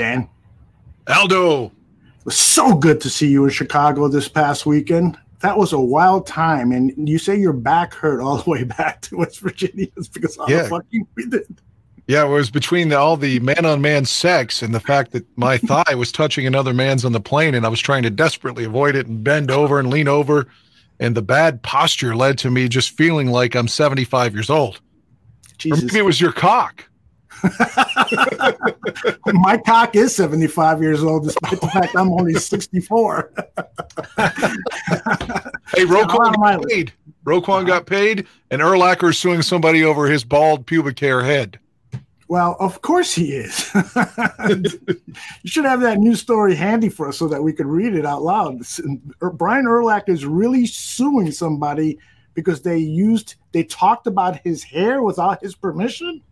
Dan. Aldo. It was so good to see you in Chicago this past weekend. That was a wild time. And you say your back hurt all the way back to West Virginia because all Yeah. the fucking we did. Yeah, it was between the, all the man on man sex and the fact that my thigh was touching another man's on the plane, and I was trying to desperately avoid it and bend over and lean over. And the bad posture led to me just feeling like I'm 75 years old. Or Jesus. maybe it was your cock. My cock is 75 years old, despite the fact I'm only 64. Hey, Roquan got paid. Roquan got paid, and Urlacher is suing somebody over his bald pubic hair head. Well, of course he is. you should have that news story handy for us so that we could read it out loud. Er- Brian Erlach is really suing somebody because they used, they talked about his hair without his permission.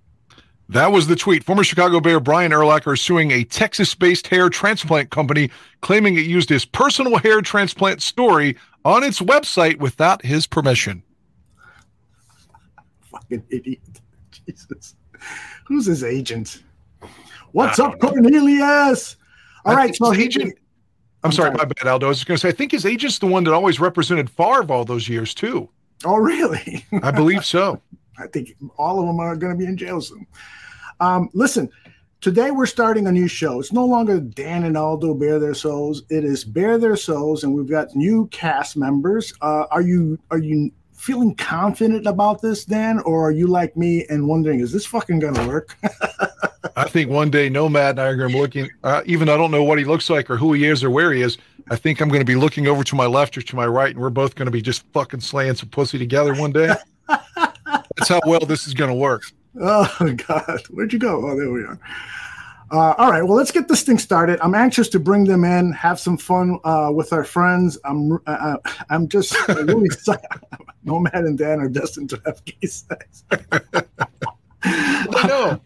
That was the tweet. Former Chicago Bear Brian Urlacher is suing a Texas based hair transplant company, claiming it used his personal hair transplant story on its website without his permission. Fucking idiot. Jesus. Who's his agent? What's up, Cornelius? All I right, so he agent. I'm sorry, my bad, Aldo. I was just going to say, I think his agent's the one that always represented Favre all those years, too. Oh, really? I believe so. I think all of them are going to be in jail soon. Um, listen, today we're starting a new show. It's no longer Dan and Aldo Bear Their Souls. It is Bear Their Souls, and we've got new cast members. Uh, are you are you feeling confident about this, Dan, or are you like me and wondering, is this fucking going to work? I think one day Nomad and I are going to be looking, uh, even I don't know what he looks like or who he is or where he is. I think I'm going to be looking over to my left or to my right, and we're both going to be just fucking slaying some pussy together one day. That's how well this is going to work. Oh God, where'd you go? Oh, there we are. Uh, all right, well, let's get this thing started. I'm anxious to bring them in, have some fun uh, with our friends. I'm, uh, uh, I'm just really excited. Nomad and Dan are destined to have gay sex. Know.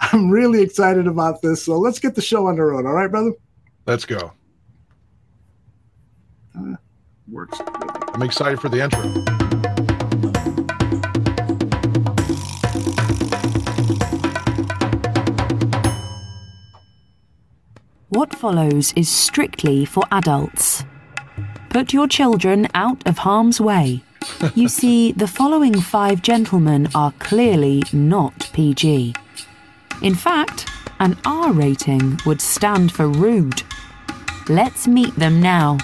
I'm really excited about this. So let's get the show on the road. All right, brother. Let's go. Works. I'm excited for the intro. What follows is strictly for adults. Put your children out of harm's way. You see, the following five gentlemen are clearly not PG. In fact, an R rating would stand for rude. Let's meet them now.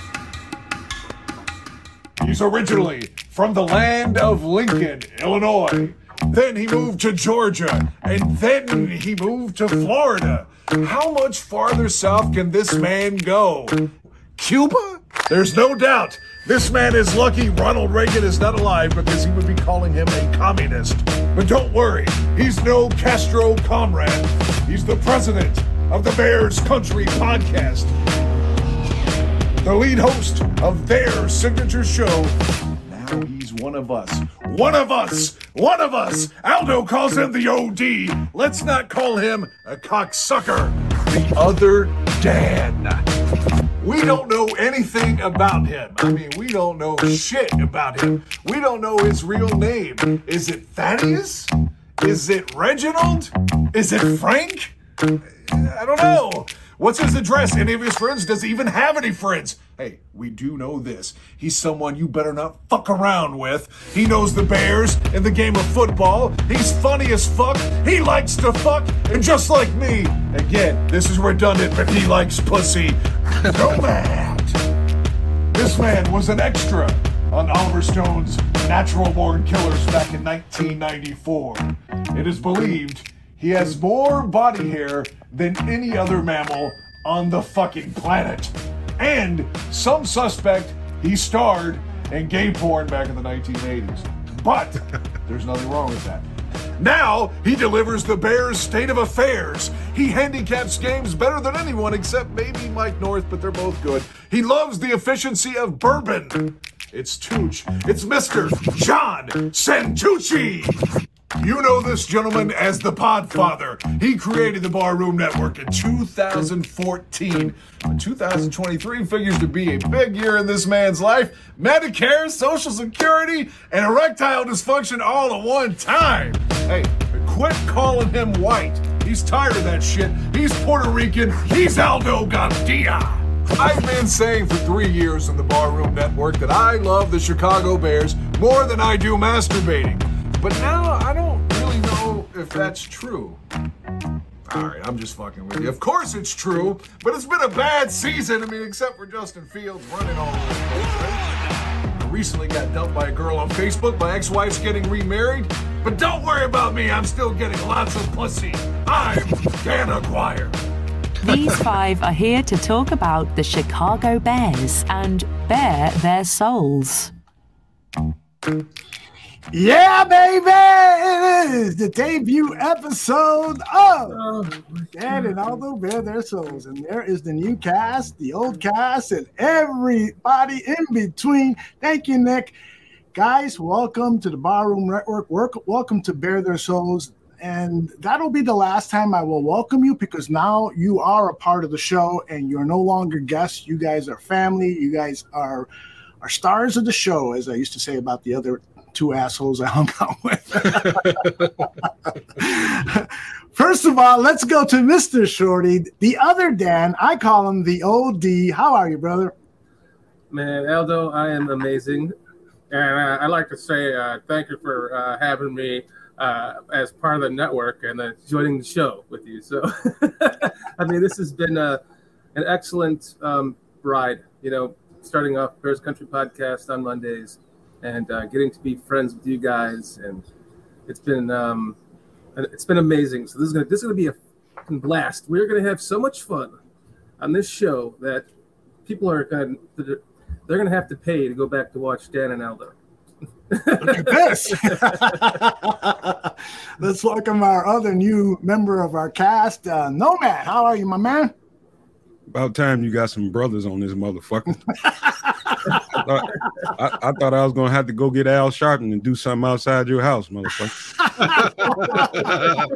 He's originally from the land of Lincoln, Illinois. Then he moved to Georgia, and then he moved to Florida. How much farther south can this man go? Cuba? There's no doubt. This man is lucky Ronald Reagan is not alive because he would be calling him a communist. But don't worry, he's no Castro comrade. He's the president of the Bears Country podcast the lead host of their signature show. He's one of us. One of us! One of us! Aldo calls him the OD. Let's not call him a cocksucker. The other Dan. We don't know anything about him. I mean, we don't know shit about him. We don't know his real name. Is it Thaddeus? Is it Reginald? Is it Frank? I don't know. What's his address? Any of his friends? Does he even have any friends? Hey, we do know this. He's someone you better not fuck around with. He knows the Bears and the game of football. He's funny as fuck. He likes to fuck. And just like me, again, this is redundant, but he likes pussy. Nomad. This man was an extra on Oliver Stone's Natural Born Killers back in 1994. It is believed he has more body hair than any other mammal on the fucking planet. And some suspect he starred in gay porn back in the 1980s. But there's nothing wrong with that. Now he delivers the Bears' state of affairs. He handicaps games better than anyone except maybe Mike North, but they're both good. He loves the efficiency of bourbon. It's Tooch. It's Mr. John Santucci. You know this gentleman as the Podfather. He created the Barroom Network in 2014. But 2023 figures to be a big year in this man's life. Medicare, Social Security, and erectile dysfunction all at one time. Hey, quit calling him white. He's tired of that shit. He's Puerto Rican. He's Aldo Gandia. I've been saying for three years on the Barroom Network that I love the Chicago Bears more than I do masturbating. But now I don't really know if that's true. All right, I'm just fucking with you. Of course it's true, but it's been a bad season. I mean, except for Justin Fields running all over the place? I recently got dumped by a girl on Facebook. My ex-wife's getting remarried. But don't worry about me. I'm still getting lots of pussy. I'm Dan Aguirre. These five are here to talk about the Chicago Bears and bare their souls. Yeah, baby! It is the debut episode of Dan and Aldo Bare Their Souls. And there is the new cast, the old cast, and everybody in between. Thank you, Nick. Guys, welcome to the Barroom Network. Work, welcome to Bare Their Souls. And that'll be the last time I will welcome you because now you are a part of the show and you're no longer guests. You guys are family. You guys are are stars of the show, as I used to say about the other two assholes I hung out with. First of all, let's go to Mr. Shorty, the other Dan. I call him the OD. How are you, brother? Man, Aldo, I am amazing. And uh, I'd like to say uh, thank you for uh, having me uh, as part of the network and uh, joining the show with you. So, I mean, this has been uh, an excellent um, ride. You know, starting off Bears Country podcast on Mondays and uh, getting to be friends with you guys, and it's been um, it's been amazing. So this is gonna this is gonna be a blast. We're gonna have so much fun on this show that people are gonna they're gonna have to pay to go back to watch Dan and Aldo. Look at this. Let's welcome our other new member of our cast, uh, Nomad. How are you, my man? About time you got some brothers on this motherfucker. I, thought, I, I, thought I was gonna have to go get Al Sharpton and do something outside your house, motherfucker.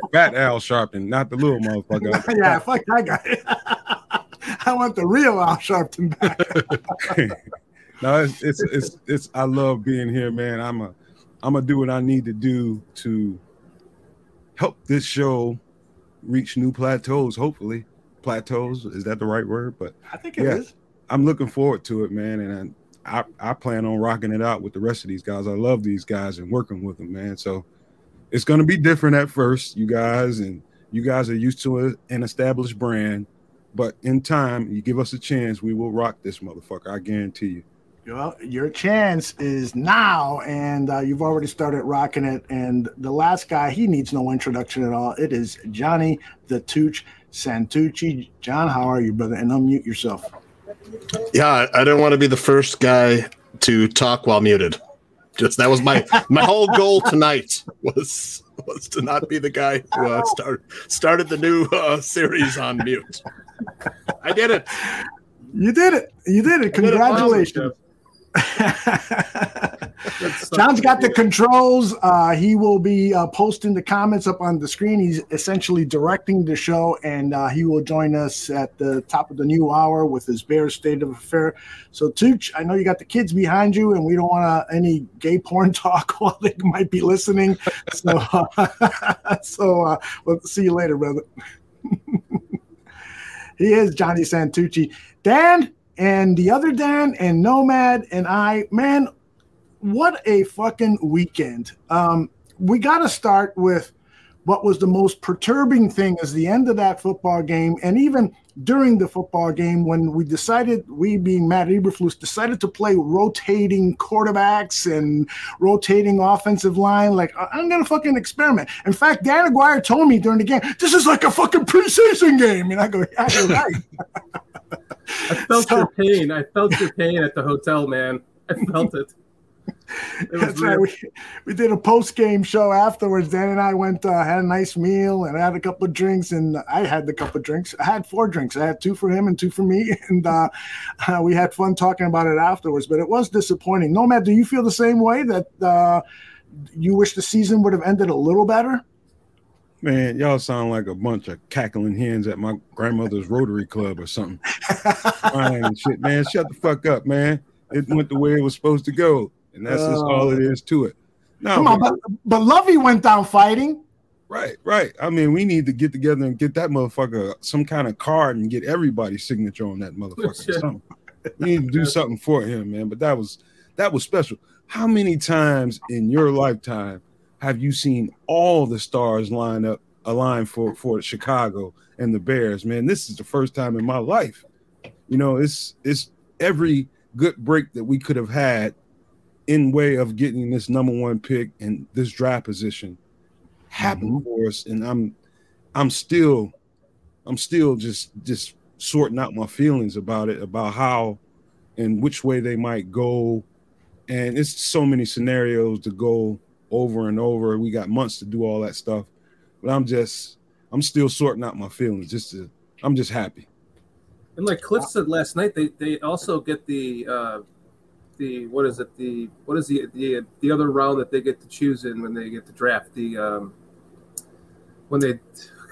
Fat Al Sharpton, not the little motherfucker. yeah, fuck that guy. I want the real Al Sharpton back. no, it's, it's it's it's I love being here, man. I'm a I'm gonna do what I need to do to help this show reach new plateaus, hopefully plateaus. Is that the right word? But I think it yeah, is. I'm looking forward to it, man, and I, I plan on rocking it out with the rest of these guys. I love these guys and working with them, man. So it's going to be different at first, you guys, and you guys are used to a, an established brand. But in time, you give us a chance, we will rock this motherfucker. I guarantee you. Well, your chance is now, and uh, you've already started rocking it. And the last guy, he needs no introduction at all. It is Johnny the Tooch Santucci. John, how are you, brother? And unmute yourself. Yeah, I didn't want to be the first guy to talk while muted. Just that was my my whole goal tonight was was to not be the guy who uh, started started the new uh, series on mute. I did it. You did it. You did it. Congratulations. John's got the controls. Uh, he will be uh, posting the comments up on the screen. He's essentially directing the show, and uh, he will join us at the top of the new hour with his Bear State of Affair. So, Tooch, I know you got the kids behind you, and we don't want any gay porn talk while they might be listening. So, so uh, we'll see you later, brother. he is Johnny Santucci. Dan, and the other Dan and Nomad and I, man, what a fucking weekend. Um, we got to start with what was the most perturbing thing is the end of that football game, and even during the football game when we decided, we being Matt Eberflus, decided to play rotating quarterbacks and rotating offensive line. Like I'm gonna fucking experiment. In fact, Dan Aguirre told me during the game, "This is like a fucking preseason game," and I go, "Yeah, you're right." I felt so, your pain. I felt your pain at the hotel, man. I felt it. That's right. We, we did a post game show afterwards. Dan and I went, uh, had a nice meal, and I had a couple of drinks. And I had the couple of drinks. I had four drinks. I had two for him and two for me. And uh, uh, we had fun talking about it afterwards. But it was disappointing. Nomad, do you feel the same way that uh, you wish the season would have ended a little better? Man, y'all sound like a bunch of cackling hens at my grandmother's Rotary Club or something. shit, man. Shut the fuck up, man. It went the way it was supposed to go, and that's just all it uh. is to it. No, Come on, but, but Lovie went down fighting. Right, right. I mean, we need to get together and get that motherfucker some kind of card and get everybody's signature on that motherfucker. We need to do something for him, man. But that was that was special. How many times in your lifetime have you seen all the stars line up, align for for Chicago and the Bears? Man, this is the first time in my life. You know, it's it's every good break that we could have had in way of getting this number one pick and this draft position happened mm-hmm. for us and i'm i'm still i'm still just just sorting out my feelings about it about how and which way they might go and it's so many scenarios to go over and over. We got months to do all that stuff. But i'm just i'm still sorting out my feelings just to i'm just happy. And like Cliff said last night, they they also get the uh, the what is it? The what is the the the other round that they get to choose in when they get to draft the um, when they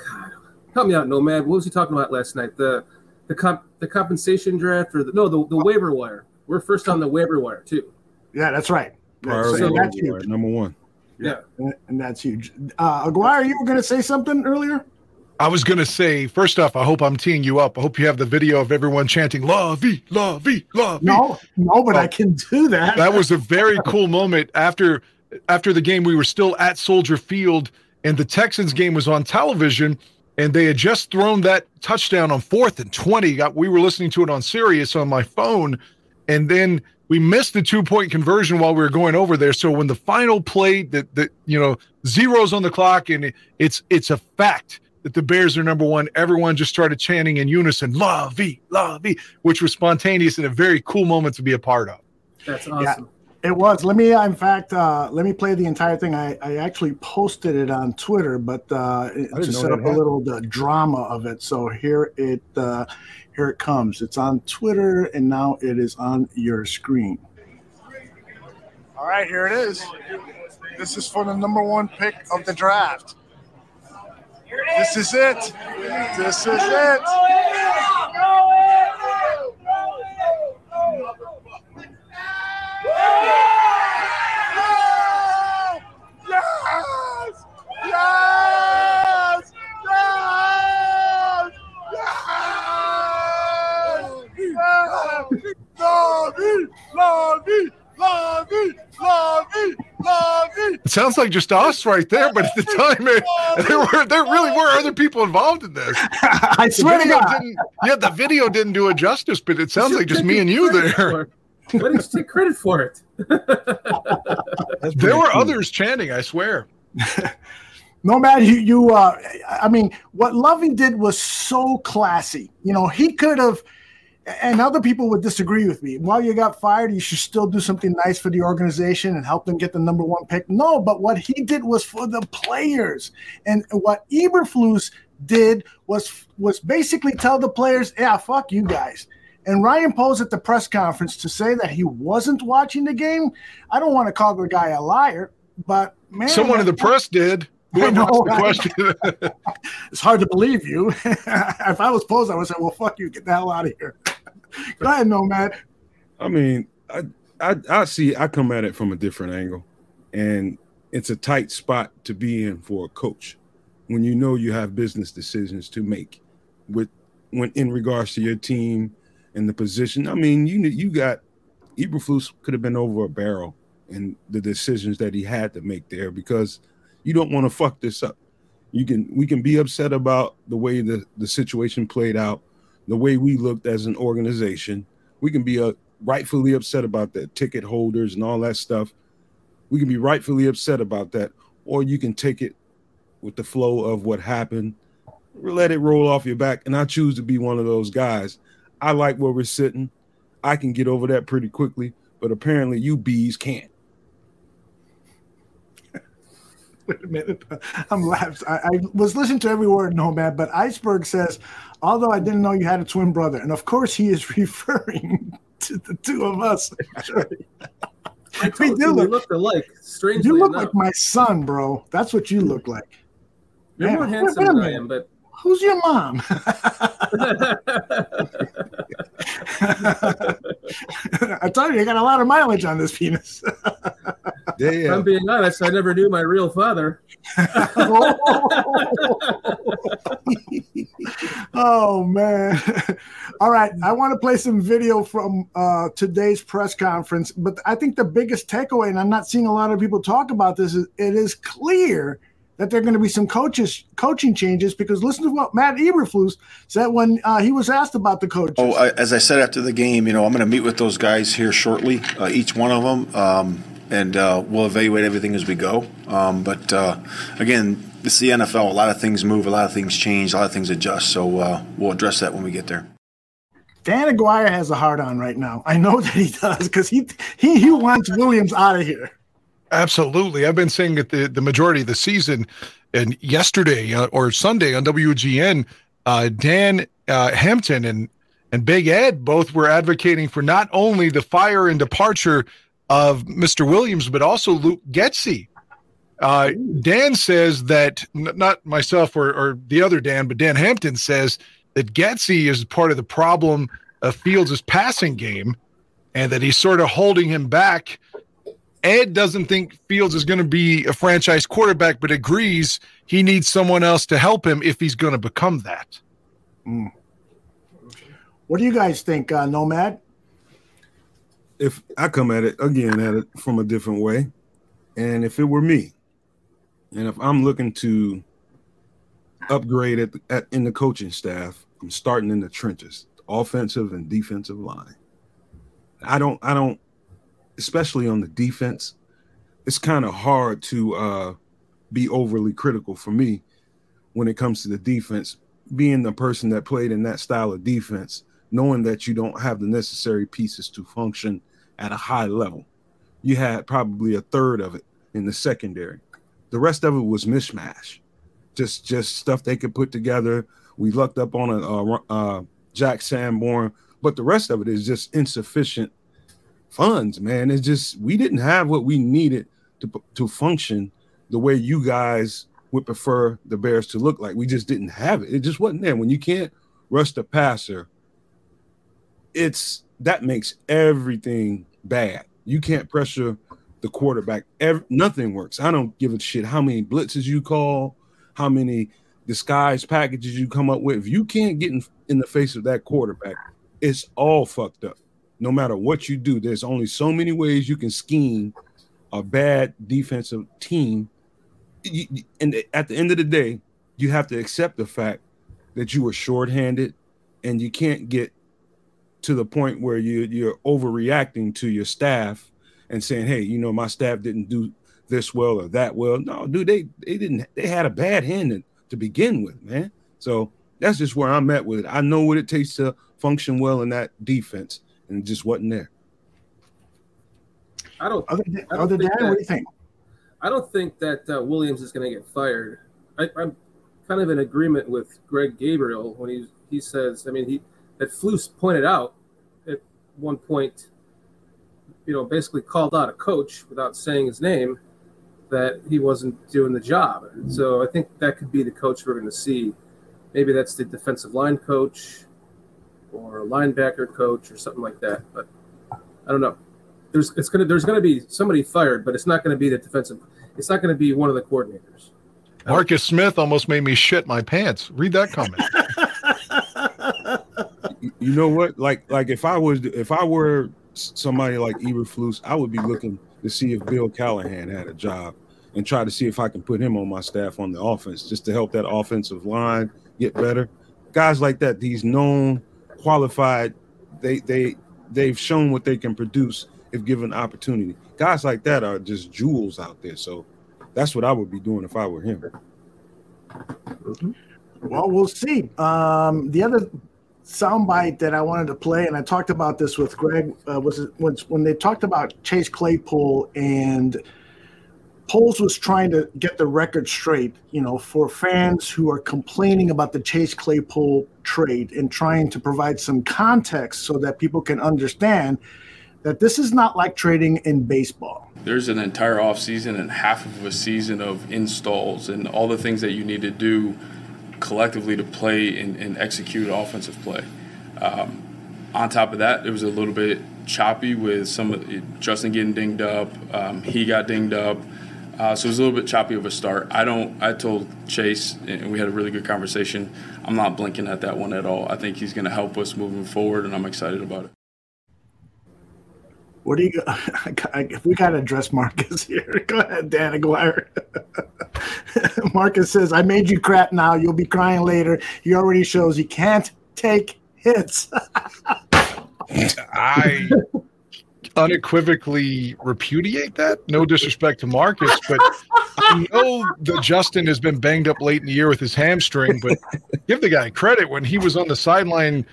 God help me out nomad. What was he talking about last night? The the comp the compensation draft or the no the, the waiver wire. We're first on the waiver wire too. Yeah, that's right. Priority So that's number number one yeah And, and that's huge. Uh, Aguirre, you were going to say something earlier? I was gonna say, first off, I hope I'm teeing you up. I hope you have the video of everyone chanting "Lovie, la vie, Lovie." No, no, but Oh. I can do that. that was a very cool moment after after the game we were still at soldier field and the texans game was on television and they had just thrown that touchdown on fourth and 20 got we were listening to it on sirius on my phone and then we missed the two point conversion while we were going over there so when the final play that that you know zeros on the clock and it's it's a fact that the bears are number one everyone just started chanting in unison Lovie la vie which was spontaneous and a very cool moment to be a part of that's awesome It was. Let me, in fact, uh, let me play the entire thing. I, I actually posted it on Twitter, but uh, to set that up a little the drama of it. So here it uh, here it comes. It's on Twitter, and now it is on your screen. All right, here it is. This is for the number one pick of the draft. This is it. This is it. Yes! Yes! Love it! Love it! Love it! Love it! Love it! It sounds like just us right there, but at the time, it, there were there really were other people involved in this. I swear to God. didn't, yeah, the video didn't do it justice, but it sounds like just me and you there. why didn't you take credit for it There were cool. others chanting. I swear. No man, you you uh I mean what Lovie did was so classy. You know, he could have and other people would disagree with me. While you got fired, you should still do something nice for the organization and help them get the number one pick. No, but what he did was for the players. And what Eberflus did was was basically tell the players, yeah, fuck you guys. And Ryan Poles at the press conference to say that he wasn't watching the game. I don't want to call the guy a liar, but man, Someone in the press did. Know, the question. it's hard to believe you. if I was posed, I would say, "Well, fuck you, get the hell out of here." Go ahead, Nomad. I mean, I, I I see. I come at it from a different angle, and it's a tight spot to be in for a coach when you know you have business decisions to make with when in regards to your team and the position. I mean, you you got Eberflus could have been over a barrel in the decisions that he had to make there because you don't want to fuck this up. You can we can be upset about the way the the situation played out, the way we looked as an organization. We can be uh, rightfully upset about that ticket holders and all that stuff. We can be rightfully upset about that, or you can take it with the flow of what happened, let it roll off your back. And I choose to be one of those guys. I like where we're sitting. I can get over that pretty quickly, but apparently you bees can't. Wait a minute. I'm laughing. I, I was listening to every word, Nomad, but Iceberg says, although I didn't know you had a twin brother. And of course, he is referring to the two of us. We do you we look- alike strangely You look enough. like my son, bro. That's what you look like. you're Man, more handsome than I am but Who's your mom? I told you, you got a lot of mileage on this penis. If I'm being honest, I never knew my real father. oh man! All right, I want to play some video from uh, today's press conference, but I think the biggest takeaway, and I'm not seeing a lot of people talk about this, is it is clear that there are going to be some coaches coaching changes because listen to what Matt Eberflus said when uh, he was asked about the coaches. Oh, I, as I said after the game, you know, I'm going to meet with those guys here shortly, uh, each one of them, um, and uh, we'll evaluate everything as we go. Um, but uh, again, this is the NFL. A lot of things move, a lot of things change, a lot of things adjust. So uh, we'll address that when we get there. Dan Aguirre has a hard on right now. I know that he does because he, he he wants Williams out of here. Absolutely. I've been saying that the, the majority of the season and yesterday uh, or Sunday on WGN, uh, Dan uh, Hampton and, and Big Ed both were advocating for not only the fire and departure of Mr. Williams, but also Luke Getsy. Uh, Dan says that, n- not myself or, or the other Dan, but Dan Hampton says that Getzey is part of the problem of Fields' passing game and that he's sort of holding him back Ed doesn't think Fields is going to be a franchise quarterback, but agrees he needs someone else to help him if he's going to become that. Mm. What do you guys think, uh, Nomad? If I come at it again at it from a different way, and if it were me, and if I'm looking to upgrade at, at in the coaching staff, I'm starting in the trenches, offensive and defensive line. I don't I don't especially on the defense, it's kind of hard to uh, be overly critical for me when it comes to the defense. Being the person that played in that style of defense, knowing that you don't have the necessary pieces to function at a high level, you had probably a third of it in the secondary. The rest of it was mishmash, just just stuff they could put together. We lucked up on a, a, a Jack Sanborn, but the rest of it is just insufficient funds, man. It's just we didn't have what we needed to to function the way you guys would prefer the Bears to look like. We just didn't have it. It just wasn't there. When you can't rush the passer, it's that makes everything bad. You can't pressure the quarterback. Every, nothing works. I don't give a shit how many blitzes you call, how many disguise packages you come up with. If you can't get in, in the face of that quarterback, it's all fucked up no matter what you do, there's only so many ways you can scheme a bad defensive team. And at the end of the day, you have to accept the fact that you were shorthanded and you can't get to the point where you, you're overreacting to your staff and saying, hey, you know, my staff didn't do this well or that well. No, dude, they they didn't they had a bad hand to begin with, man. So that's just where I'm at with it. I know what it takes to function well in that defense and just wasn't there. I don't. Other, I don't other that- what do you think? I don't think that uh, Williams is going to get fired. I, I'm kind of in agreement with Greg Gabriel when he he says. I mean, he that Flus pointed out at one point, you know, basically called out a coach without saying his name that he wasn't doing the job. And so I think that could be the coach we're going to see. Maybe that's the defensive line coach or a linebacker coach or something like that. But I don't know. There's it's gonna there's gonna be somebody fired, but it's not gonna be the defensive. It's not gonna be one of the coordinators. Marcus Smith almost made me shit my pants. Read that comment. You- You know what? Like like if I was if I were somebody like Eberflus, I would be looking to see if Bill Callahan had a job and try to see if I can put him on my staff on the offense just to help that offensive line get better. Guys like that, these known qualified, they they they've shown what they can produce if given opportunity. Guys like that are just jewels out there. So that's what I would be doing if I were him. Well, we'll see. Um, the other soundbite that I wanted to play, and I talked about this with Greg, uh, was when, when they talked about Chase Claypool and Poles was trying to get the record straight, you know, for fans who are complaining about the Chase Claypool trade and trying to provide some context so that people can understand that this is not like trading in baseball. There's an entire off season and half of a season of installs and all the things that you need to do collectively to play and, and execute offensive play. Um, on top of that, it was a little bit choppy with some of Justin getting dinged up. Um, he got dinged up. Uh, so it was a little bit choppy of a start. I don't. I told Chase, and we had a really good conversation. I'm not blinking at that one at all. I think he's going to help us moving forward, and I'm excited about it. What do you? If we got to address Marcus here, go ahead, Dan Aguirre. Marcus says, "I made you crap. Now you'll be crying later. He already shows he can't take hits." I unequivocally repudiate that. No disrespect to Marcus, but I know that Justin has been banged up late in the year with his hamstring, but give the guy credit when he was on the sideline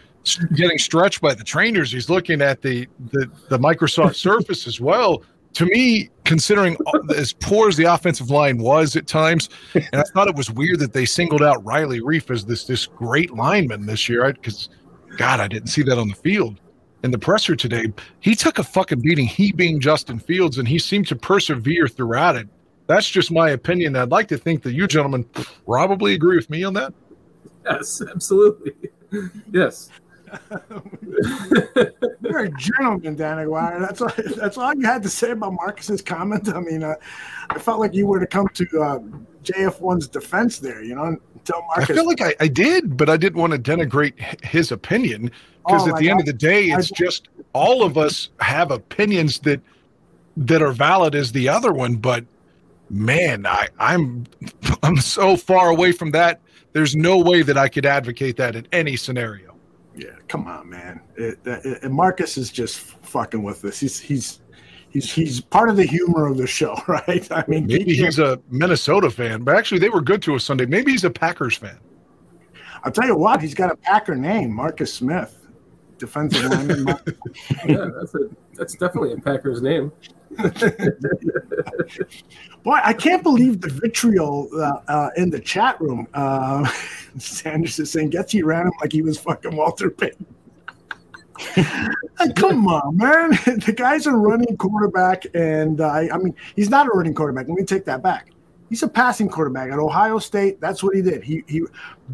getting stretched by the trainers. He's looking at the the, the Microsoft Surface as well. To me, considering as poor as the offensive line was at times, and I thought it was weird that they singled out Riley Reiff as this this great lineman this year, because God, I didn't see that on the field in the presser today. He took a fucking beating. He being Justin Fields, and he seemed to persevere throughout it. That's just my opinion. I'd like to think that you gentlemen probably agree with me on that. Yes, absolutely. Yes. You're a gentleman, Dan Aguirre. That's all. That's all you had to say about Marcus's comment. I mean, uh, I felt like you were to come to uh, JF1's defense there. You know, tell Marcus. I feel like I, I did, but I didn't want to denigrate his opinion because Oh, at the my end of the day, it's I- just all of us have opinions that that are valid as the other one. But man, I, I'm I'm so far away from that. There's no way that I could advocate that in any scenario. Yeah, come on, man. It, it, it- Marcus is just fucking with us. He's he's he's he's part of the humor of the show, right? I mean, Maybe he- he's a Minnesota fan, but actually they were good to us Sunday. Maybe he's a Packers fan. I'll tell you what, he's got a Packer name, Marcus Smith, defensive lineman. Yeah, that's a that's definitely a Packers name. Boy, I can't believe the vitriol uh, uh, in the chat room. Uh, Sanders is saying Getty ran him like he was fucking Walter Payton. Come on, man. The guy's a running quarterback, and uh, I I mean, he's not a running quarterback. Let me take that back. He's a passing quarterback at Ohio State. That's what he did. He he,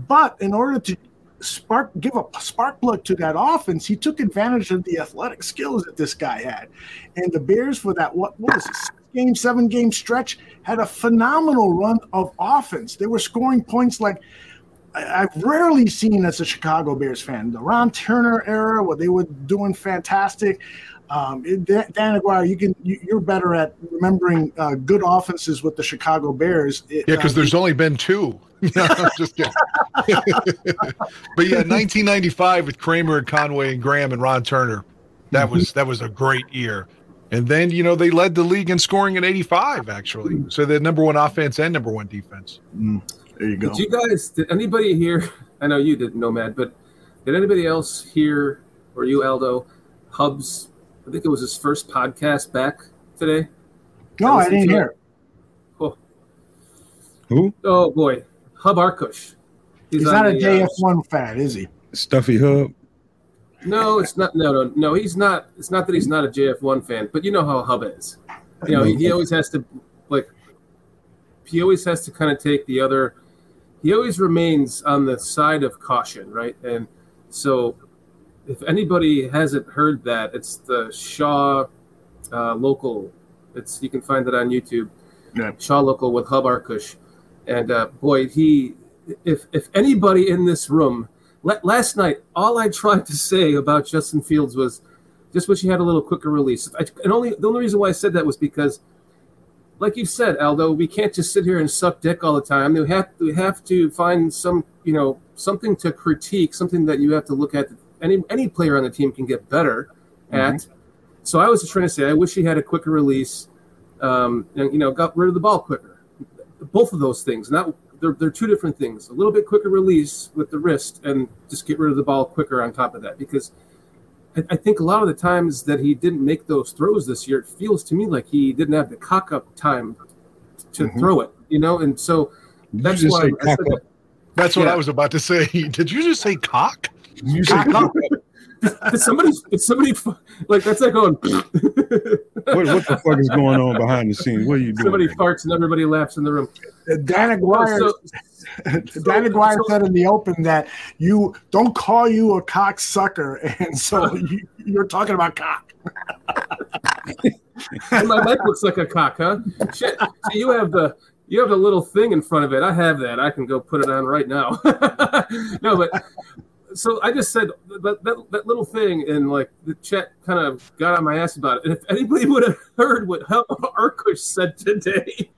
but in order to spark give a spark plug to that offense, he took advantage of the athletic skills that this guy had. And the Bears for that what what was it, game, seven game stretch had a phenomenal run of offense. They were scoring points like I- I've rarely seen as a Chicago Bears fan. The Ron Turner era, where they were doing fantastic. Um, Dan Dan Aguirre, you can you, you're better at remembering uh, good offenses with the Chicago Bears. It- Yeah, because uh, there's only been two. No, just kidding. but yeah, 1995 with Kramer and Conway and Graham and Ron Turner. That was that was a great year. And then you know they led the league in scoring in '85, actually. So they're number one offense and number one defense. There you go. Did you guys? Did anybody here? I know you didn't, Nomad, but did anybody else hear, or you, Aldo, Hub's? I think it was his first podcast back today. no, I listened didn't hear. it. Oh, Who? oh boy, Hub Arkush. He's on not a the, uh, JF1 fan, is he? Stuffy Hub. No, it's not. No, no, no. He's not. It's not that he's not a JF1 fan, but you know how Hub is. You know, he, he always has to, like, he always has to kind of take the other. He always remains on the side of caution, right? And so, if anybody hasn't heard that, it's the Shaw uh, local. It's you can find it on YouTube. Yeah. Shaw local with Hub Arkush, and uh, boy, he. If if anybody in this room La- last night, all I tried to say about Justin Fields was just wish he had a little quicker release. I, and only the only reason why I said that was because, like you said, Aldo, we can't just sit here and suck dick all the time. We have we have to find some you know something to critique, something that you have to look at. That any any player on the team can get better at. So I was just trying to say I wish he had a quicker release, um, and you know got rid of the ball quicker. Both of those things, not they're, they're two different things. A little bit quicker release with the wrist, and just get rid of the ball quicker on top of that. Because I, I think a lot of the times that he didn't make those throws this year, it feels to me like he didn't have the cock up time to mm-hmm. throw it. You know, and so that's why say I that. That's what Yeah. I was about to say. Did you just say cock? You say Cock up. Did somebody, did somebody, like that's like going. what, what the fuck is going on behind the scenes? What are you doing? Somebody farts and everybody laughs in the room. Dan Aguirre, So- Dan Aguirre so- said in the open that you don't call you a cocksucker, and so you, you're talking about cock. and my mic looks like a cock, huh? Shit. So you have the you have the little thing in front of it. I have that. I can go put it on right now. no, but so I just said that, that, that little thing, and like the chat kind of got on my ass about it. And if anybody would have heard what Hub Arkush said today,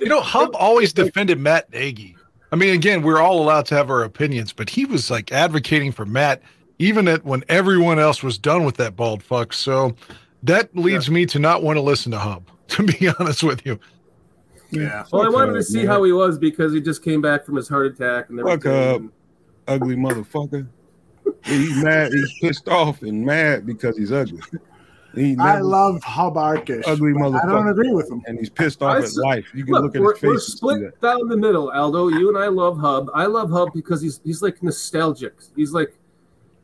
you know, Hub always defended Matt Nagy. I mean, again, we're all allowed to have our opinions, but he was like advocating for Matt, even at when everyone else was done with that bald fuck. So that leads yeah. me to not want to listen to Hub, to be honest with you. Yeah. Well, I wanted to see man. how he was because he just came back from his heart attack and everything. Fuck up, ugly motherfucker. he's mad. He's pissed off and mad because he's ugly. He I love Hub Arkush. Ugly motherfucker. I don't agree with him. And he's pissed off I at life. You can look, look at we're, his face. We're split down the middle, Aldo. You and I love Hub. I love Hub because he's he's like nostalgic. He's like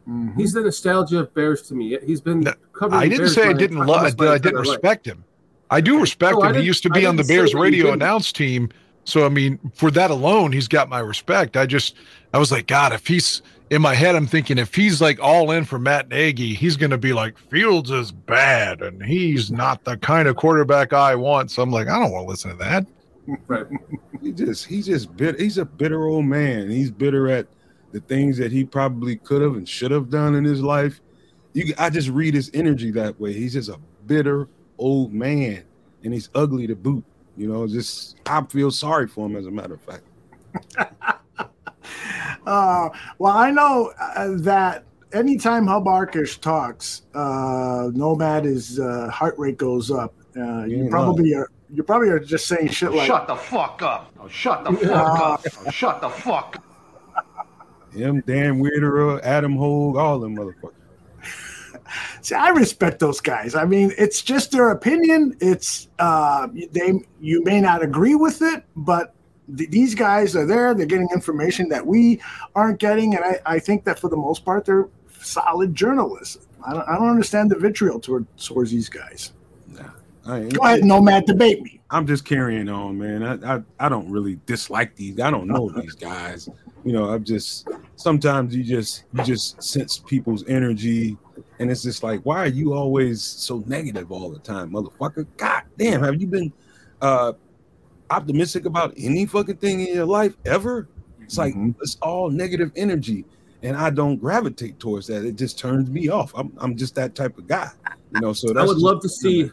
mm-hmm. he's the nostalgia of Bears to me. He's been covered. I didn't say I didn't love. I didn't respect him. I do respect no, him. He used to be on the Bears radio announce team. So I mean, for that alone, he's got my respect. I just I was like, God, if he's in my head, I'm thinking if he's like all in for Matt Nagy, he's gonna be like Fields is bad and he's not the kind of quarterback I want. So I'm like, I don't want to listen to that. Right. he just he's just bit he's a bitter old man. He's bitter at the things that he probably could have and should have done in his life. You I just read his energy that way. He's just a bitter old man, and he's ugly to boot. You know, just I feel sorry for him as a matter of fact. uh, well, I know uh, that anytime Hub Arkush talks, uh, Nomad his uh, heart rate goes up. Uh, you probably are. You probably are just saying shit like "Shut the fuck up! Oh, shut the fuck up! Oh, shut the fuck!" Him, Dan Wiederer, Adam Hoge, all them motherfuckers. See, I respect those guys. I mean, it's just their opinion. It's uh, they you may not agree with it, but th- these guys are there. They're getting information that we aren't getting, and I, I think that for the most part, they're solid journalists. I don't, I don't understand the vitriol toward, towards these guys. Nah, Go ahead, Nomad, debate me. I'm just carrying on, man. I, I I don't really dislike these. I don't know these guys. You know, I'm just sometimes you just you just sense people's energy and it's just like, why are you always so negative all the time, motherfucker? God damn, have you been uh optimistic about any fucking thing in your life ever? It's like mm-hmm. it's all negative energy. And I don't gravitate towards that. It just turns me off. I'm I'm just that type of guy. You know, so I would love to see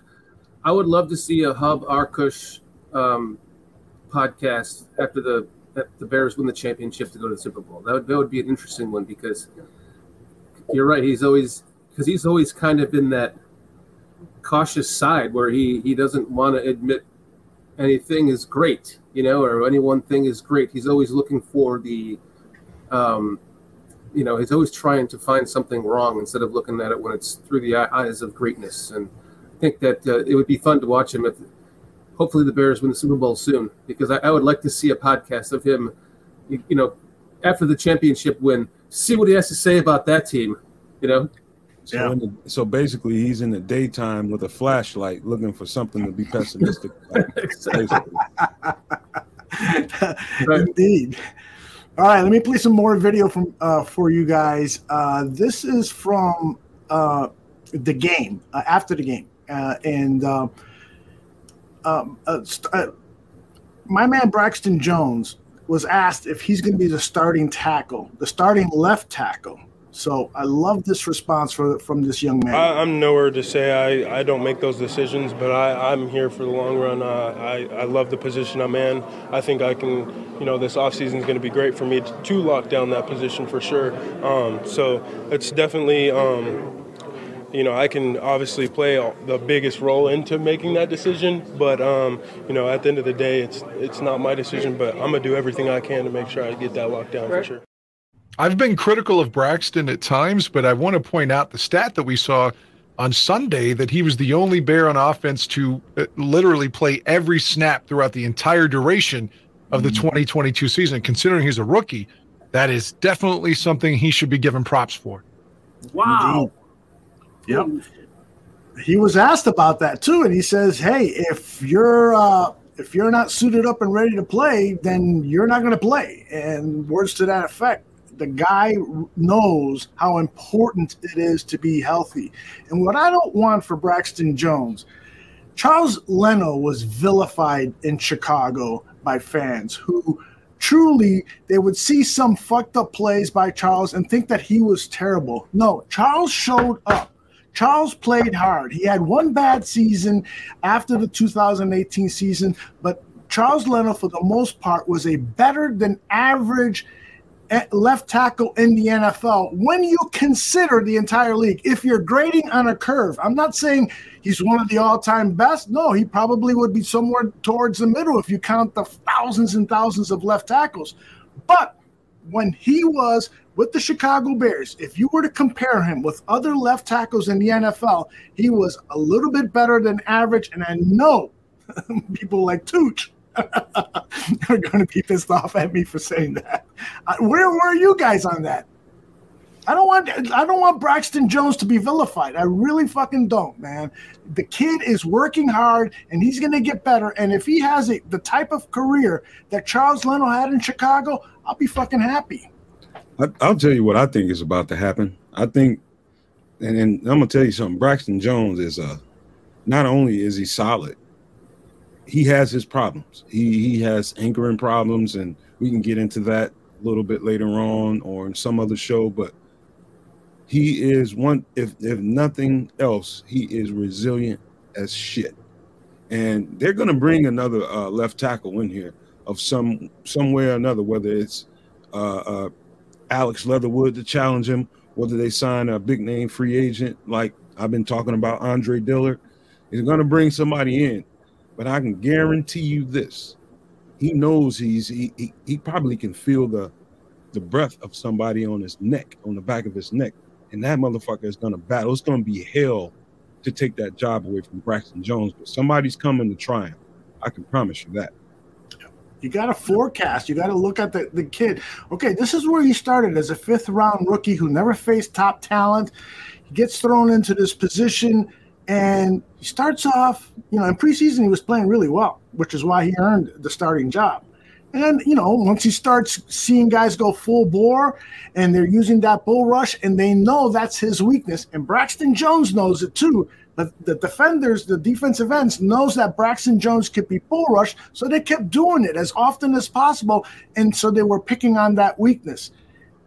I would love to see a Hub Arkush um, podcast after the the Bears win the championship to go to the Super Bowl. That would that would be an interesting one because you're right. He's always because he's always kind of in that cautious side where he he doesn't want to admit anything is great, you know, or any one thing is great. He's always looking for the, um, you know, he's always trying to find something wrong instead of looking at it when it's through the eyes of greatness. And I think that uh, it would be fun to watch him if, hopefully, the Bears win the Super Bowl soon because I, I would like to see a podcast of him, you, you know, after the championship win, see what he has to say about that team, you know. So, yeah. the, so basically, he's in the daytime with a flashlight looking for something to be pessimistic. Indeed. All right, let me play some more video from uh, for you guys. Uh, this is from uh, the game uh, after the game, uh, and uh, um, st- my man Braxton Jones was asked if he's going to be the starting tackle, the starting left tackle so I love this response for, from this young man. I, am nowhere to say I, I don't make those decisions, but I, I'm here for the long run. Uh, I, I love the position I'm in. I think I can, you know, this offseason is going to be great for me to, to, lock down that position for sure. Um, so it's definitely, um, you know, I can obviously play the biggest role into making that decision, but um, you know, at the end of the day, it's it's not my decision. But I'm gonna do everything I can to make sure I get that locked down for sure. I've been critical of Braxton at times, but I want to point out the stat that we saw on Sunday that he was the only Bear on offense to uh, literally play every snap throughout the entire duration of the mm. 2022 season. Considering he's a rookie, that is definitely something he should be given props for. Wow. Yep. He was asked about that too, and he says, "Hey, if you're uh, if you're not suited up and ready to play, then you're not going to play." And words to that effect the guy knows how important it is to be healthy. And what I don't want for Braxton Jones, Charles Leno was vilified in Chicago by fans who truly they would see some fucked up plays by Charles and think that he was terrible. No, Charles showed up. Charles played hard. He had one bad season after the 2018 season, but Charles Leno, for the most part, was a better than average left tackle in the NFL when you consider the entire league. If you're grading on a curve, I'm not saying he's one of the all time best. No, he probably would be somewhere towards the middle if you count the thousands and thousands of left tackles. But when he was with the Chicago Bears, if you were to compare him with other left tackles in the NFL, he was a little bit better than average. And I know people like Tooch are going to be pissed off at me for saying that. Where were you guys on that? I don't want I don't want Braxton Jones to be vilified. I really fucking don't, man. The kid is working hard and he's going to get better. And if he has a, the type of career that Charles Leno had in Chicago, I'll be fucking happy. I, will tell you what I think is about to happen. I think, and, and I'm gonna tell you something. Braxton Jones is a. Not only is he solid, he has his problems. He he has anchoring problems, and we can get into that a little bit later on or in some other show. But he is one. If if nothing else, he is resilient as shit. And they're to bring another uh, left tackle in here of some somewhere or another, whether it's uh, uh, Alex Leatherwood to challenge him, whether they sign a big name free agent like I've been talking about Andre Dillard. He's going to bring somebody in but I can guarantee you this: he knows he's he, he, he probably can feel the the breath of somebody on his neck, on the back of his neck, and that motherfucker is gonna battle. It's gonna be hell to take that job away from Braxton Jones, but somebody's coming to try him. I can promise you that. You got to forecast. You got to look at the, the kid. Okay, this is where he started as a fifth round rookie who never faced top talent. He gets thrown into this position and he starts off, you know, in preseason he was playing really well, which is why he earned the starting job. And you know, once he starts seeing guys go full bore and they're using that bull rush and they know that's his weakness, and Braxton Jones knows it too. But the defenders, the defensive ends, knows that Braxton Jones could be bull rush, so they kept doing it as often as possible, and so they were picking on that weakness.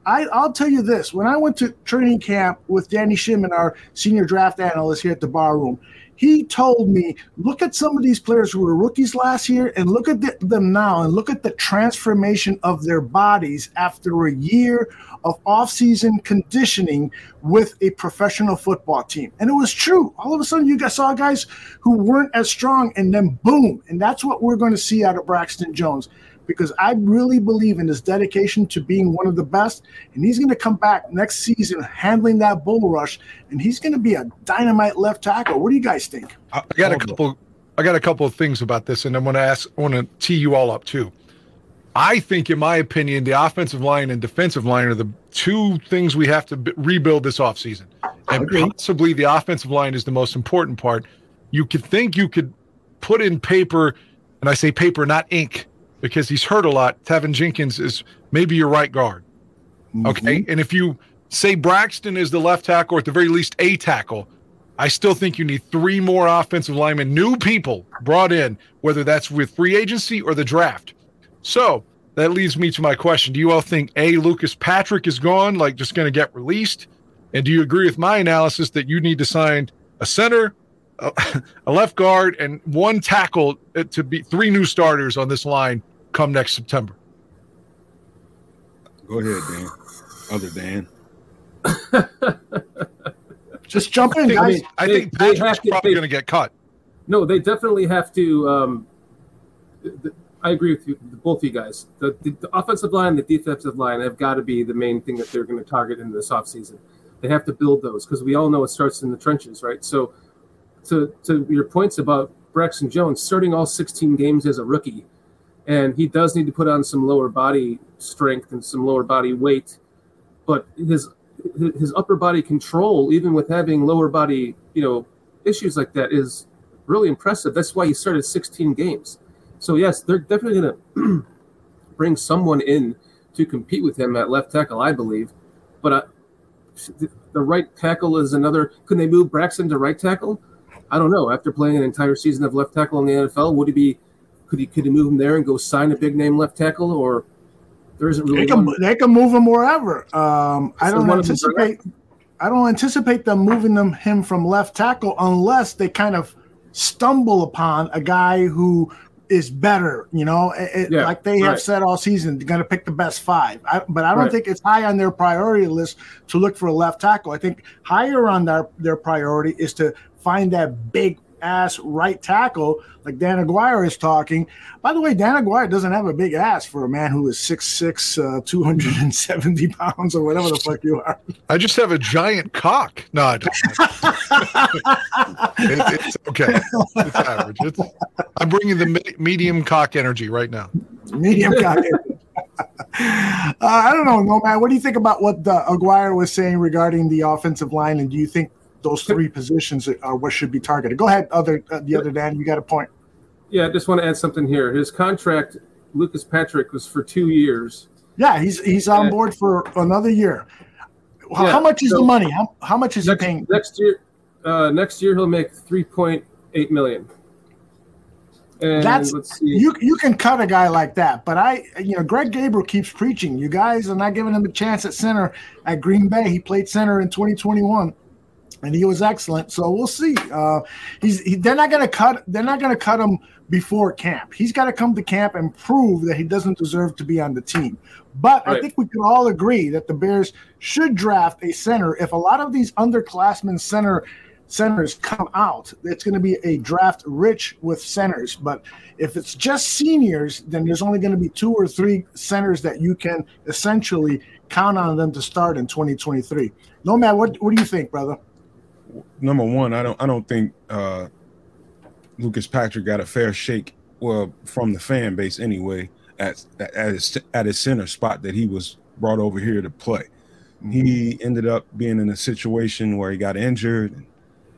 I, will tell you this: when I went to training camp with Danny Shimon, our senior draft analyst here at the bar room, he told me, look at some of these players who were rookies last year, and look at the, them now, and look at the transformation of their bodies after a year of off-season conditioning with a professional football team. And it was true. All of a sudden, you guys saw guys who weren't as strong, and then boom, and that's what we're going to see out of Braxton Jones because I really believe in his dedication to being one of the best. And he's going to come back next season handling that bull rush, and he's going to be a dynamite left tackle. What do you guys think? I got a couple. I got a couple of things about this, and I'm going to ask. I want to tee you all up too. I think, in my opinion, the offensive line and defensive line are the two things we have to b- rebuild this offseason. And possibly the offensive line is the most important part. You could think you could put in paper, and I say paper, not ink, because he's hurt a lot. Teven Jenkins is maybe your right guard. Mm-hmm. Okay. And if you say Braxton is the left tackle, or at the very least a tackle, I still think you need three more offensive linemen, new people brought in, whether that's with free agency or the draft. So that leads me to my question. Do you all think A, Lucas Patrick is gone, like just going to get released? And do you agree with my analysis that you need to sign a center, a, a left guard, and one tackle to be three new starters on this line come next September. Go ahead, Dan. Other Dan. Just jump in, I think, guys. I, think they, Patrick's they probably going to get cut. No, they definitely have to. Um, the, I agree with you, both of you guys. The, the, the, offensive line, the defensive line have got to be the main thing that they're going to target in this offseason. They have to build those because we all know it starts in the trenches, right? So, to to your points about Braxton Jones starting all 16 games as a rookie and he does need to put on some lower body strength and some lower body weight but his his upper body control even with having lower body you know issues like that is really impressive that's why he started 16 games so yes they're definitely going to bring someone in to compete with him at left tackle, I believe. But uh, the right tackle is another. can they move Braxton to right tackle? I don't know. After playing an entire season of left tackle in the NFL, would he be? Could he could he move him there and go sign a big name left tackle, or there isn't really? They can, one? they can move him wherever. Um, I So don't one of them anticipate. I don't anticipate them moving them him from left tackle unless they kind of stumble upon a guy who is better. You know, It- Yeah, like they have said all season, they're going to pick the best five. I, but I don't Right. think it's high on their priority list to look for a left tackle. I think higher on their their priority is to find that big ass right tackle like Dan Aguirre is talking. By the way, Dan Aguirre doesn't have a big ass for a man who is 6'6", uh, 270 pounds or whatever the fuck you are. I just have a giant cock. No, I don't. It- it's okay. It's average. It's, I'm bringing the me- medium cock energy right now. Medium cock. uh, I don't know, no man. What do you think about what uh, Aguirre was saying regarding the offensive line, and do you think those three positions are what should be targeted? Go ahead, other uh, the other Dan. You got a point. Yeah, I just want to add something here. His contract, Lucas Patrick, was for two years. Yeah, he's he's on board for another year. How, Yeah, how much is so- the money? How, how much is he Next, paying? next year, uh, next year he'll make three point eight million. And That's let's see. you. You can cut a guy like that, but I, you know, Greg Gabriel keeps preaching. You guys are not giving him a chance at center at Green Bay. He played center in 2021, and he was excellent. So we'll see. Uh, he's he, they're not going to cut. They're not going to cut him before camp. He's got to come to camp and prove that he doesn't deserve to be on the team. But I think we can all agree that the Bears should draft a center. If a lot of these underclassmen center centers come out, it's going to be a draft rich with centers. But if it's just seniors, then there's only going to be two or three centers that you can essentially count on them to start in 2023. No man, what what do you think, brother? Number one, I don't I don't think uh Lucas Patrick got a fair shake well from the fan base anyway at at his, at his center spot that he was brought over here to play. He ended up being in a situation where he got injured. And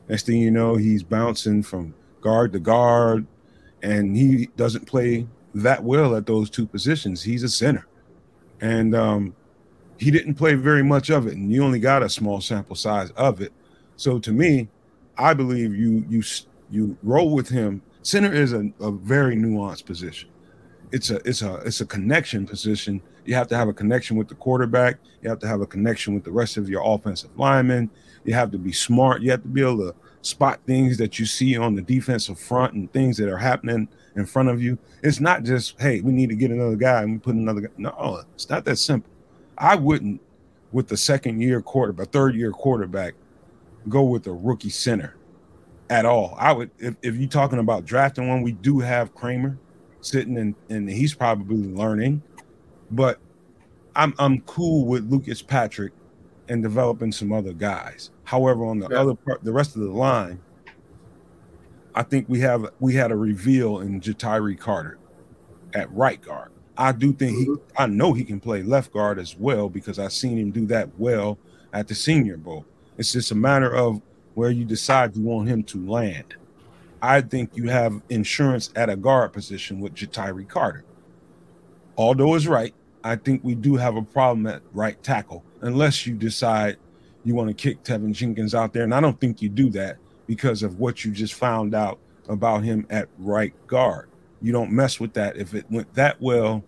next thing you know, he's bouncing from guard to guard, and he doesn't play that well at those two positions. He's a center, and um, he didn't play very much of it, and you only got a small sample size of it. So to me, I believe you you you roll with him. Center is a, a very nuanced position. It's a it's a it's a connection position. You have to have a connection with the quarterback. You have to have a connection with the rest of your offensive linemen. You have to be smart. You have to be able to spot things that you see on the defensive front and things that are happening in front of you. It's not just hey, we need to get another guy and we put another guy. No, it's not that simple. I wouldn't with the second year quarterback, third year quarterback, go with a rookie center at all. I would if, if you're talking about drafting one, we do have Kramer sitting and and he's probably learning, but I'm I'm cool with Lucas Patrick and developing some other guys. However, on the Yeah. other part, the rest of the line, I think we have we had a reveal in Ja'Tyre Carter at right guard. I do think he mm-hmm. I know he can play left guard as well because I've seen him do that well at the senior bowl. It's just a matter of where you decide you want him to land. I think you have insurance at a guard position with Ja'Tyre Carter. Although it's right, I think we do have a problem at right tackle unless you decide you want to kick Teven Jenkins out there. And I don't think you do that because of what you just found out about him at right guard. You don't mess with that if it went that well,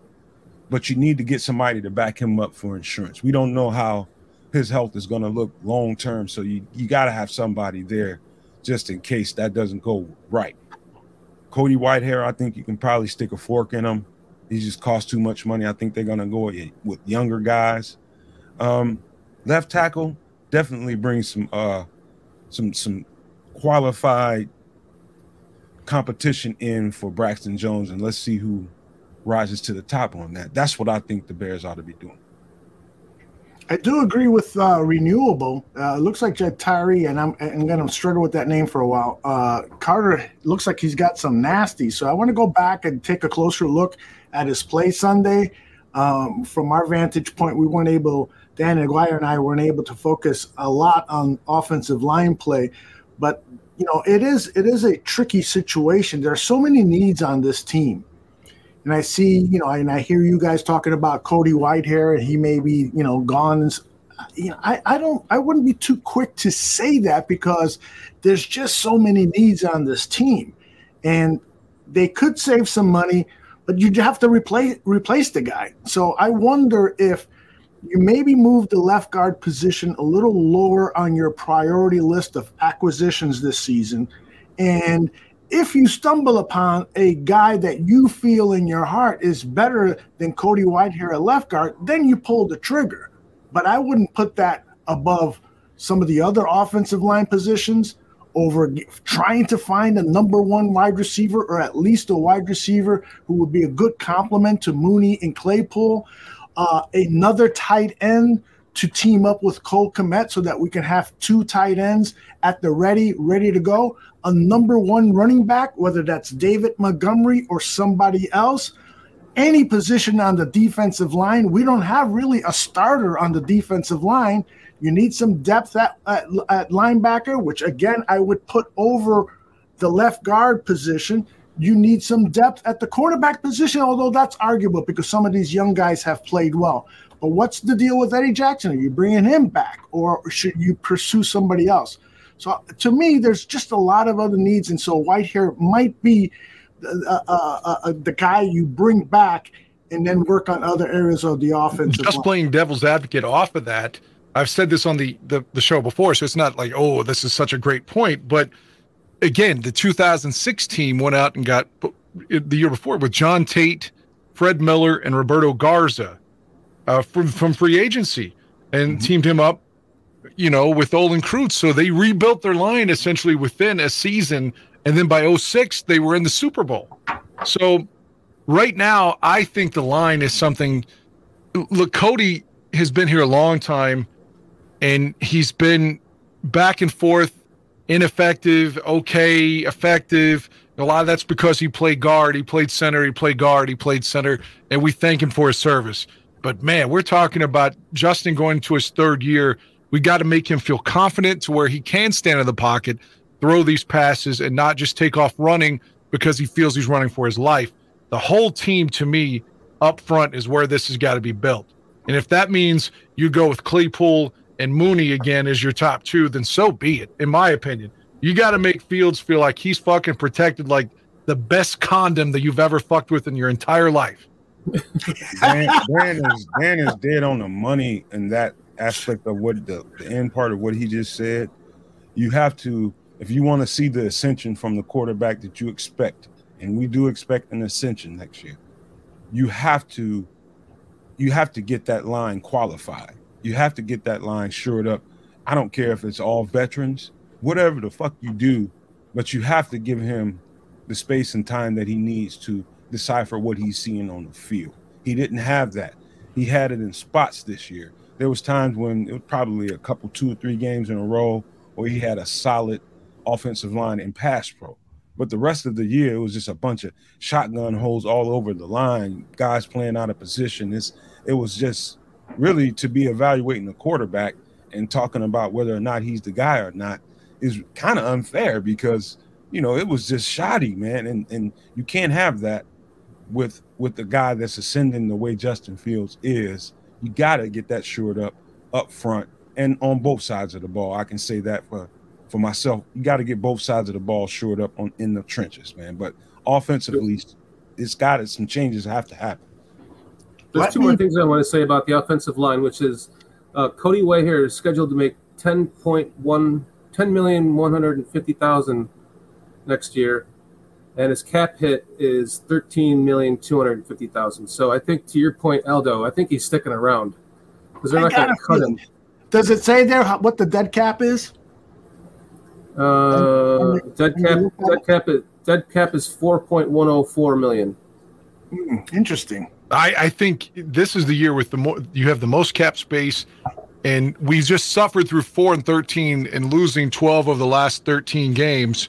but you need to get somebody to back him up for insurance. We don't know how his health is going to look long term, so you you got to have somebody there just in case that doesn't go right. Cody Whitehair, I think you can probably stick a fork in him. He just costs too much money. I think they're going to go with- younger guys. Um, left tackle definitely brings some uh some some qualified competition in for Braxton Jones, and let's see who rises to the top on that. That's what I think the Bears ought to be doing. I do agree with uh, renewable. Uh, looks like Tyree, and I'm, I'm going to struggle with that name for a while. Uh, Carter looks like he's got some nasty. So I want to go back and take a closer look at his play Sunday. Um, from our vantage point, we weren't able, Dan Aguirre and I weren't able to focus a lot on offensive line play. But, you know, it is it is a tricky situation. There are so many needs on this team. You and I see, you know, and I hear you guys talking about Cody Whitehair, and he may be, you know, gone. You know, I, I don't, I wouldn't be too quick to say that because there's just so many needs on this team, and they could save some money, but you'd have to replace replace the guy. So I wonder if you maybe move the left guard position a little lower on your priority list of acquisitions this season. And if you stumble upon a guy that you feel in your heart is better than Cody Whitehair at left guard, then you pull the trigger. But I wouldn't put that above some of the other offensive line positions over trying to find a number one wide receiver or at least a wide receiver who would be a good complement to Mooney and Claypool uh, another tight end to team up with Cole Kmet so that we can have two tight ends at the ready, ready to go. A number one running back, whether that's David Montgomery or somebody else. Any position on the defensive line, we don't have really a starter on the defensive line. You need some depth at, at, at linebacker, which again I would put over the left guard position you need some depth at the quarterback position, although that's arguable because some of these young guys have played well. But what's the deal with Eddie Jackson? Are you bringing him back or should you pursue somebody else? So to me, there's just a lot of other needs. And so Whitehair might be uh, uh, uh, the guy you bring back and then work on other areas of the offense. Just playing devil's advocate off of that, I've said this on the, the, the show before, so it's not like, oh, this is such a great point, but – again, the 2006 team went out and got the year before with John Tait, Fred Miller, and Roberto Garza uh, from from free agency, and mm-hmm. teamed him up, you know, with Olin Kreutz. So they rebuilt their line essentially within a season, and then by 06, they were in the Super Bowl. So right now, I think the line is something. Look, Cody has been here a long time, and he's been back and forth ineffective, okay, effective. A lot of that's because he played guard, he played center, he played guard, he played center, and we thank him for his service. But man, we're talking about Justin going to his third year. We got to make him feel confident to where he can stand in the pocket, throw these passes, and not just take off running because he feels he's running for his life. The whole team, to me, up front is where this has got to be built. And if that means you go with Claypool and Mooney again as your top two, then so be it, in my opinion. You got to make Fields feel like he's fucking protected like the best condom that you've ever fucked with in your entire life. Dan, Dan, is Dan is dead on the money in that aspect of what the, the end part of what he just said. You have to, if you want to see the ascension from the quarterback that you expect, and we do expect an ascension next year, you have to you have to get that line qualified. You have to get that line shored up. I don't care if it's all veterans, whatever the fuck you do, but you have to give him the space and time that he needs to decipher what he's seeing on the field. He didn't have that. He had it in spots this year. There was times when it was probably a couple, two or three games in a row where he had a solid offensive line in pass pro. But the rest of the year, it was just a bunch of shotgun holes all over the line, guys playing out of position. It's, it was just really to be evaluating the quarterback and talking about whether or not he's the guy or not is kind of unfair because you know it was just shoddy, man, and and you can't have that with with the guy that's ascending the way Justin Fields is. You got to get that shored up up front and on both sides of the ball. I can say that for for myself. You got to get both sides of the ball shored up on in the trenches, man. But offensively, it's got it. Some changes have to happen. There's two more things I want to say about the offensive line, which is uh, Cody Whitehair is scheduled to make 10.1 10 million 150 thousand next year, and his cap hit is 13 million 250 thousand. So I think to your point, Aldo, I think he's sticking around because they're I not going to cut him. Does it say there what the dead cap is? Uh, dead cap, dead cap is dead cap is 4.104 million. Mm, interesting. I, I think this is the year with the more you have the most cap space, and we just suffered through four and thirteen and losing twelve of the last thirteen games.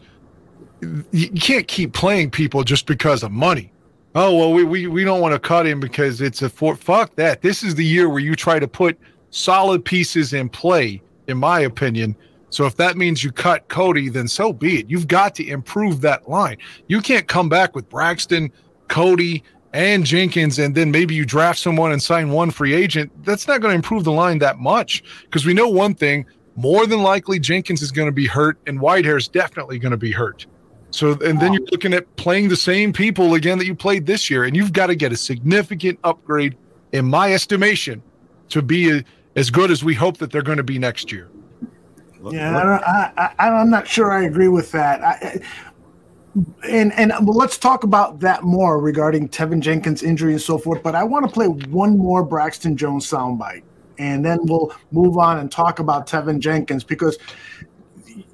You can't keep playing people just because of money. Oh well, we we, we don't want to cut him because it's a four. Fuck that. This is the year where you try to put solid pieces in play, in my opinion. So if that means you cut Cody, then so be it. You've got to improve that line. You can't come back with Braxton, Cody, and Jenkins, and then maybe you draft someone and sign one free agent, that's not going to improve the line that much. Because we know one thing more than likely Jenkins is going to be hurt, and Whitehair is definitely going to be hurt. So, and then you're looking at playing the same people again that you played this year, and you've got to get a significant upgrade, in my estimation, to be a, as good as we hope that they're going to be next year. Yeah, I don't, I, I, I'm not sure I agree with that. I, and and well, let's talk about that more regarding Teven Jenkins' injury and so forth. But I want to play one more Braxton Jones soundbite, and then we'll move on and talk about Teven Jenkins because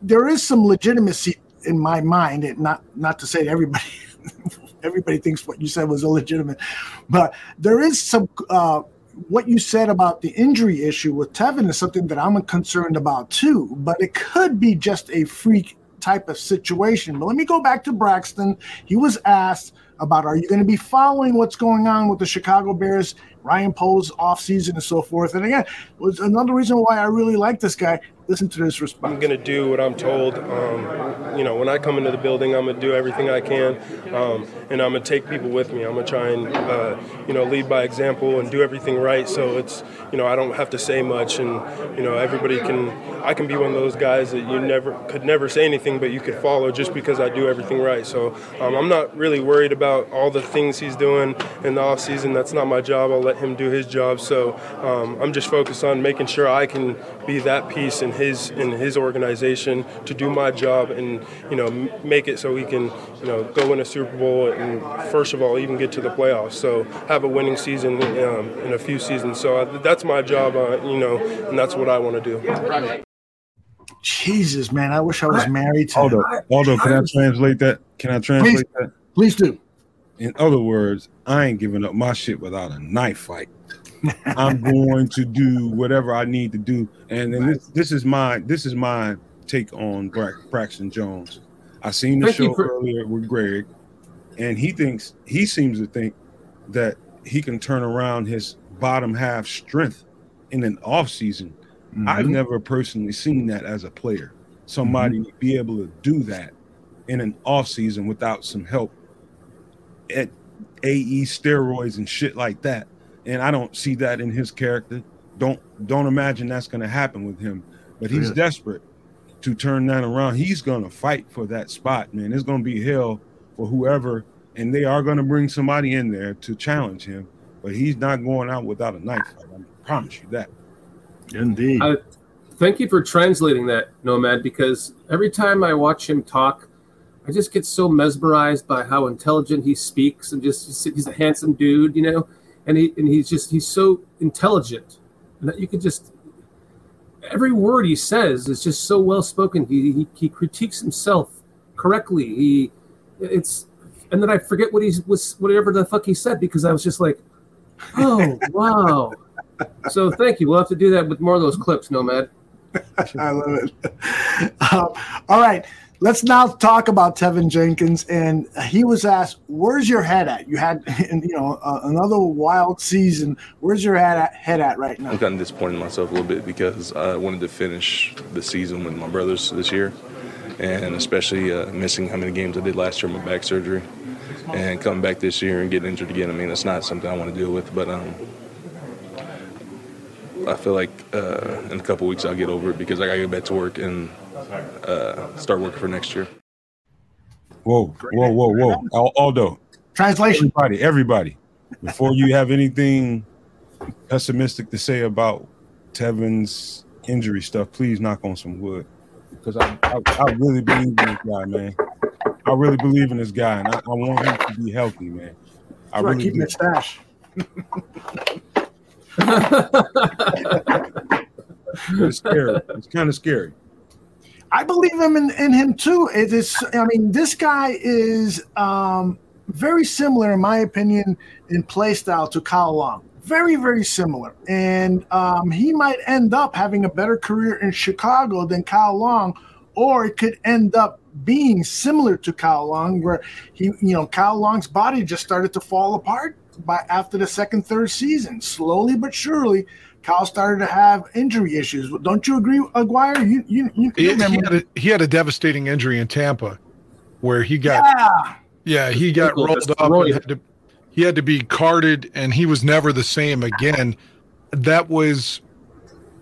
there is some legitimacy in my mind. It not not to say everybody everybody thinks what you said was illegitimate, but there is some. Uh, what you said about the injury issue with Teven is something that I'm concerned about too, but it could be just a freak type of situation. But let me go back to Braxton. He was asked about are you going to be following what's going on with the Chicago Bears, Ryan Poles offseason and so forth. And again, was another reason why I really like this guy. Listen to this response. I'm going to do what I'm told. Um, you know, when I come into the building, I'm going to do everything I can, um, and I'm going to take people with me. I'm going to try and, uh, you know, lead by example and do everything right. So it's, you know, I don't have to say much, and you know, everybody can. I can be one of those guys that you never could never say anything, but you could follow just because I do everything right. So um, I'm not really worried about all the things he's doing in the off season. That's not my job. I'll let him do his job. So um, I'm just focused on making sure I can be that piece in his in his organization to do my job and you know make it so we can you know go win a Super Bowl and first of all even get to the playoffs. So have a winning season um, in a few seasons. So I, that's my job, uh, you know, and that's what I want to do. Jesus, man, I wish I was married to Aldo, Aldo, can I translate that? Can I translate Please. that? Please do. In other words, I ain't giving up my shit without a knife fight. I'm going to do whatever I need to do, and then this, this is my this is my take on Bra- Braxton Jones. I seen the Thank show for- earlier with Greg, and he thinks he seems to think that he can turn around his bottom half strength in an off season. I've Mhm. never personally seen that as a player. Somebody be able to do that in an off season without some help at AE steroids and shit like that. And I don't see that in his character. Don't don't imagine that's going to happen with him. But he's Really? desperate to turn that around. He's going to fight for that spot, man. It's going to be hell for whoever, and they are going to bring somebody in there to challenge him. But he's not going out without a knife fight. I promise you that. Indeed. I, thank you for translating that, Nomad, because every time I watch him talk, I just get so mesmerized by how intelligent he speaks and just he's a handsome dude, you know, and he and he's just he's so intelligent that you could just every word he says is just so well spoken. He, he he critiques himself correctly. He it's and then I forget what he was whatever the fuck he said because I was just like, oh wow. So thank you. We'll have to do that with more of those clips, Nomad. I love it. Um, all right, let's now talk about Teven Jenkins. And he was asked, "Where's your head at? You had, you know, uh, another wild season. Where's your head at, head at right now?" I'm kind of disappointed in myself a little bit because I wanted to finish the season with my brothers this year, and especially uh, missing how many games I did last year with back surgery, and coming back this year and getting injured again. I mean, it's not something I want to deal with, but um, I feel like uh, in a couple weeks I'll get over it because I gotta get back to work and uh, start working for next year. Whoa, whoa, whoa, whoa. Al- Aldo, Translation. everybody, everybody, before you have anything pessimistic to say about Teven's injury stuff, please knock on some wood. Because I, I, I really believe in this guy, man. I really believe in this guy, and I, I want him to be healthy, man. I That's right, really keep do. your stash. It's scary. It's kind of scary. I believe him in, in him too. It is. I mean, this guy is um, very similar, in my opinion, in play style to Kyle Long. Very, very similar, and um, he might end up having a better career in Chicago than Kyle Long, or it could end up being similar to Kyle Long, where he, you know, Kyle Long's body just started to fall apart by after the second, third season. Slowly but surely, Kyle started to have injury issues. Don't you agree, Aguirre? You, you, you, He, you he remember? had a, he had a devastating injury in Tampa, where he got Yeah. yeah he got Ankle rolled up and had to he had to be carted and he was never the same again. That was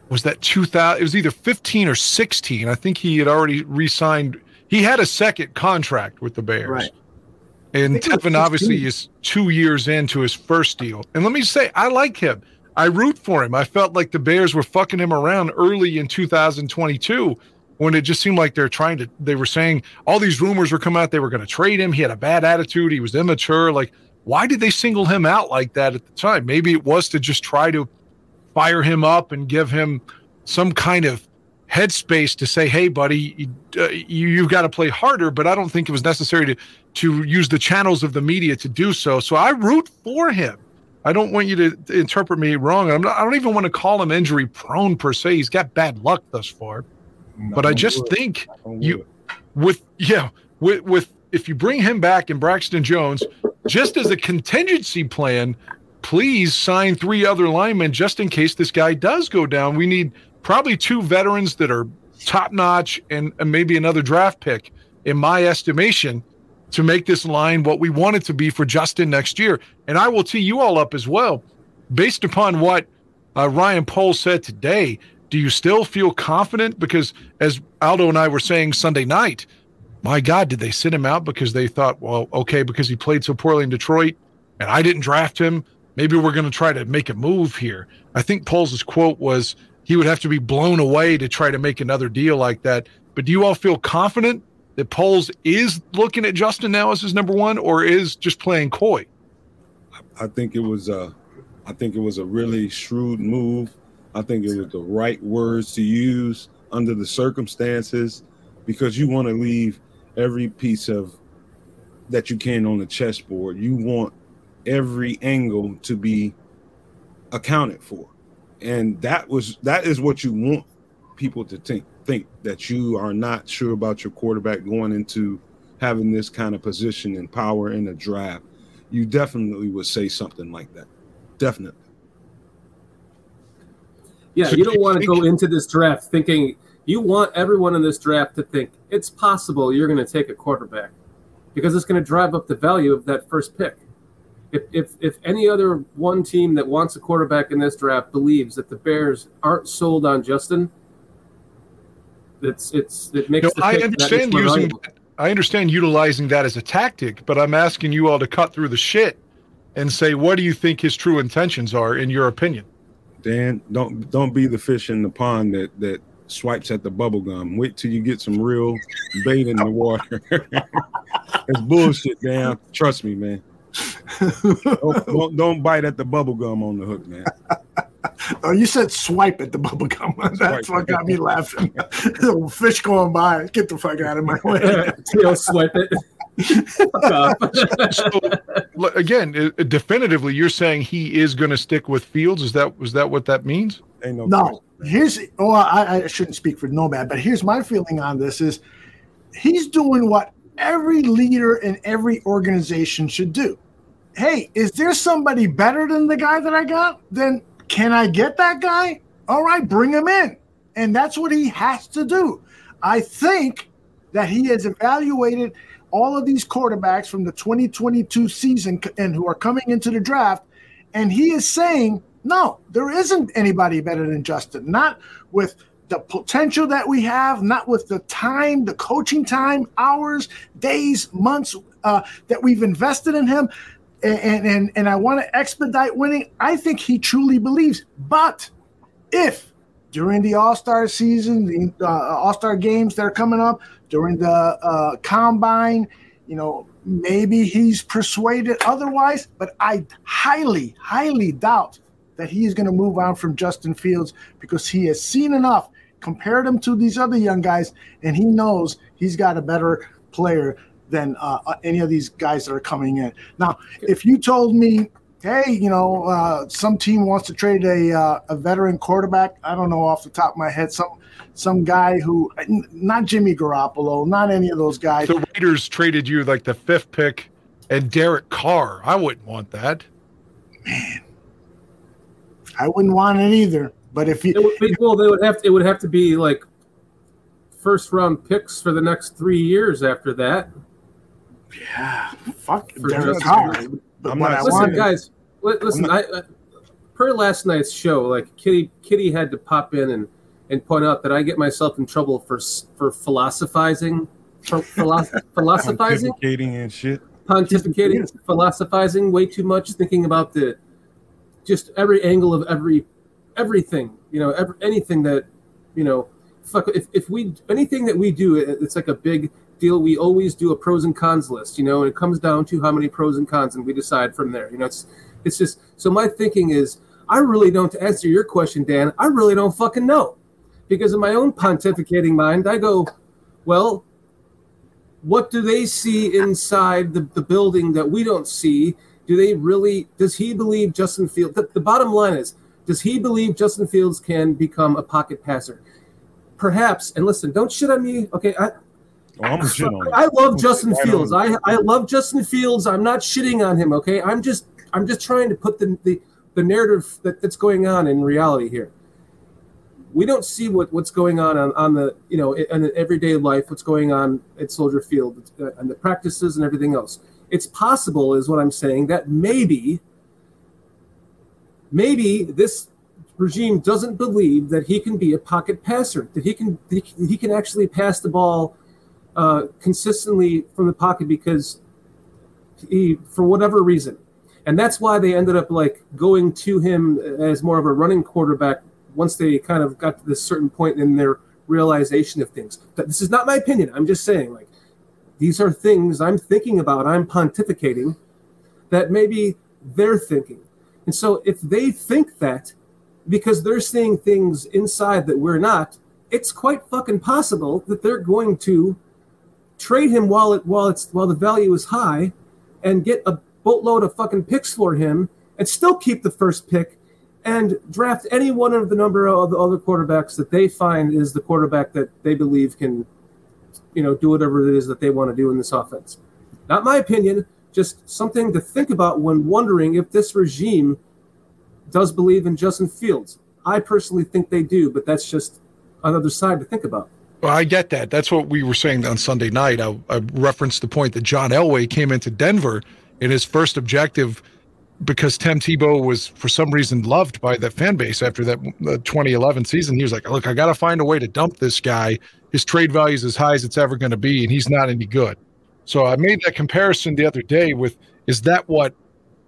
was that 2000 it was either 15 or 16. I think he had already re-signed he had a second contract with the Bears. Right. And I think it was Teven obviously is two years into his first deal. And let me say, I like him. I root for him. I felt like the Bears were fucking him around early in 2022 when it just seemed like they're trying to, they were saying all these rumors were coming out. They were going to trade him. He had a bad attitude. He was immature. Like, why did they single him out like that at the time? Maybe it was to just try to fire him up and give him some kind of headspace to say, "Hey, buddy, you, uh, you you've got to play harder." But I don't think it was necessary to to use the channels of the media to do so. So I root for him. I don't want you to interpret me wrong. I'm not, I don't even want to call him injury prone per se. He's got bad luck thus far. but I just think you with yeah with with if you bring him back and Braxton Jones just as a contingency plan, please sign three other linemen just in case this guy does go down. We need probably two veterans that are top notch and, and maybe another draft pick, in my estimation, to make this line what we want it to be for Justin next year. And I will tee you all up as well, based upon what uh, Ryan Poles said today. Do you still feel confident? Because as Aldo and I were saying Sunday night, my God, did they sit him out because they thought, well, okay, because he played so poorly in Detroit and I didn't draft him, maybe we're going to try to make a move here. I think Poles' quote was he would have to be blown away to try to make another deal like that. But do you all feel confident that Poles is looking at Justin now as his number one or is just playing coy? I think it was a, I think it was a really shrewd move. I think it was the right words to use under the circumstances, because you want to leave every piece of that you can on the chessboard. You want every angle to be accounted for, and that was that is what you want people to think think that you are not sure about your quarterback going into having this kind of position and power in a draft you definitely would say something like that. Definitely. Yeah, you don't want to go into this draft thinking you want everyone in this draft to think it's possible you're going to take a quarterback because it's going to drive up the value of that first pick. If, if, if any other one team that wants a quarterback in this draft believes that the Bears aren't sold on Justin, it's it's it makes No, the I pick that understand using. I understand utilizing that as a tactic, but I'm asking you all to cut through the shit and say what do you think his true intentions are in your opinion? Dan, don't don't be the fish in the pond that that swipes at the bubble gum. Wait till you get some real bait in the water. it's bullshit, Dan. Trust me, man. Don't, don't, don't bite at the bubble gum on the hook, man. Oh, you said swipe at the bubble gum. That's what got me laughing. Little Fish going by. Get the fuck out of my way. Tail swipe it. Fuck so again, i- i- definitively, you're saying he is going to stick with Fields. Is that was that what that means? Ain't no, No, here's oh I, I shouldn't speak for Nomad, but here's my feeling on this: is he's doing what every leader in every organization should do. Hey, is there somebody better than the guy that I got? Then can I get that guy? All right, bring him in, and that's what he has to do. I think that he has evaluated all of these quarterbacks from the 2022 season and who are coming into the draft, and he is saying, no, there isn't anybody better than Justin. Not with the potential that we have, not with the time, the coaching time, hours, days, months uh, that we've invested in him. And, and, and I want to expedite winning. I think he truly believes. But if during the All Star season, the uh, All Star games that are coming up, during the uh, combine, you know, maybe he's persuaded otherwise, but I highly, highly doubt that he is going to move on from Justin Fields because he has seen enough, compared him to these other young guys, and he knows he's got a better player than uh, uh, any of these guys that are coming in. Now, if you told me, hey, you know, uh, some team wants to trade a uh, a veteran quarterback, I don't know off the top of my head, some some guy who, n- not Jimmy Garoppolo, not any of those guys. The Raiders traded you like the fifth pick and Derek Carr. I wouldn't want that. Man, I wouldn't want it either. But if you, It would be, well, they would have to, it would have to be like first round picks for the next three years after that. Yeah, fuck For Derek Carr. I'm what not I Listen, wanted, guys. li- Listen, I, I per last night's show, like Kitty, Kitty had to pop in and and point out that I get myself in trouble for for philosophizing, for philosoph- philosophizing, pontificating and shit. pontificating, philosophizing way too much, thinking about the just every angle of every everything, you know, every, anything that you know. Fuck, if, if we anything that we do, it- it's like a big deal. We always do a pros and cons list, you know, and it comes down to how many pros and cons, and we decide from there. You know, it's it's just so my thinking is I really don't to answer your question, Dan. I really don't fucking know because in my own pontificating mind, I go, well, what do they see inside the, the building that we don't see? Do they really? Does he believe Justin Fields? The, the bottom line is, does he believe Justin Fields can become a pocket passer? Perhaps. And listen, don't shit on me. Okay, I, Oh, I'm on I love Justin Right Fields. I, I love Justin Fields. I'm not shitting on him. Okay, I'm just I'm just trying to put the the, the narrative that, that's going on in reality here. We don't see what, what's going on, on on the you know in, in everyday life. What's going on at Soldier Field uh, and the practices and everything else. It's possible, is what I'm saying, that maybe maybe this regime doesn't believe that he can be a pocket passer, that he can that he can actually pass the ball uh, consistently from the pocket because he, for whatever reason, and that's why they ended up like going to him as more of a running quarterback once they kind of got to this certain point in their realization of things. This is not my opinion. I'm just saying like these are things I'm thinking about. I'm pontificating that maybe they're thinking. And so if they think that because they're seeing things inside that we're not, it's quite fucking possible that they're going to trade him while it while it's while the value is high and get a boatload of fucking picks for him and still keep the first pick and draft any one of the number of the other quarterbacks that they find is the quarterback that they believe can you know do whatever it is that they want to do in this offense. Not my opinion, just something to think about when wondering if this regime does believe in Justin Fields. I personally think they do, but that's just another side to think about. Well, I get that. That's what we were saying on Sunday night. I, I referenced the point that John Elway came into Denver in his first objective because Tim Tebow was, for some reason, loved by the fan base after that uh, 2011 season. He was like, "Look, I got to find a way to dump this guy. His trade value is as high as it's ever going to be, and he's not any good." So I made that comparison the other day with, is that what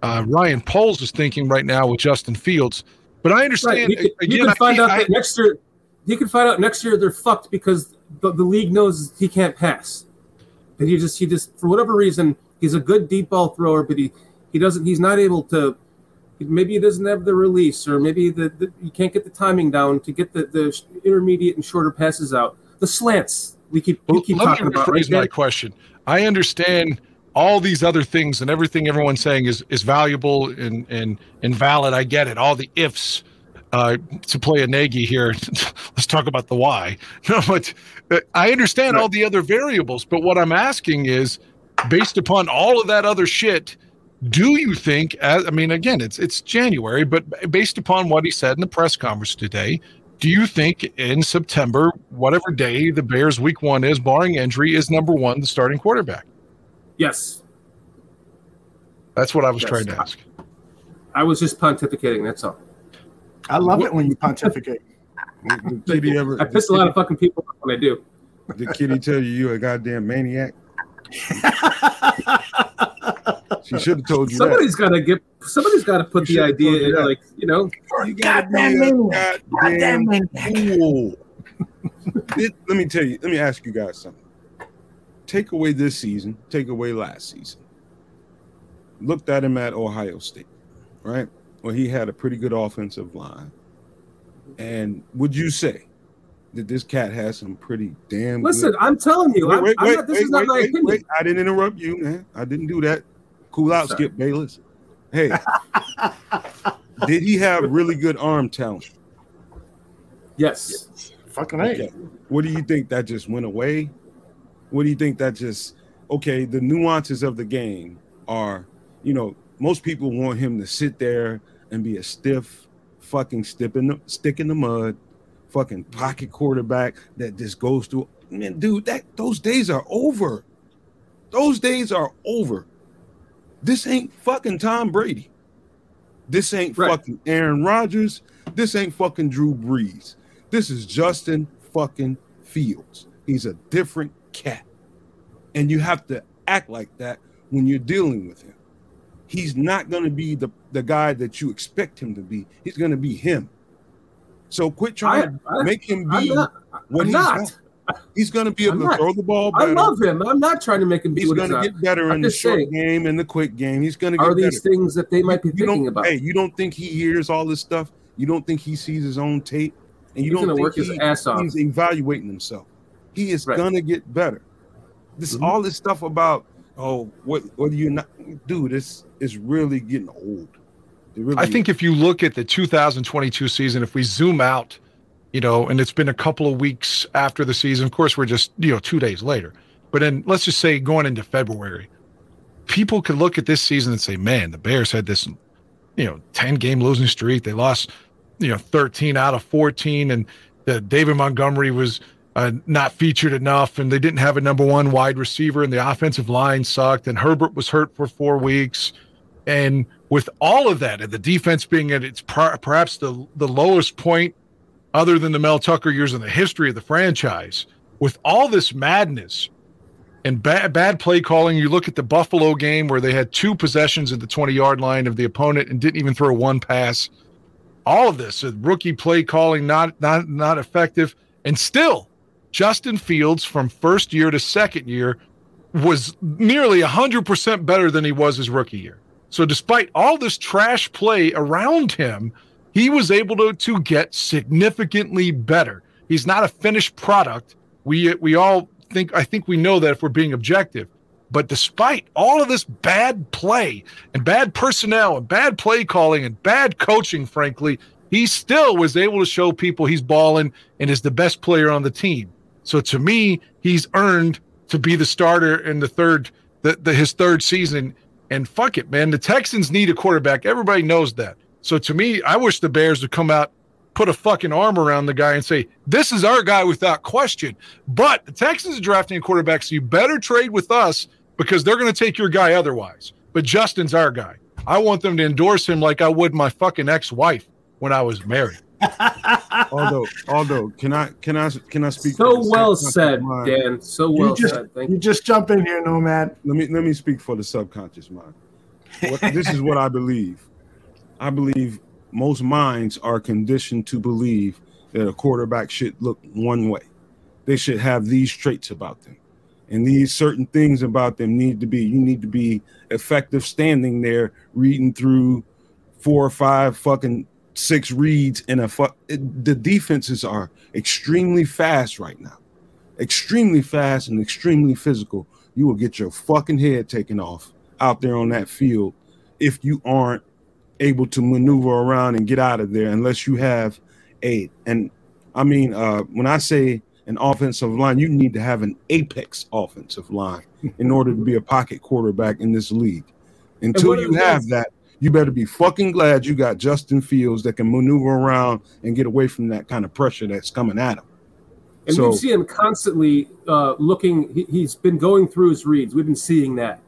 uh, Ryan Poles is thinking right now with Justin Fields? But I understand. Right. You, could, you can I find can't- out I- that next You can find out next year they're fucked because the, the league knows he can't pass. But he just he just for whatever reason he's a good deep ball thrower, but he he doesn't he's not able to. Maybe he doesn't have the release, or maybe the, the you can't get the timing down to get the, the intermediate and shorter passes out. The slants we keep we Well, keep let talking me about. rephrase right, my Dan? question. I understand all these other things and everything everyone's saying is is valuable and and and valid. I get it. All the ifs. Uh, to play a Nagy here, let's talk about the why. No, but uh, I understand all the other variables. But what I'm asking is, based upon all of that other shit, do you think? As, I mean, again, it's it's January, but based upon what he said in the press conference today, do you think in September, whatever day the Bears week one is, barring injury, is number one the starting quarterback? Yes, That's what I was Yes. trying to ask. I was just pontificating. That's all. I love it when you pontificate. Did Kitty ever? I piss a lot of fucking people off when I do. Did Kitty tell you you a goddamn maniac? she should have told you Somebody's got to get. Somebody's got to put You the idea in, that. like you know. that. You gotta be a goddamn fool. It- let me tell you. Let me ask you guys something. Take away this season. Take away last season. Looked at him at Ohio State, right? Well, he had a pretty good offensive line. And would you say that this cat has some pretty damn? Listen, good- I'm telling you, Wait, I'm, wait, I'm wait, not, this wait, is not wait, my wait, opinion. wait. I didn't interrupt you, man. I didn't do that. Cool out, Sorry. Skip Bayless. Hey, did he have really good arm talent? Yes. Fucking A. Okay. What do you think that just went away? What do you think that just okay? The nuances of the game are, you know, most people want him to sit there and be a stiff, fucking stick in the stick in the mud, fucking pocket quarterback that just goes through. Man, dude, that those days are over. Those days are over. This ain't fucking Tom Brady. This ain't Right. fucking Aaron Rodgers. This ain't fucking Drew Brees. This is Justin fucking Fields. He's a different cat. And you have to act like that when you're dealing with him. He's not going to be the, the guy that you expect him to be. He's going to be him. So quit trying I- to make him I'm be not- what I'm he's not. not. He's going to be able I'm to not. throw the ball Better. I love him. I'm not trying to make him be He's going to get better I'm in the short saying, game and the quick game. He's going to get Are better. these things that they might be You thinking about? Hey, you don't think he hears all this stuff? You don't think he sees his own tape? And you He's don't think work his he- ass off. he's evaluating himself. He is Right. gonna get better. This Mhm. all this stuff about oh what what do you not dude? This is really getting old. Really I think if you look at the 2022 season, if we zoom out, you know, and it's been a couple of weeks after the season, of course, we're just, you know, two days later. But then let's just say going into February, people could look at this season and say, man, the Bears had this, you know, 10 game losing streak. They lost, you know, 13 out of 14. And the David Montgomery was uh, not featured enough. And they didn't have a number one wide receiver. And the offensive line sucked. And Herbert was hurt for four weeks. And with all of that, and the defense being at its per- perhaps the, the lowest point other than the Mel Tucker years in the history of the franchise, with all this madness and bad, bad play calling, you look at the Buffalo game where they had two possessions at the 20 yard line of the opponent and didn't even throw one pass. All of this, rookie play calling not not not effective, and still, Justin Fields from first year to second year was nearly 100% better than he was his rookie year. So despite all this trash play around him, he was able to, to get significantly better. He's not a finished product. We we all think I think we know that if we're being objective. But despite all of this bad play and bad personnel and bad play calling and bad coaching, frankly, he still was able to show people he's balling and is the best player on the team. So to me, he's earned to be the starter in the third the, the his third season. And fuck it, man. The Texans need a quarterback. Everybody knows that. So to me, I wish the Bears would come out, put a fucking arm around the guy and say, This is our guy without question. But the Texans are drafting a quarterback, so you better trade with us because they're going to take your guy otherwise. But Justin's our guy. I want them to endorse him like I would my fucking ex-wife when I was married. Although although can I can I can I speak So well said, mind? Dan. So You well just said. Thank you just jump in here, Nomad. Let me let me speak for the subconscious mind. What, this is what I believe. I believe most minds are conditioned to believe that a quarterback should look one way. They should have these traits about them. And these certain things about them need to be you need to be effective standing there reading through four or five fucking six reads in a fu- it- the defenses are extremely fast right now. Extremely fast and extremely physical. You will get your fucking head taken off out there on that field if you aren't able to maneuver around and get out of there unless you have a and I mean uh when I say an offensive line, you need to have an apex offensive line in order to be a pocket quarterback in this league. Until you have that, you better be fucking glad you got Justin Fields that can maneuver around and get away from that kind of pressure that's coming at him. And So- we see him constantly uh, looking. He, he's been going through his reads. We've been seeing that.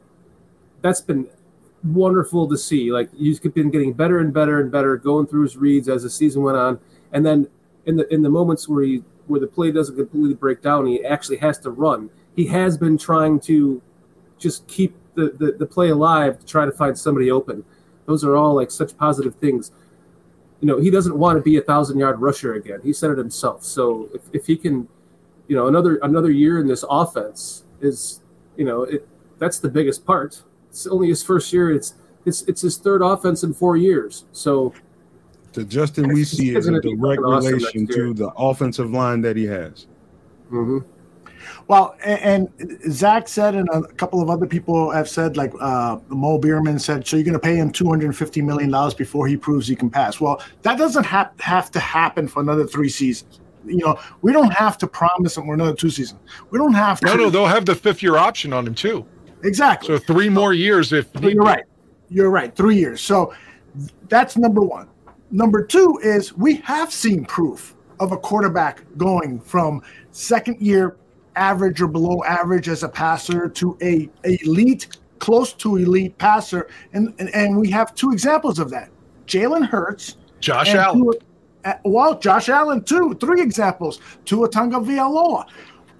That's been wonderful to see. Like he's been getting better and better and better, going through his reads as the season went on. And then in the in the moments where he where the play doesn't completely break down, he actually has to run. He has been trying to just keep the, the, the play alive to try to find somebody open. Those are all like such positive things. You know, he doesn't want to be a thousand yard rusher again. He said it himself. So if, if he can, you know, another another year in this offense is, you know, it that's the biggest part. It's only his first year. It's it's it's his third offense in four years. So To Justin, we see is a direct awesome relation to the offensive line that he has. mhm. Well, and, and Zach said, and a couple of other people have said, like uh, Mo Bierman said, so you're going to pay him 250 million dollars before he proves he can pass. Well, that doesn't have have to happen for another three seasons. You know, we don't have to promise him for another two seasons. We don't have to. No, no, they'll have the fifth year option on him too. exactly. So three more years if you're right. You're right. Three years. So that's number one. Number two is we have seen proof of a quarterback going from second year average or below average as a passer to a elite close to elite passer, and and, and we have two examples of that: Jalen Hurts, Josh Allen. Tua- uh, well, Josh Allen too. Three examples: Tua Tagovailoa.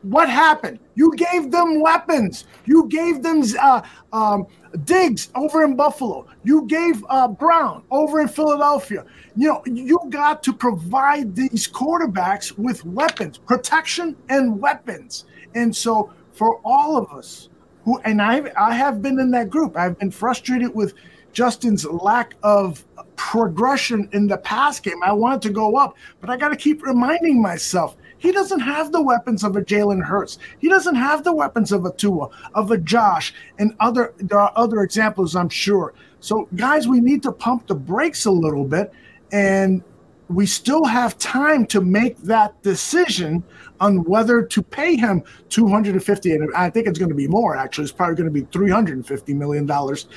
What happened? You gave them weapons. You gave them uh, um, Diggs over in Buffalo. You gave uh, Brown over in Philadelphia. You know, you got to provide these quarterbacks with weapons, protection and weapons. And so, for all of us who, and I, I have been in that group. I've been frustrated with Justin's lack of progression in the pass game. I wanted to go up, but I got to keep reminding myself he doesn't have the weapons of a Jalen Hurts. He doesn't have the weapons of a Tua, of a Josh, and other. There are other examples, I'm sure. So, guys, we need to pump the brakes a little bit, and we still have time to make that decision on whether to pay him 250 and i think it's going to be more actually. It's probably going to be 350 million dollars.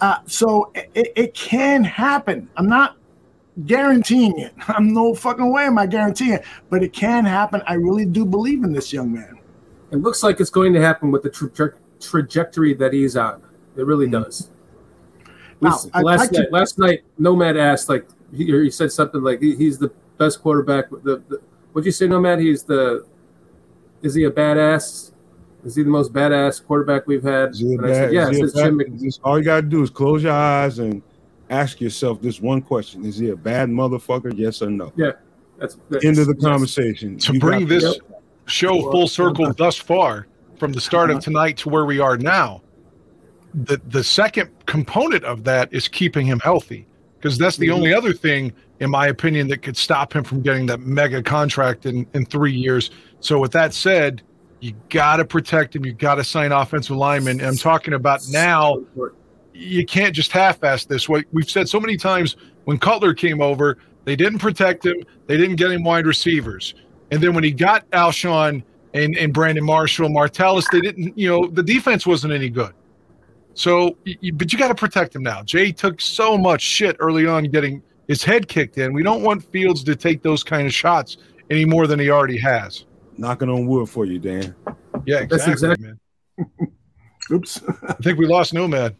Uh, so it, it can happen. I'm not guaranteeing it. I'm no fucking way am i guaranteeing it but it can happen. I really do believe in this young man. It looks like it's going to happen with the traje- trajectory that he's on. It really does. We- Now, last to- night, last night, Nomad asked like he, he said something like he, he's the best quarterback. The, the what'd you say, Nomad? He's the is he a badass? Is he the most badass quarterback we've had? Is he I said, yeah. is he a It's Jim Mc- all you gotta do is close your eyes and ask yourself this one question: Is he a bad motherfucker? Yes or no? yeah, that's, that's End of the yes. conversation. to You bring got- this show full circle thus far from the start of uh-huh. tonight to where we are now the the second component of that is keeping him healthy because that's the only mm-hmm. other thing in my opinion that could stop him from getting that mega contract in in 3 years so with that said you got to protect him you got to sign offensive linemen and i'm talking about now you can't just half-ass this. What we've said so many times when Cutler came over, they didn't protect him, they didn't get him wide receivers, and then when he got Alshon and and Brandon Marshall, Martellus, they didn't. You know, the defense wasn't any good. So, y- y- but you got to protect him now. Jay took so much shit early on, getting his head kicked in. We don't want Fields to take those kind of shots any more than he already has. knocking on wood for you, Dan. Yeah, That's exactly, man. oops I think we lost Nomad.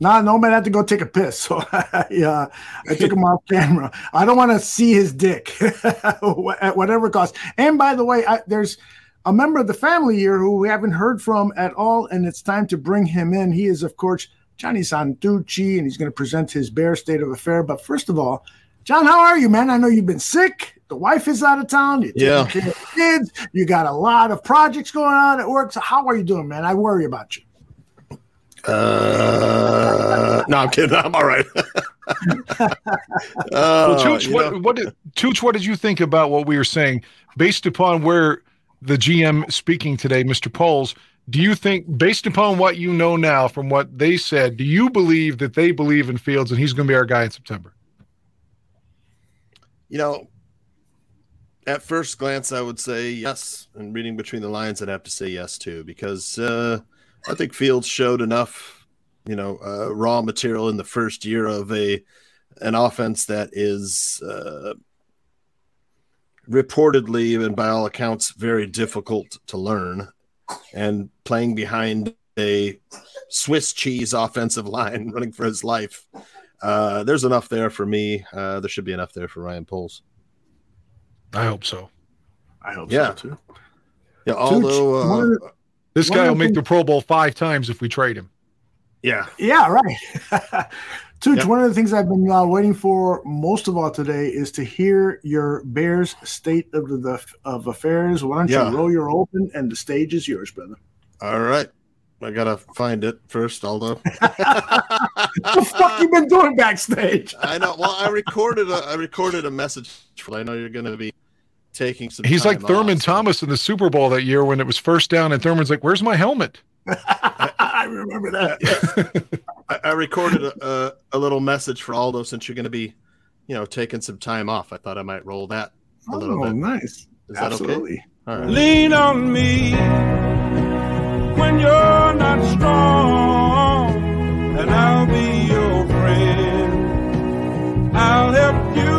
Nah, no man had to go take a piss, so yeah, uh, I took him off camera. I don't want to see his dick at whatever cost. And by the way, I, there's a member of the family here who we haven't heard from at all, and it's time to bring him in. He is, of course, Johnny Santucci, and he's going to present his bare State of Affair. But first of all, John, how are you, man? I know you've been sick. The wife is out of town. You're Yeah. care of kids. You got a lot of projects going on at work. So how are you doing, man? I worry about you. Uh, no, I'm kidding. I'm all right. Well, Uh, Tooch, what, what did Tooch, what did you think about what we were saying based upon where the GM speaking today, Mr. Poles? Do you think, based upon what you know now from what they said, do you believe that they believe in Fields and he's going to be our guy in September? you know, at first glance, I would say yes. And reading between the lines, I'd have to say yes too, because uh, I think Fields showed enough, you know, uh, raw material in the first year of a an offense that is uh, reportedly and by all accounts very difficult to learn, and playing behind a Swiss cheese offensive line running for his life. Uh, there's enough there for me. Uh, there should be enough there for Ryan Poles. I hope so. I hope Yeah. so too. Yeah, although uh, of This guy will make the Pro Bowl five times if we trade him. yeah, Yeah, right. Tooch, Yep. one of the things I've been uh, waiting for most of all today is to hear your Bears state of the, the of affairs. Why don't Yeah. you roll your open and the stage is yours, brother. all right. I gotta find it first, although what the fuck you been doing backstage? I know. Well, I recorded a I recorded a message. I know you're gonna be taking some. He's like Thurman off, Thomas in the Super Bowl that year when it was first down, and Thurman's like, "Where's my helmet?" I remember that. I, I recorded a, a, a little message for Aldo since you're gonna be, you know, taking some time off. I thought I might roll that a little Oh, bit. nice. Is that okay? Absolutely. Lean on me when you're not strong, and I'll be your friend. I'll help you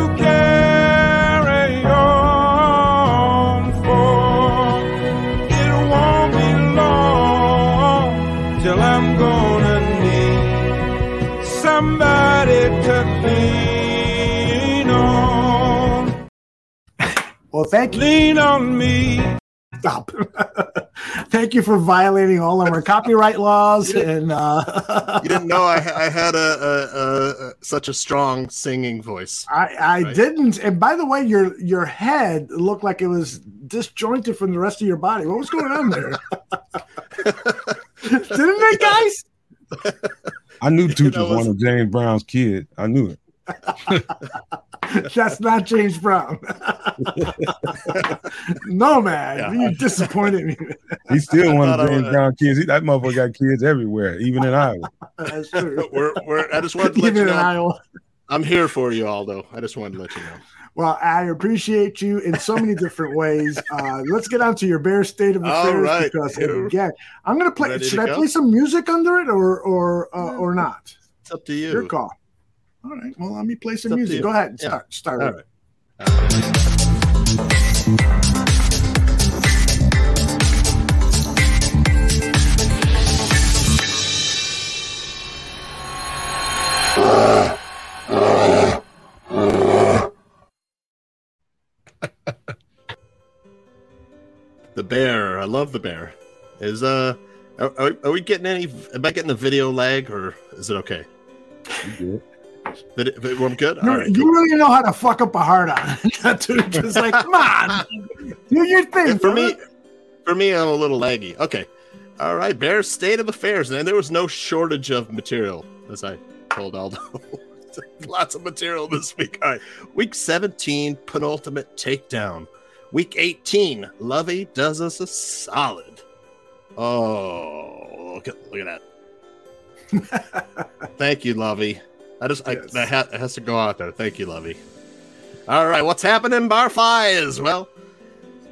thank you. Lean on me. Stop. thank you for violating all of our copyright laws and uh, You didn't know I, I had a, a, a, a such a strong singing voice. I, I Right. didn't. And by the way, your your head looked like it was disjointed from the rest of your body. What was going on there? Didn't it, guys? I knew Tooch know, was one of James Brown's kids. I knew it. That's not James Brown. no, man, you disappointed me. He's still one of James Brown kids. He, that motherfucker got kids everywhere, even in Iowa. That's true. we're, we're, I just wanted to let Even you in know Iowa. I'm here for you, Aldo. I just wanted to let you know. Well, I appreciate you in so many different ways. Uh, let's get on to your Bear state of All affairs right. because Here. again, I'm going to play. Ready to Should I go? play some music under it or or uh, or not? It's up to you. Your call. All right. Well, let me play some music. Go ahead. Yeah. Start. Start. All it. The bear. I love the bear. Is uh, are, are, are we getting any? Am I getting the video lag or is it okay? You Vid- vid- I'm good. You, right. you really know how to fuck up a hard on, that dude. Just like, come on, do your thing. for brother. me, for me, I'm a little laggy. Okay, all right. Bears state of affairs, and there was no shortage of material, as I told Aldo. Lots of material this week. All right, week 17, penultimate takedown. Week 18, Lovie does us a solid. Oh, look at look at that. Thank you, Lovie. I just I, that ha- it has to go out there. Thank you, Lovie. All right, what's happening, Bar Fives? Well,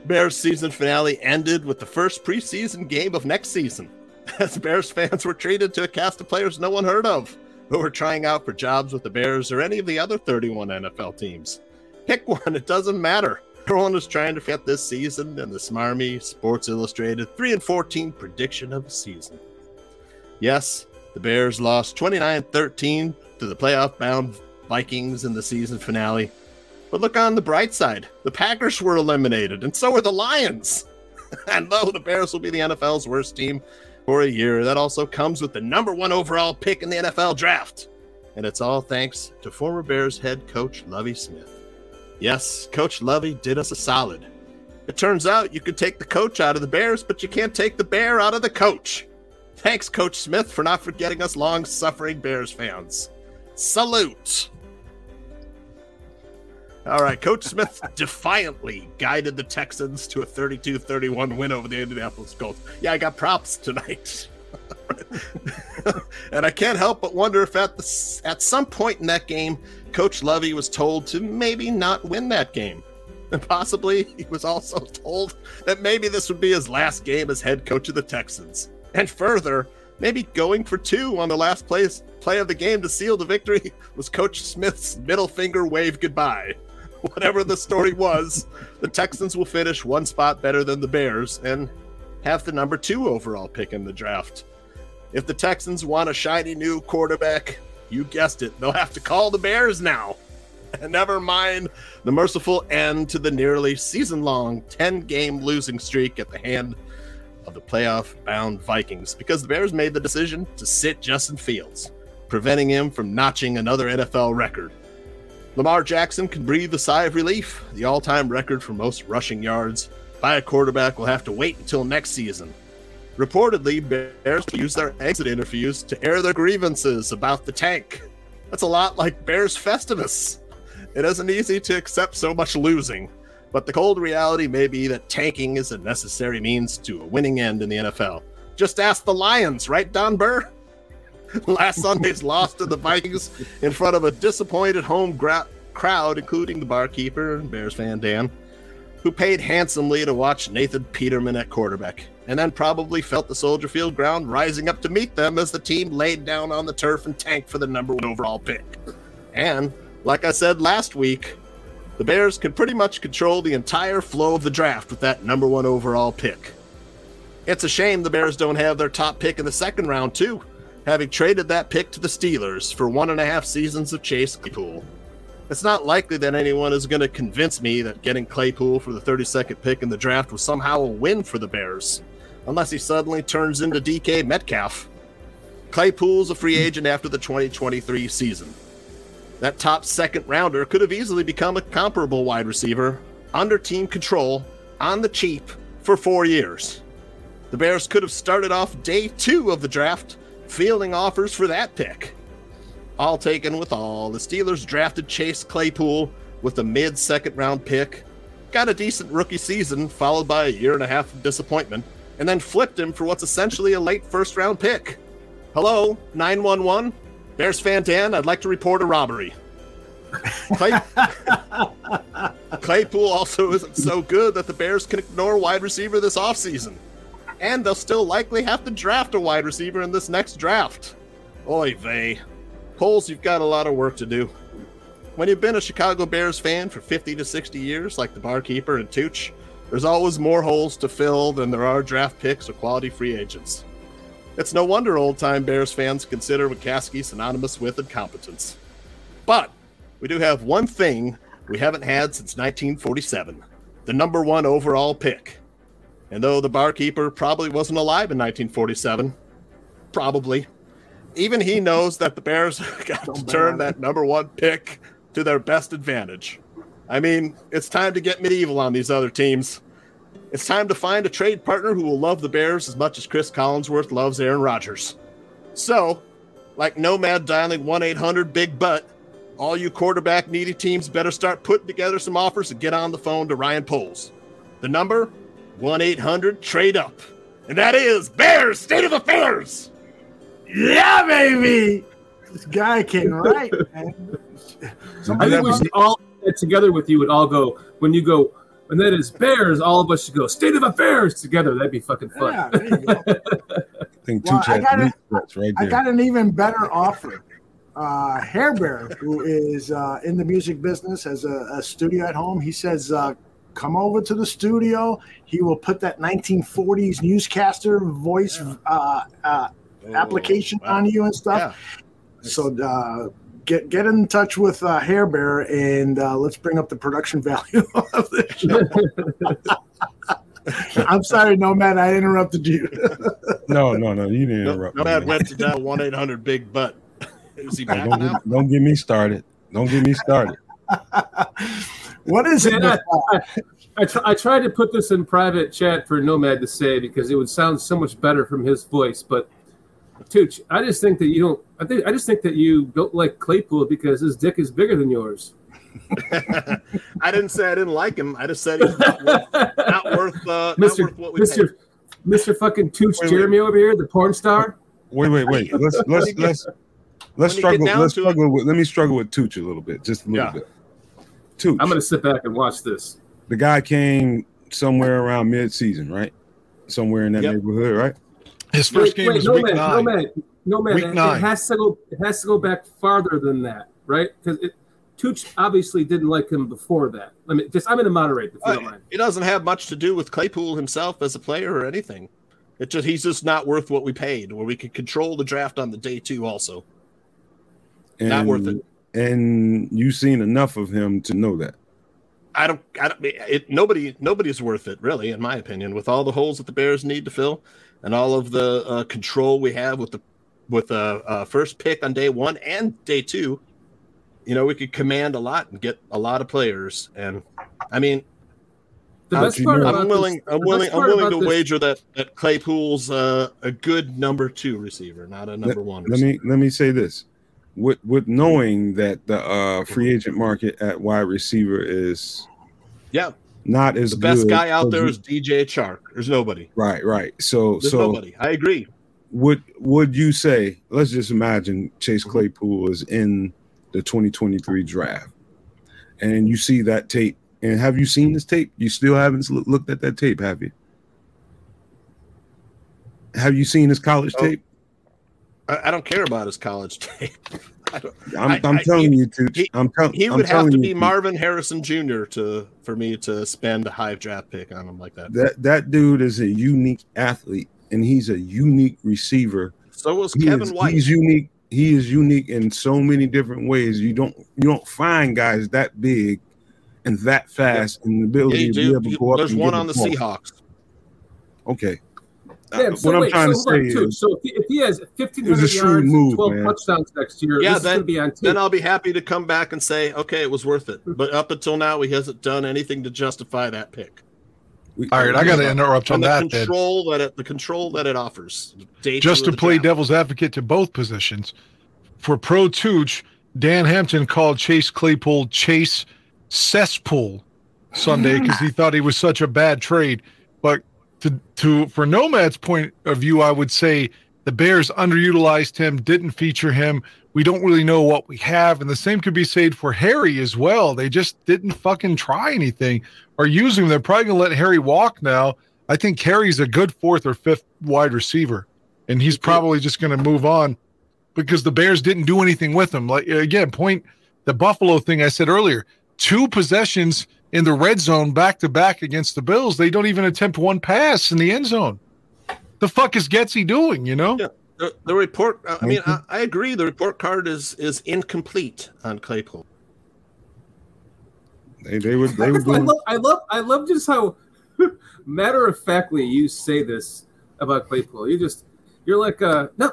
Bears season finale ended with the first preseason game of next season, as Bears fans were treated to a cast of players no one heard of who were trying out for jobs with the Bears or any of the other 31 NFL teams. Pick one, it doesn't matter. Everyone is trying to fit this season and the smarmy Sports Illustrated 3 and 14 prediction of the season. Yes, the Bears lost 29 13 to the playoff bound Vikings in the season finale. But look on the bright side. The Packers were eliminated, and so were the Lions. and though the Bears will be the NFL's worst team for a year, that also comes with the number one overall pick in the NFL draft. And it's all thanks to former Bears head coach Lovie Smith. Yes, Coach Lovie did us a solid. It turns out you could take the coach out of the Bears, but you can't take the bear out of the coach. Thanks, Coach Smith, for not forgetting us long suffering Bears fans. Salute. All right, Coach Smith defiantly guided the Texans to a 32 31 win over the Indianapolis Colts. Yeah, I got props tonight. and I can't help but wonder if at, the, at some point in that game, Coach Lovie was told to maybe not win that game. And possibly he was also told that maybe this would be his last game as head coach of the Texans. And further, maybe going for two on the last plays, play of the game to seal the victory was Coach Smith's middle finger wave goodbye. Whatever the story was, the Texans will finish one spot better than the Bears and have the number two overall pick in the draft. If the Texans want a shiny new quarterback, you guessed it, they'll have to call the Bears now. And never mind the merciful end to the nearly season long 10 game losing streak at the hand of the playoff bound Vikings because the Bears made the decision to sit Justin Fields, preventing him from notching another NFL record. Lamar Jackson can breathe a sigh of relief. The all time record for most rushing yards by a quarterback will have to wait until next season. Reportedly, Bears use their exit interviews to air their grievances about the tank. That's a lot like Bears Festivus. It isn't easy to accept so much losing, but the cold reality may be that tanking is a necessary means to a winning end in the NFL. Just ask the Lions, right, Don Burr? Last Sunday's loss to the Vikings in front of a disappointed home gra- crowd, including the barkeeper and Bears fan Dan, who paid handsomely to watch Nathan Peterman at quarterback, and then probably felt the Soldier Field ground rising up to meet them as the team laid down on the turf and tanked for the number one overall pick. And, like I said last week, the Bears can pretty much control the entire flow of the draft with that number one overall pick. It's a shame the Bears don't have their top pick in the second round, too, having traded that pick to the Steelers for one and a half seasons of Chase Claypool. It's not likely that anyone is going to convince me that getting Claypool for the 32nd pick in the draft was somehow a win for the Bears, unless he suddenly turns into DK Metcalf. Claypool's a free agent after the 2023 season. That top second rounder could have easily become a comparable wide receiver under team control on the cheap for four years. The Bears could have started off day two of the draft fielding offers for that pick. All taken with all, the Steelers drafted Chase Claypool with a mid second round pick, got a decent rookie season followed by a year and a half of disappointment, and then flipped him for what's essentially a late first round pick. Hello, 911? Bears fan Dan, I'd like to report a robbery. Clay- Claypool also isn't so good that the Bears can ignore wide receiver this offseason. And they'll still likely have to draft a wide receiver in this next draft. Oy vey. Poles, you've got a lot of work to do. When you've been a Chicago Bears fan for 50 to 60 years, like the barkeeper and Tooch, there's always more holes to fill than there are draft picks or quality free agents. It's no wonder old time Bears fans consider McCaskey synonymous with incompetence. But we do have one thing we haven't had since 1947 the number one overall pick. And though the barkeeper probably wasn't alive in 1947, probably, even he knows that the Bears got to turn that number one pick to their best advantage. I mean, it's time to get medieval on these other teams. It's time to find a trade partner who will love the Bears as much as Cris Collinsworth loves Aaron Rodgers. So, like Nomad dialing 1 800 Big Butt, all you quarterback needy teams better start putting together some offers and get on the phone to Ryan Poles. The number 1 800 Trade Up. And that is Bears State of Affairs. Yeah, baby. This guy can write, man. I think we should all get together with you and all go when you go and that is Bears. All of us should go State of Affairs together. That'd be fucking fun. Yeah, there you go. I think Well, Tooch I got meat it. sweats right I there. got an even better offer. Uh, Hair Bear, who is uh, in the music business, has a, a studio at home. He says, uh, "Come over to the studio. He will put that 1940s newscaster voice uh, uh, application on you and stuff." So uh, get get in touch with uh, Hair Bear and uh, let's bring up the production value of the show. I'm sorry, Nomad, I interrupted you. No, no, no. You didn't interrupt. Nomad man. went to dial 1 800 Big Butt. Is he Hey, back don't, now? get, don't get me started. Don't get me started. what is it? I, I, I, tr- I tried to put this in private chat for Nomad to say because it would sound so much better from his voice. But Tooch, I just think that you don't. I think I just think that you don't like Claypool because his dick is bigger than yours. I didn't say I didn't like him. I just said he's not worth, not worth, uh, not Mister worth what we Mister. Mister fucking Tooch Wait, wait. Jeremy over here, the porn star. Wait, wait, wait. Let's let's When you get- let's let's when you get struggle. Let's to it- struggle with. Let me struggle with Tooch a little bit, just a little Yeah. bit. Tooch, I'm gonna sit back and watch this. the guy came somewhere around mid-season, right? Somewhere in that Yep. neighborhood, right? His first game was no week man, nine. No man, no man. Week it, nine. it has to go. It has to go back farther than that, right? Because Tooch obviously didn't like him before that. I mean, just I'm going to moderate if you don't Uh, mind. It doesn't have much to do with Claypool himself as a player or anything. It just he's just not worth what we paid. Where we could control the draft on the day two, also. And, Not worth it. And you've seen enough of him to know that. I don't. I don't. It, nobody. Nobody's worth it, really, in my opinion. With all the holes that the Bears need to fill, and all of the uh, control we have with the with the uh, first pick on day one and day two, you know, we could command a lot and get a lot of players. And I mean, The best part about I'm this- willing. I'm willing, I'm willing to this- wager that that Claypool's uh, a good number two receiver, not a number one. Let me let me say this. With with knowing that the uh, free agent market at wide receiver is Yeah, not as the best guy out there is DJ Chark. There's nobody. right, right. So There's so nobody. I agree. would would you say? Let's just imagine Chase Mm-hmm. Claypool is in the 2023 draft, and you see that tape. And have you seen this tape? You still haven't looked at that tape, have you? Have you seen his college Oh, tape? I, I don't care about his college tape. I'm, I'm I- telling you to. he- I'm, tell, he I'm would have to you be. Marvin Harrison Jr. to for me to spend a high draft pick on him like that. That that dude is a unique athlete, and he's a unique receiver. So was He Kevin is- White. He's unique. he is unique in so many different ways. You don't you don't find guys that big and that fast and the ability Yeah, you to be able to go up. There's one on the ball. Seahawks. Okay. Damn, Uh, so what I'm wait, trying so to say too. is, so if he, if he has 1,500 yards move, and 12 man. touchdowns next year, Yeah, this is going then, to be on tape. then I'll be happy to come back and say, okay, it was worth it. But up until now, he hasn't done anything to justify that pick. All right, I got to interrupt on And the that. Then. control that it, the control that it offers. Just to play draft. devil's advocate to both positions. For Pro Tooch, Dan Hampton called Chase Claypool Chase Cesspool Sunday because he thought he was such a bad trade. But to to for Nomad's point of view, I would say the Bears underutilized him, didn't feature him. We don't really know what we have, and the same could be said for Harry as well. They just didn't fucking try anything or use him. They're probably gonna let Harry walk now. I think Harry's a good fourth or fifth wide receiver, and he's probably just going to move on because the Bears didn't do anything with him. Like again, point the Buffalo thing I said earlier: two possessions in the red zone back to back against the Bills. They don't even attempt one pass in the end zone. The fuck is Getsy doing? You know? The, the report. I mean, I, I agree. The report card is is incomplete on Claypool. They, they were they I, were I doing love, I love, I love just how matter of factly you say this about Claypool. You just, you're like, uh, no,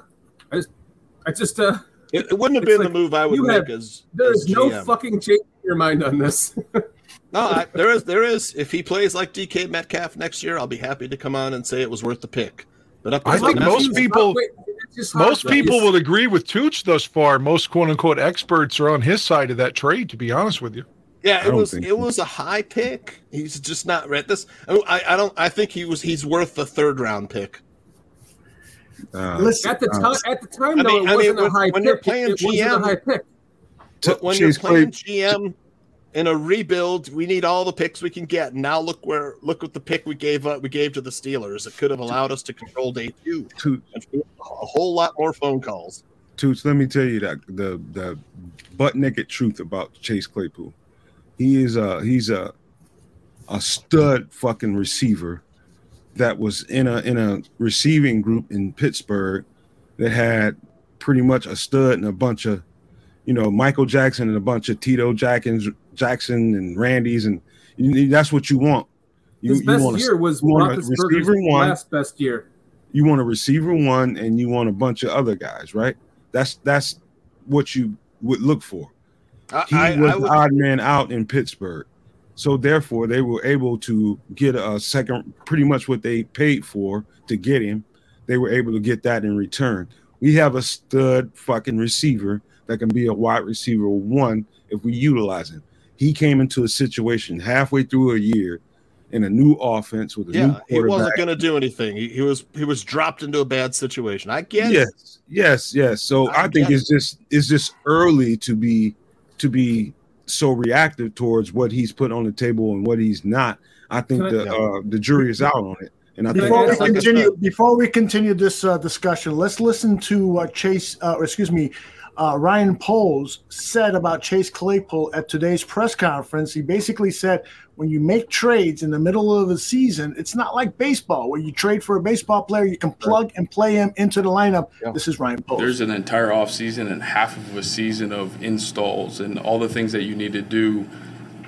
I just, I just, uh, It, it wouldn't have been like, the move I would make have- as there as is no fucking change in your mind on this. No, I, there is. There is. If he plays like DK Metcalf next year, I'll be happy to come on and say it was worth the pick. But up I think most people, Wait, it's just hard, most though. people It's- would agree with Tooch thus far. Most quote unquote experts are on his side of that trade. To be honest with you, Yeah, it was it so. was a high pick. He's just not read this. I, I don't. I think he was. He's worth the third round pick. uh, Listen, At the uh, time, at the time, I mean- it I mean, a when- high when pick. you're playing it, it wasn't GM a high pick. T- But when you're playing Clay- GM in a rebuild, we need all the picks we can get. Now look where look what the pick we gave up. We gave to the Steelers. It could have allowed us to control day two a whole lot more phone calls. Tooch, let me tell you that the the butt naked truth about Chase Claypool. He is a he's a a stud fucking receiver that was in a in a receiving group in Pittsburgh that had pretty much a stud and a bunch of you know Michael Jackson and a bunch of Tito Jacksons Jackson and Randy's and you, that's what you want. You, His best want a- year was you want a Roethlisberger's receiver one last best year. you want a receiver one and you want a bunch of other guys, right? That's that's what you would look for. I, He I, was I the would, odd man out in Pittsburgh. So therefore they were able to get a second pretty much what they paid for to get him. They were able to get that in return. We have a stud fucking receiver that can be a wide receiver one if we utilize him. He came into a situation halfway through a year in a new offense with a new yeah, he wasn't going to do anything. He, he was he was dropped into a bad situation. I get it. yes yes yes so I i, think get it's just it's just early to be to be so reactive towards what he's put on the table and what he's not i think Can I- the uh the jury is out on it and i think Before we continue, before we continue this uh, discussion, let's listen to what Chase, uh, or excuse me, uh, Ryan Poles said about Chase Claypool at today's press conference. He basically said, when you make trades in the middle of the season, it's not like baseball where you trade for a baseball player, you can plug and play him into the lineup. This is Ryan Poles. There's an entire off season and half of a season of installs and all the things that you need to do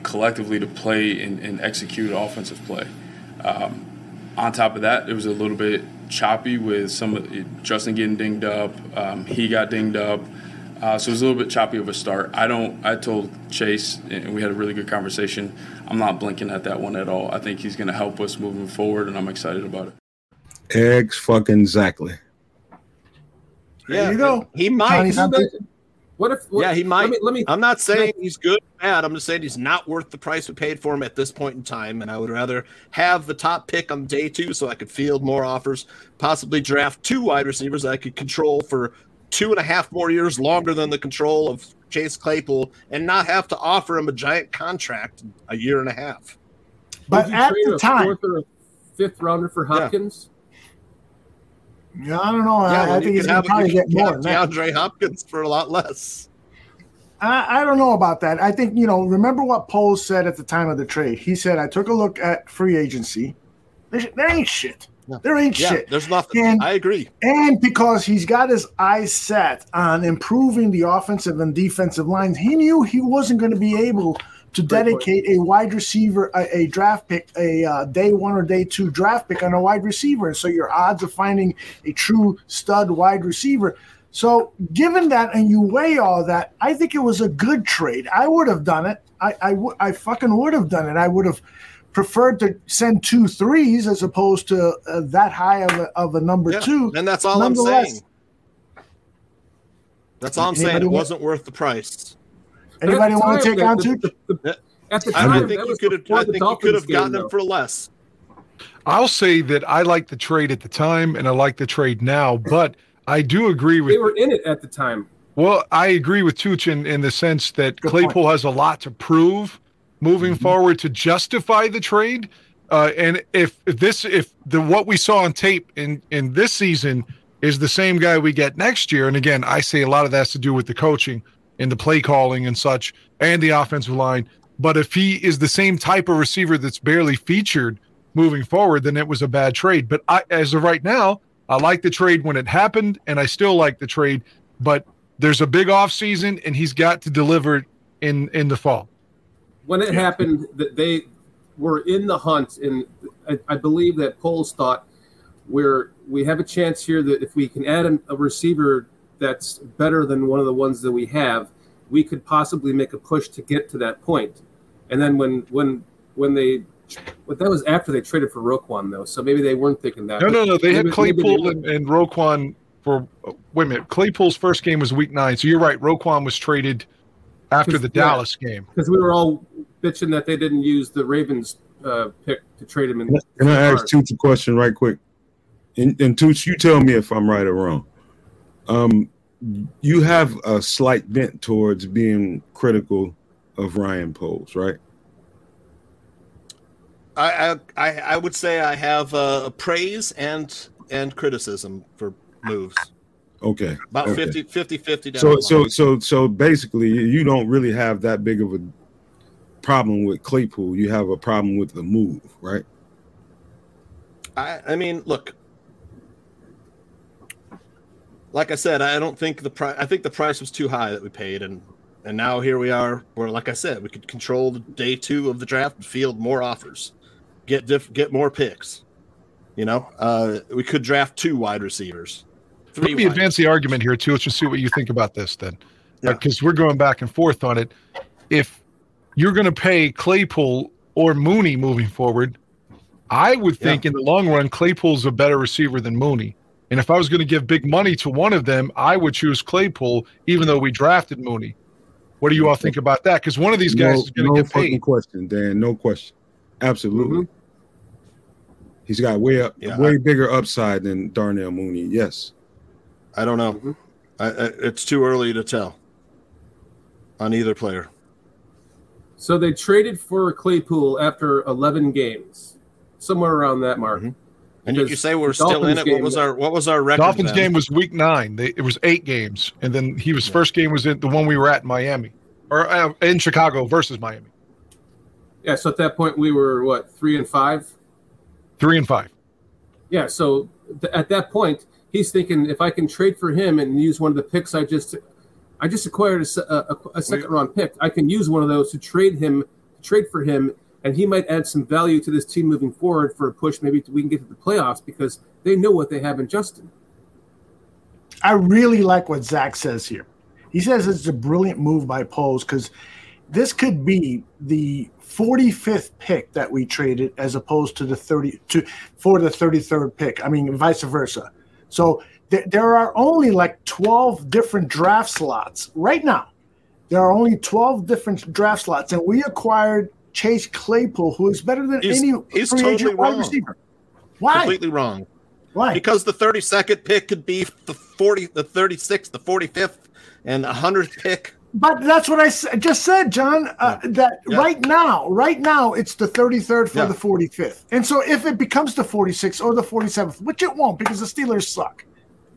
collectively to play and, and execute offensive play. Um, on top of that, it was a little bit choppy with some of Justin getting dinged up. Um, he got dinged up. Uh, so it was a little bit choppy of a start. I don't. I told Chase, and we had a really good conversation. I'm not blinking at that one at all. I think he's going to help us moving forward, and I'm excited about it. eggs fucking exactly There you go. He might. Tony's What if? What, yeah, he might. Let me. Let me I'm not saying he's good or bad. I'm just saying he's not worth the price we paid for him at this point in time. And I would rather have the top pick on day two so I could field more offers, possibly draft two wide receivers that I could control for two and a half more years longer than the control of Chase Claypool and not have to offer him a giant contract a year and a half. But would you at trade the a time, fourth or a fifth rounder for Hopkins. yeah, I don't know. Yeah, I, I think you he's going to probably get more have than that. DeAndre Hopkins for a lot less. I, I don't know about that. I think, you know, remember what Poles said at the time of the trade? He said, I took a look at free agency There, there ain't shit. There ain't Yeah, shit. there's nothing. And- I agree. And because he's got his eyes set on improving the offensive and defensive lines, he knew he wasn't going to be able to dedicate a wide receiver, a, a draft pick, a uh, day one or day two draft pick on a wide receiver. And so your odds of finding a true stud wide receiver. So, given that, and you weigh all that, I think it was a good trade. I would have done it. I, I, w- I fucking would have done it. I would have preferred to send two threes as opposed to uh, that high of a, of a number Yeah, two. and that's all I'm saying. That's all I'm saying. It wasn't worth the price. Anybody want to take on two? At the I time, think you could have. before I think you could have game, gotten though. him for less. I'll say that I like the trade at the time and I like the trade now, but I do agree with They were in it at the time. Well, I agree with Tooch in, in the sense that Claypool has a lot to prove moving forward to justify the trade. Uh, and if, if this if the what we saw on tape in in this season is the same guy we get next year, and again, I say a lot of that has to do with the coaching and the play calling and such, and the offensive line. But if he is the same type of receiver that's barely featured moving forward, then it was a bad trade. But I, as of right now, I like the trade when it happened, and I still like the trade. But there's a big off season, and he's got to deliver in in the fall. When it happened that they were in the hunt and I, I believe that Poles thought we're we have a chance here that if we can add a, a receiver that's better than one of the ones that we have we could possibly make a push to get to that point and then when when when they but that was after they traded for Roquan though so maybe they weren't thinking that No, no, no. They had Maybe- they Claypool were. and, and Roquan for wait a minute. Claypool's first game was week nine, so you're right. Roquan was traded after the Yeah. Dallas game. because we were all bitching that they didn't use the Ravens uh, pick to trade him in Can I ask Tooch a question right quick? And, and Tooch, you tell me if I'm right or wrong. Um, you have a slight bent towards being critical of Ryan Poles, right? I I, I I would say I have uh, praise and and criticism for moves. Okay. About okay. 50 50 50 down So the so so so basically, you don't really have that big of a problem with Claypool. You have a problem with the move, right? I, I mean, look. Like I said, I don't think the price. I think the price was too high that we paid, and and now here we are. Where, like I said, we could control the day two of the draft and field more offers, get diff, get more picks. You know, uh, we could draft two wide receivers. Let me wide advance the argument here too. Let's just see what you think about this then, because we're going back and forth on it. If you're going to pay Claypool or Mooney moving forward, I would think in the long run Claypool's a better receiver than Mooney. And if I was going to give big money to one of them, I would choose Claypool, even though we drafted Mooney. What do you all think about that? Because one of these guys no, is going to no get fucking paid. question, Dan. No question. Absolutely. Mm-hmm. He's got way up, Yeah, way bigger upside than Darnell Mooney. Yes. I don't know. I, I, it's too early to tell on either player. So they traded for Claypool after 11 games, somewhere around that mark. Mm-hmm. And you, you say we're still in it. What was our what was our record? Dolphins then? game was week nine. They, it was eight games, and then he was first game was in the one we were at in Miami, or uh, in Chicago versus Miami. Yeah, so at that point we were what three and five. Three and five. Yeah, so th- at that point he's thinking if I can trade for him and use one of the picks I just I just acquired a, a, a- a second round pick. I can use one of those to trade him, to trade for him, and he might add some value to this team moving forward for a push. Maybe we can get to the playoffs because they know what they have in Justin. I really like what Zach says here. He says it's a brilliant move by Poles because this could be the 45th pick that we traded as opposed to the 30 to for the 33rd pick. I mean, vice versa. So th- there are only like 12 different draft slots right now. There are only 12 different draft slots, and we acquired Chase Claypool, who is better than He's- any he's free totally agent wide receiver. Why? Completely wrong. Why? Because the 32nd pick could be the 40, the 36th, the 45th, and the 100th pick. But that's what I just said, John. Uh, That Yeah. right now, right now, it's the 33rd for Yeah. the 45th. And so if it becomes the 46th or the 47th, which it won't because the Steelers suck,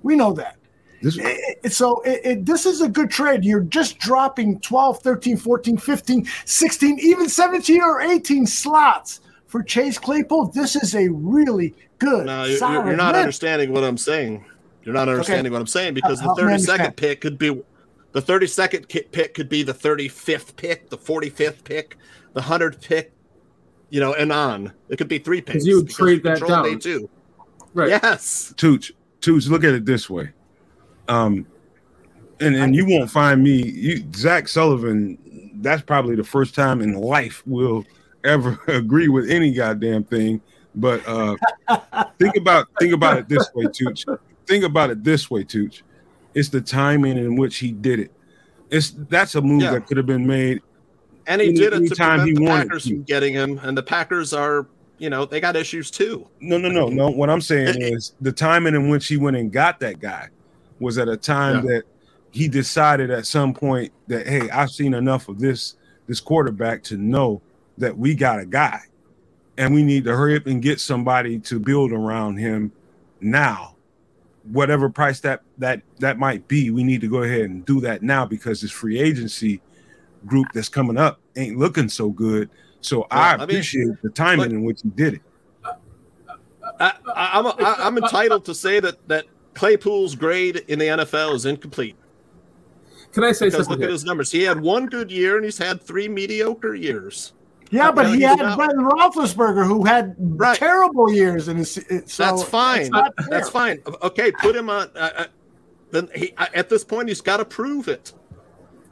we know that. This, It- it- so it, this is a good trade. You're just dropping 12, 13, 14, 15, 16, even 17 or 18 slots for Chase Claypool. This is a really good. No, you're, you're not understanding what I'm saying. You're not understanding what I'm saying because Help the 32nd pick could be the 32nd pick could be the 35th pick, the 45th pick, the 100th pick, you know, and on. It could be three picks. you would because trade that control down. day two. Right. Yes. Tooch, Tooch, look at it this way. Um, and and you won't find me, you Zach Sullivan. That's probably the first time in life we'll ever agree with any goddamn thing. But uh, think about think about it this way, Tooch. Think about it this way, Tooch. It's the timing in which he did it. It's that's a move Yeah. that could have been made. And he any- did it to anytime prevent he the wanted Packers to. from getting him, and the Packers are, you know, they got issues too. No, no, no, no. What I'm saying is the timing in which he went and got that guy was at a time that he decided at some point that hey, I've seen enough of this this quarterback to know that we got a guy, and we need to hurry up and get somebody to build around him now. Whatever price that that that might be, we need to go ahead and do that now because this free agency group that's coming up ain't looking so good. So I I mean, appreciate the timing in which he did it. I, I, I'm I, I'm entitled to say that that Claypool's grade in the NFL is incomplete. Can I say because something look at here? his numbers. He had one good year and he's had three mediocre years. Yeah, but he had about- Brendan Roethlisberger, who had terrible years in his. So That's fine. it's not fair. That's fine. Okay, put him on. Uh, uh, then he at this point he's got to prove it.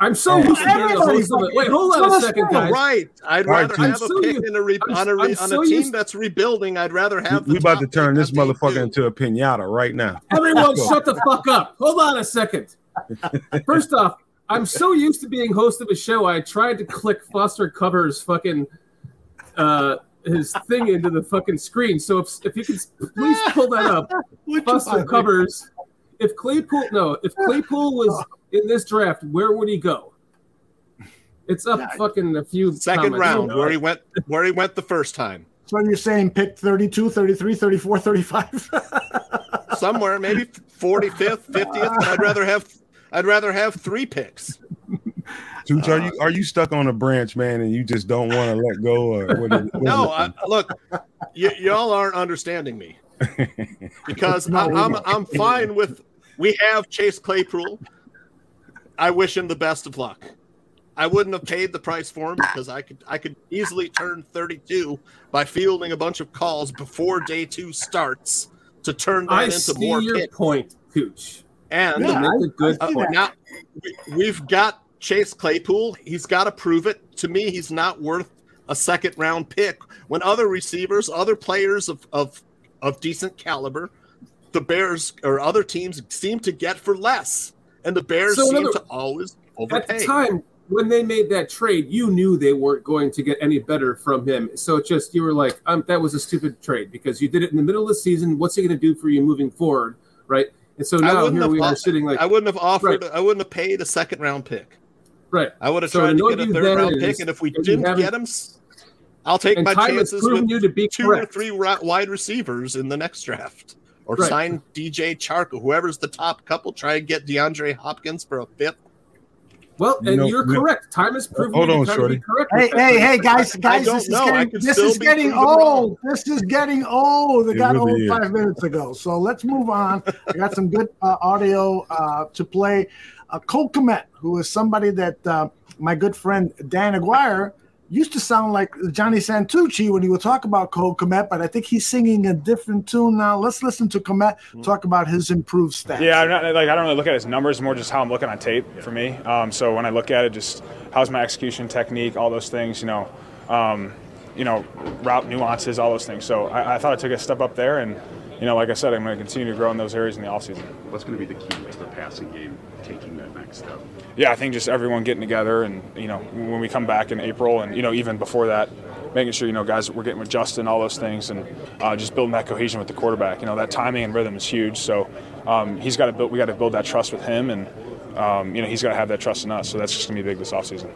I'm so used to being the host of it. Wait, hold on a second, guys. Right. I'd All right, rather Chief. have a I'm so pick used- in a re- I'm- on a, re- I'm on so a team used- that's rebuilding. I'd rather have the we about to turn this motherfucker two. into a pinata right now. Everyone, shut the fuck up. Hold on a second. First off, I'm so used to being host of a show. I tried to click Foster Covers fucking uh, his thing into the fucking screen. So if, if you could please pull that up, Foster one? Covers. If Claypool, no, if Claypool was in this draft, where would he go? It's up fucking a few Second comments. round, where he went, where he went the first time, So you're saying pick 32, 33, 34, 35? somewhere maybe 45th, 50th. I'd rather have, I'd rather have three picks. Tooch, are you are you stuck on a branch, man, and you just don't want to let go? Or what is, what is No. I, look, y- y'all aren't understanding me because No, I, we I'm. I'm fine with. We have Chase Claypool. I wish him the best of luck. I wouldn't have paid the price for him because I could I could easily turn 32 by fielding a bunch of calls before day two starts to turn that I into see more your picks. point, Tooch. And Yeah, Make a good point. now we- we've got Chase Claypool. He's got to prove it. To me, he's not worth a second round pick when other receivers, other players of of, of decent caliber, the Bears or other teams seem to get for less, and the Bears So seem other- to always overpay. At the time when they made that trade, you knew they weren't going to get any better from him. So it just you were like, um, that was a stupid trade because you did it in the middle of the season. What's he going to do for you moving forward, right? And so now here we are sitting like, I wouldn't have offered. Right. I wouldn't have paid a second round pick. right. I would have So tried to get a third round is- pick, and if we didn't get him, I'll take my chances with you to be two or three wide receivers in the next draft, or Right. sign DJ Chark whoever's the top couple. Try and get DeAndre Hopkins for a fifth. Well, and know- you're you know- correct. Time has proven Hold to on, be Shorty. correct. Hey, hey, hey, guys, guys, this is know. Getting, this is getting old. This is getting old. It It got really old is. five minutes ago. So let's move on. I got some good uh, audio uh, to play. Uh, Cole Kmet, who is somebody that uh, my good friend Dan Aguirre used to sound like Johnny Santucci when he would talk about Cole Kmet, but I think he's singing a different tune now. Let's listen to Kmet talk about his improved stats. Yeah, I'm not, like I don't really look at his numbers, more just how I'm looking on tape for me. Um, so when I look at it, just how's my execution technique, all those things, you know, um, you know, route nuances, all those things. So I, I thought I took a step up there, and you know, like I said, I'm going to continue to grow in those areas in the offseason. What's going to be the key to the passing game, taking that next step? Yeah, I think just everyone getting together, and you know, when we come back in April, and you know, even before that, making sure you know, guys, we're getting with Justin, all those things, and uh, just building that cohesion with the quarterback. You know, that timing and rhythm is huge. So um, he's got to build. We got to build that trust with him, and um, you know, he's got to have that trust in us. So that's just going to be big this offseason.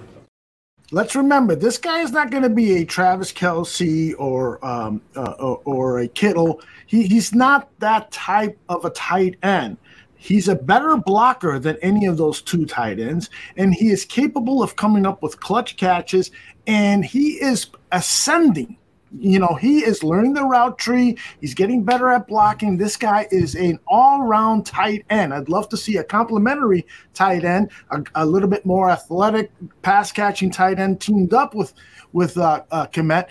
let's remember this guy is not going to be a Travis Kelce or um, uh, or a Kittle. He, he's not that type of a tight end. He's a better blocker than any of those two tight ends, and he is capable of coming up with clutch catches. And he is ascending You know, he is learning the route tree. He's getting better at blocking. This guy is an all-round tight end. I'd love to see a complimentary tight end, a, a little bit more athletic pass catching tight end teamed up with with uh, uh, Kmet.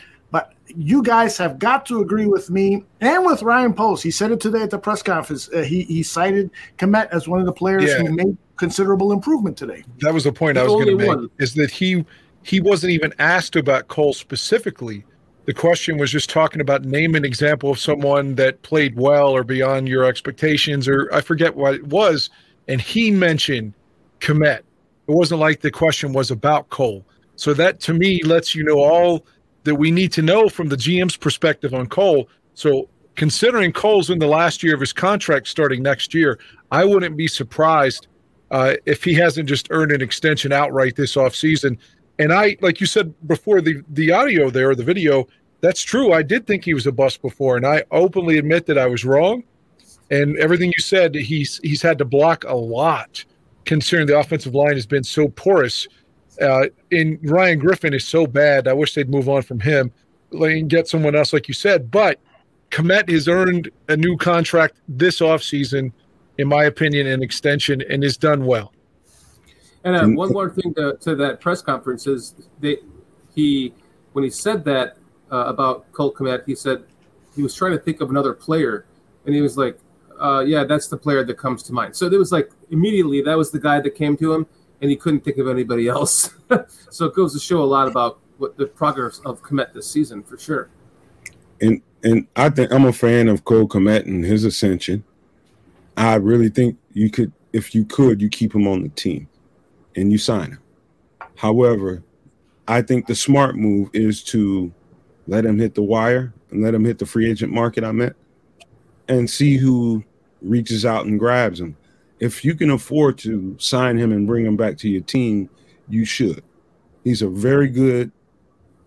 But you guys have got to agree with me and with Ryan Poles. He said it today at the press conference. Uh, he he cited Kmet as one of the players Yeah. who made considerable improvement today. That was the point I was going to make. one. Is that he he wasn't even asked about Cole specifically. The question was just talking about name an example of someone that played well or beyond your expectations, or I forget what it was, and he mentioned Kmet. It wasn't like the question was about Cole. So that to me lets you know all that we need to know from the GM's perspective on Cole. So considering Cole's in the last year of his contract starting next year, I wouldn't be surprised uh, if he hasn't just earned an extension outright this offseason. And I, like you said before, the the audio there, the video, that's true. I did think he was a bust before, and I openly admit that I was wrong. And everything you said, he's he's had to block a lot, considering the offensive line has been so porous. Uh, and Ryan Griffin is so bad. I wish they'd move on from him and get someone else, like you said. But Kmet has earned a new contract this offseason, in my opinion, an extension, and has done well. And uh, one more thing to, to that press conference is they, he, when he said that uh, about Cole Kmet, he said he was trying to think of another player, and he was like, uh, "Yeah, that's the player that comes to mind." So it was like immediately that was the guy that came to him, and he couldn't think of anybody else. so it goes to show a lot about what the progress of Kmet this season for sure. and and I think I'm a fan of Cole Kmet and his ascension. I really think you could, if you could, you keep him on the team, and you sign him. However, I think the smart move is to let him hit the wire and let him hit the free agent market. I meant, and see who reaches out and grabs him. If you can afford to sign him and bring him back to your team, you should. He's a very good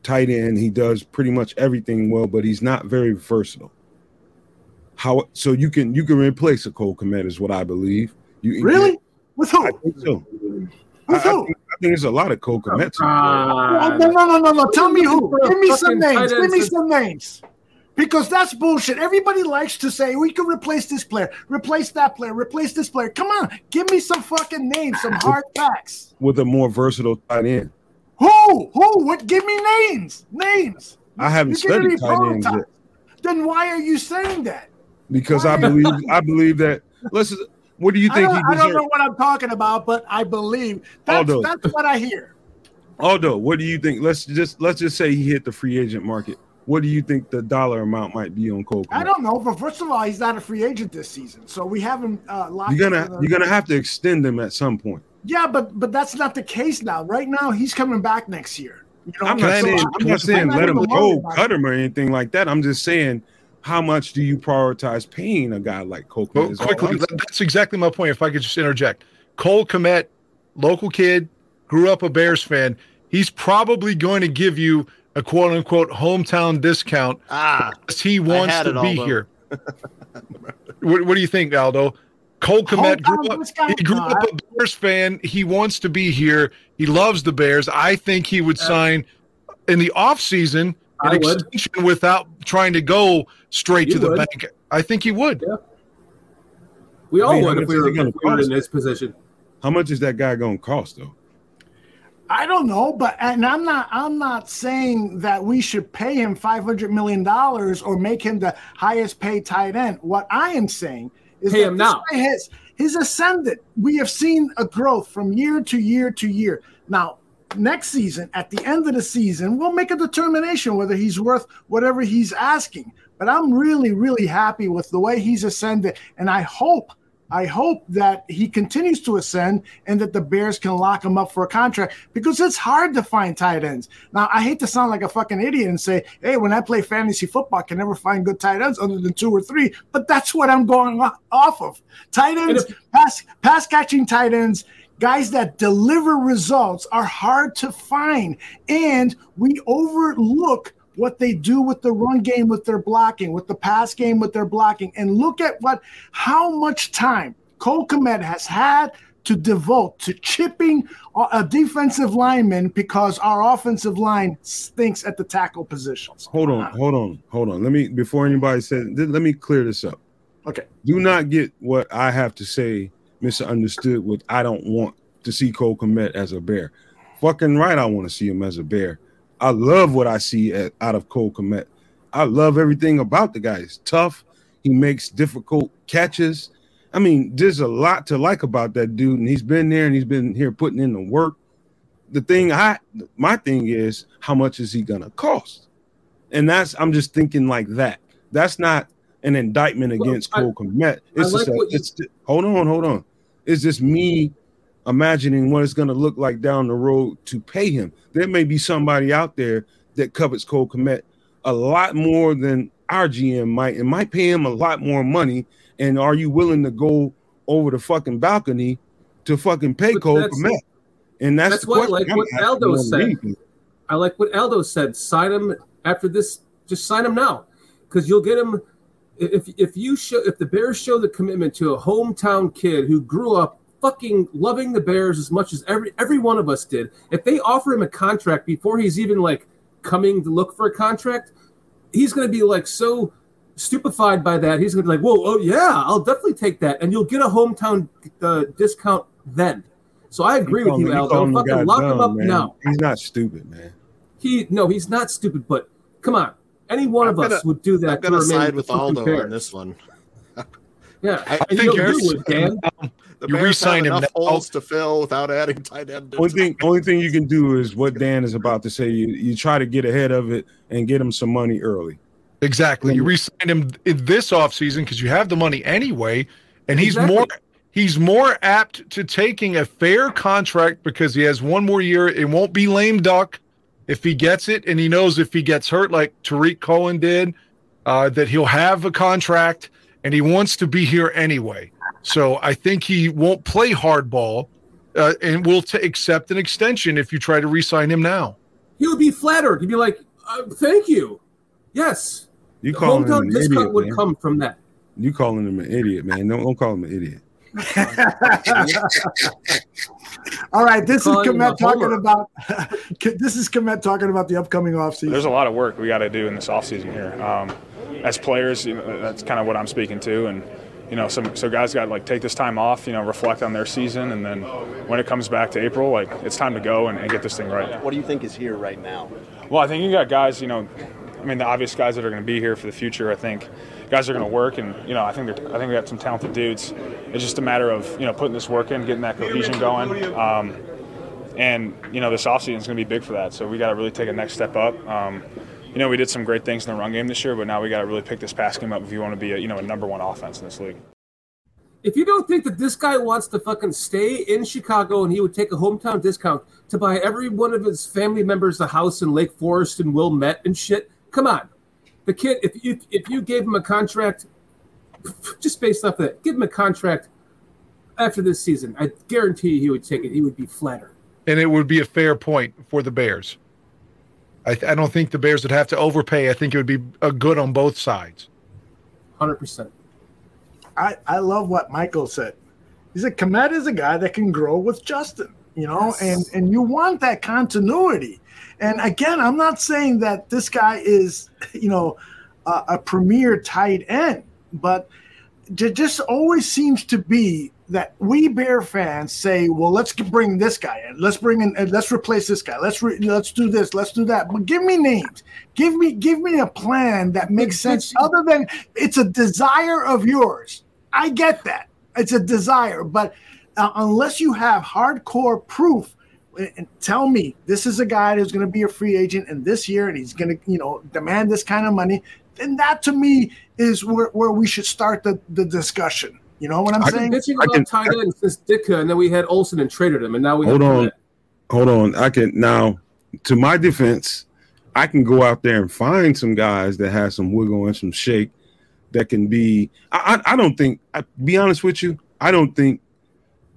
tight end. He does pretty much everything well, but he's not very versatile. How so you can you can replace a Cole Kmet is what I believe. You Really? get- With who? I think so. I, I think, I think there's a lot of Cole Kmets. Oh, no, no, no, no, no. Tell me who. Give me some names. Give me some names. Because that's bullshit. Everybody likes to say we can replace this player, replace that player, replace this player. Come on, give me some fucking names, some hard facts. with a more versatile tight end. Who? Who? What? Give me names. Names. I haven't You're studied tight ends yet. Then why are you saying that? because I believe I believe that. Let's. What do you I think don't, he I don't know what I'm talking about, but I believe that's, Aldo. that's what I hear. Aldo, what do you think? Let's just let's just say he hit the free agent market. What do you think the dollar amount might be on Cole? I don't know, but first of all, he's not a free agent this season, so we haven't uh, locked. You're gonna in a- you're gonna have to extend him at some point. Yeah, but but that's not the case now. Right now, he's coming back next year. You know, I'm not saying I- I'm not saying not let him go, cut him or anything like that. I'm just saying how much do you prioritize paying a guy like Cole? Well, Kmet is all quickly, that's exactly my point. If I could just interject, Cole Kmet, local kid, grew up a Bears fan. He's probably going to give you a quote unquote hometown discount. Ah, he wants to be Aldo. here. what, what do you think, Aldo? Cole Kmet grew up. He grew up a Bears fan. He wants to be here. He loves the Bears. I think he would sign in the offseason an I would. extension without trying to go straight You to the would. bank. I think he would. We all I mean, would if we were, if we were in his position. How much is that guy gonna cost though? I don't know, but and I'm not I'm not saying that we should pay him 500 million dollars or make him the highest paid tight end. What I am saying is Pay that him now. has his ascendant. We have seen a growth from year to year to year. Now, next season, at the end of the season, we'll make a determination whether he's worth whatever he's asking. But I'm really, really happy with the way he's ascended, and I hope I hope that he continues to ascend and that the Bears can lock him up for a contract because it's hard to find tight ends. Now, I hate to sound like a fucking idiot and say, hey, when I play fantasy football, I can never find good tight ends other than two or three, but that's what I'm going off of. Tight ends, pass, pass catching tight ends, guys that deliver results are hard to find. And we overlook what they do with the run game with their blocking, with the pass game with their blocking, and look at what how much time Cole Kmet has had to devote to chipping a defensive lineman because our offensive line stinks at the tackle positions. Hold on, hold on, hold on. Let me before anybody says let me clear this up. Okay. Do not get what I have to say misunderstood with I don't want to see Cole Kmet as a bear. Fucking right, I want to see him as a bear. I love what I see at, out of Cole Kmet. I love everything about the guy. He's tough. He makes difficult catches. I mean, there's a lot to like about that dude, and he's been there and he's been here putting in the work. The thing I my thing is how much is he gonna cost? And that's I'm just thinking like that. That's not an indictment against I- Cole Kmet. It's I just like a, you- it's hold on, hold on. It's just me imagining what it's gonna look like down the road to pay him. There may be somebody out there that covets Cole Kmet a lot more than our GM might and might pay him a lot more money. And are you willing to go over the fucking balcony to fucking pay Cole that's- Kmet? And that's, That's why, question like I'm what Aldo said. anything. I like what Aldo said. Sign him after this. Just sign him now, because you'll get him. If if you show if the Bears show the commitment to a hometown kid who grew up fucking loving the Bears as much as every every one of us did, if they offer him a contract before he's even like coming to look for a contract, he's going to be like so stupefied by that. He's going to be like, "Whoa, oh yeah, I'll definitely take that," and you'll get a hometown uh, discount then. So I agree You with you, calling- Aldo. calling the Fucking guy lock him up man. now. He's not stupid, man. He no, he's not stupid, but come on, any one of I'm us gonna- would do that. I'm gonna side with Aldo on this one. Yeah, I and think you know you're- you would, Dan. The You Bears re-sign have him enough now. holes to fill without adding tight end. Only thing, only thing you can do is what Dan is about to say. You, you try to get ahead of it and get him some money early. Exactly. You re-signed him in this offseason because you have the money anyway, and he's Exactly. more he's more apt to taking a fair contract because he has one more year. It won't be lame duck if he gets it, and he knows if he gets hurt like Tarik Cohen did, uh, that he'll have a contract, and he wants to be here anyway. So I think he won't play hardball, uh, and will t- accept an extension if you try to re-sign him now. He would be flattered. He'd be like, uh, "Thank you, yes." You The calling him hometown an discount idiot, would man. come from that. You calling him an idiot, man? Don't, don't call him an idiot. All right, this is Calling him Kmet talking homer. about. this is Kmet talking about the upcoming offseason. There's a lot of work we got to do in this offseason here. Um, as players, you know, that's kind of what I'm speaking to, and you know, some so guys got to like take this time off, you know, reflect on their season, and then when it comes back to April, like it's time to go and, and get this thing right. What do you think is here right now? Well, I think you got guys, you know, I mean, the obvious guys that are going to be here for the future. I think guys are going to work, and you know, I think they're, I think we got some talented dudes. It's just a matter of you know putting this work in, getting that cohesion going. Um, and you know, this offseason is going to be big for that. So we got to really take a next step up. Um, you know, we did some great things in the run game this year, but now we got to really pick this pass game up if you want to be a you know a number one offense in this league. If you don't think that this guy wants to fucking stay in Chicago and he would take a hometown discount to buy every one of his family members a house in Lake Forest and Wilmette and shit, come on. The kid, if you if you gave him a contract, just based off that, give him a contract after this season. I guarantee he would take it. He would be flattered. and it would be a fair point for the Bears. I, th- I don't think the Bears would have to overpay. I think it would be a good on both sides. Hundred percent. I, I love what Michael said. He said Kmet is a guy that can grow with Justin, you know, and and you want that continuity. And again, I'm not saying that this guy is, you know, a, a premier tight end, but it just always seems to be that we Bear fans say, "Well, let's bring this guy in. Let's bring in. uh, Let's replace this guy. Let's re, let's do this. Let's do that." But give me names. Give me give me a plan that makes sense. Other than it's a desire of yours. I get that. It's a desire, but uh, unless you have hardcore proof, and tell me this is a guy who's going to be a free agent in this year, and he's going to you know demand this kind of money, then that to me is where, where we should start the, the discussion. You know what I'm I've been saying? bitching about tight end since Ditka, and then we had Olsen and traded him, and now we Hold have on, hold on. I can now, to my defense, I can go out there and find some guys that have some wiggle and some shake that can be. I, I, I don't think. I be honest with you. I don't think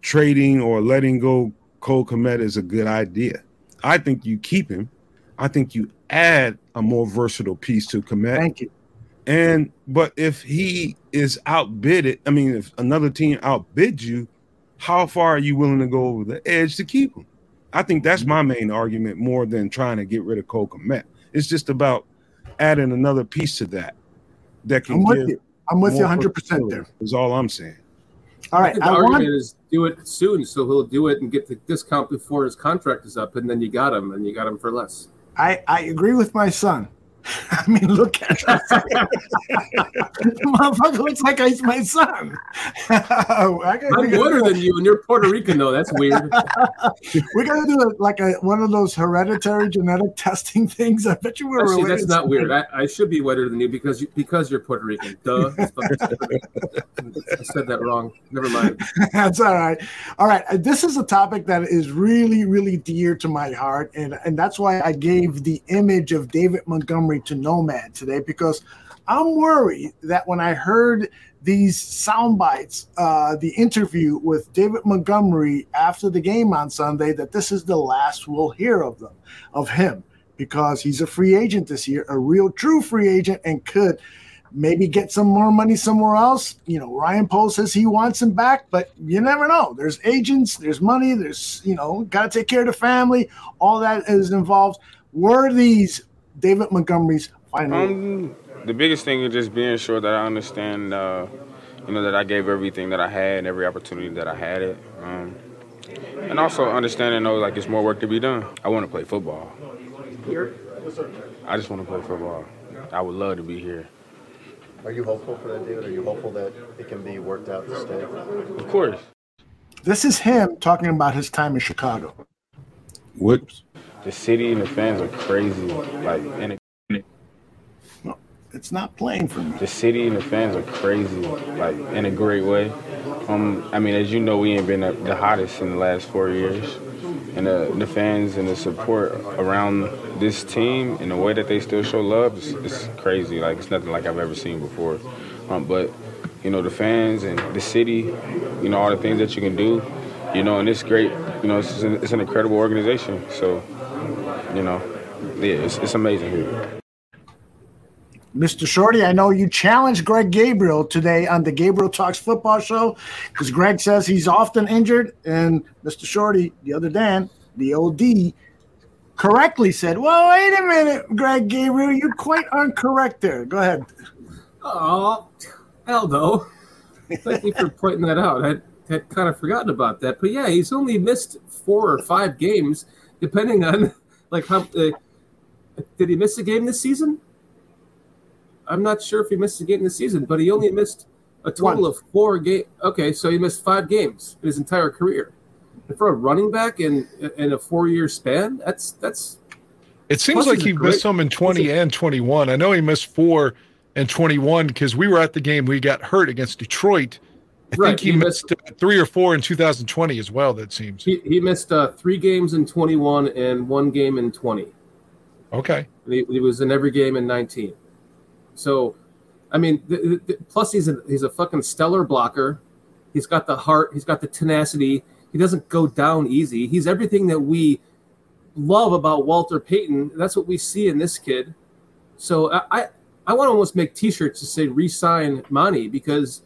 trading or letting go Cole Kmet is a good idea. I think you keep him. I think you add a more versatile piece to Kmet. Thank you. And but if he is outbidded, I mean, if another team outbids you, how far are you willing to go over the edge to keep him? I think that's my main argument more than trying to get rid of Cole Kmet. It's just about adding another piece to that that can I'm with give you. I'm with you 100 percent versatility, there. Is all I'm saying. All right. I think the I argument want is do it soon, so he'll do it and get the discount before his contract is up, and then you got him, and you got him for less. I, I agree with my son. I mean, look at him. Motherfucker looks like he's my son. I gotta I'm do- older than you, and you're Puerto Rican, though. That's weird. we're gonna do it like a one of those hereditary genetic testing things. I bet you we're Actually, related. that's not weird. I, I should be wetter than you because you because you're Puerto Rican. Duh. I said that wrong. Never mind. That's all right. All right. uh, This is a topic that is really, really dear to my heart. And, and that's why I gave the image of David Montgomery to Nomad today, because I'm worried that when I heard these sound bites, uh, the interview with David Montgomery after the game on Sunday, that this is the last we'll hear of them, of him, because he's a free agent this year, a real true free agent, and could maybe get some more money somewhere else. You know, Ryan Poles says he wants him back, but you never know. There's agents, there's money, there's, you know, got to take care of the family. All that is involved. Were these David Montgomery's final? Um, the biggest thing is just being sure that I understand, uh, you know, that I gave everything that I had, every opportunity that I had it, um, and also understanding though, like it's more work to be done. I want to play football. I just want to play football. I would love to be here. Are you hopeful for that, David? Are you hopeful that it can be worked out to stay? Of course. This is him talking about his time in Chicago. What? The city and the fans are crazy. Like, and it, It's not playing for me. the city and the fans are crazy. Like, in a great way. Um, I mean, as you know, we ain't been the the hottest in the last four years. And the, the fans and the support around this team and the way that they still show love is, is crazy. Like, it's nothing like I've ever seen before. Um, but, you know, the fans and the city, you know, all the things that you can do, you know, and it's great. You know, it's, an, it's an incredible organization. So, you know, yeah, it's, it's amazing here. Mr. Shorty, I know you challenged Greg Gabriel today on the Gabriel Talks Football Show because Greg says he's often injured. And Mr. Shorty, the other Dan, the OD, correctly said, Well, wait a minute, Greg Gabriel, you quite aren't correct there. Go ahead. Oh, Aldo. Thank you for pointing that out. I had kind of forgotten about that. But yeah, he's only missed four or five games, depending on like how. Uh, did he miss a game this season? I'm not sure if he missed a game this season, but he only missed a total of four games. Okay, so he missed five games in his entire career. And for a running back in in a four year span, that's that's It seems like he great- missed some in 20 and 21. I know he missed four and 21 because we were at the game. We got hurt against Detroit. I Right, think he, he missed, uh, three or four in 2020 as well, that seems. he, he missed uh, three games in 21 and one game in 20. Okay. He, he was in every game in 19. So, I mean, th- th- th- plus he's a, he's a fucking stellar blocker. He's got the heart. He's got the tenacity. He doesn't go down easy. He's everything that we love about Walter Payton. That's what we see in this kid. So I I, I want to almost make T-shirts to say "resign Monty" because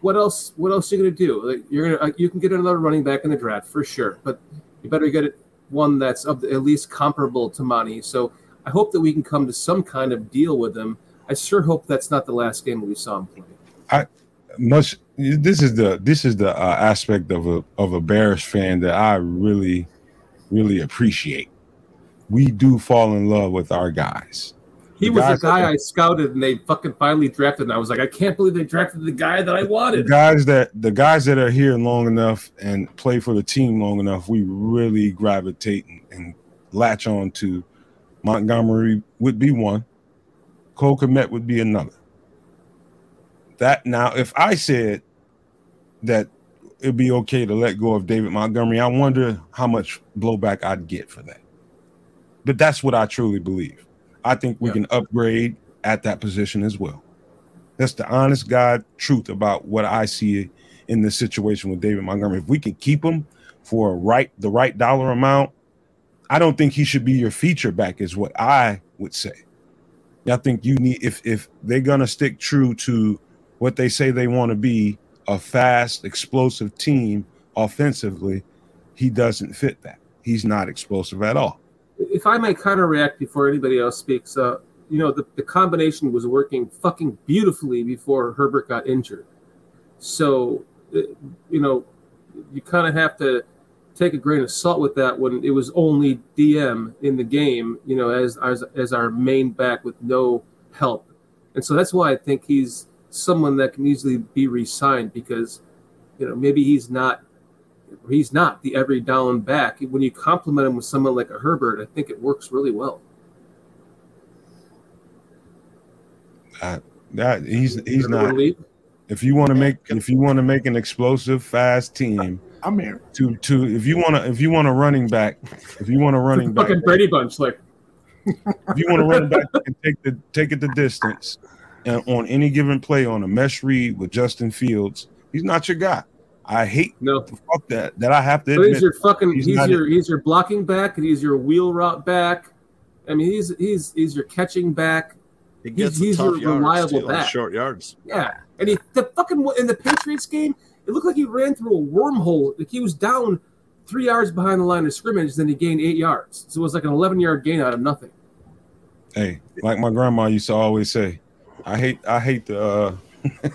what else? What else are you gonna do? Like you're gonna uh, you can get another running back in the draft for sure, but you better get one that's of the, at least comparable to Monty. So I hope that we can come to some kind of deal with him. I sure hope that's not the last game we saw him play. I much this is the this is the uh, aspect of a of a Bears fan that I really really appreciate. We do fall in love with our guys. He The was a guy that- I scouted, and they fucking finally drafted. And I was like, I can't believe they drafted the guy that I the wanted. guys that the guys that are here long enough and play for the team long enough, we really gravitate and, and latch on to. Montgomery would be one. Cole Kmet would be another. That now, if I said that it'd be okay to let go of David Montgomery, I wonder how much blowback I'd get for that. But that's what I truly believe. I think we can upgrade at that position as well. That's the honest God truth about what I see in this situation with David Montgomery. If we can keep him for right the right dollar amount, I don't think he should be your feature back, is what I would say. I think you need if if they're gonna stick true to what they say they want to be, a fast, explosive team offensively, he doesn't fit that. He's not explosive at all. If I may kind of react before anybody else speaks, uh, you know, the, the combination was working fucking beautifully before Herbert got injured. So, uh, you know, you kind of have to take a grain of salt with that when it was only DM in the game, you know, as as, as our main back with no help. And so that's why I think he's someone that can easily be re-signed because, you know, maybe he's not he's not the every down back. When you complement him with someone like a Herbert, I think it works really well. Uh, that he's he's not. If you want to make if you want to make an explosive, fast team, I'm here. To to if you want to if you want a running back, if you want a running back, Fucking Brady Bunch, like if you want to run back and take the take it the distance, and on any given play on a mesh read with Justin Fields, he's not your guy. I hate no fuck that that I have to But admit. he's your fucking he's, not your it. he's your blocking back and he's your wheel route back. I mean he's he's he's your catching back. He He's, gets the he's tough your yards, reliable too, back. short yards. Yeah, and he the fucking in the Patriots game, it looked like he ran through a wormhole. Like he was down three yards behind the line of scrimmage, then he gained eight yards. So it was like an eleven yard gain out of nothing. Hey, like my grandma used to always say, I hate I hate the uh,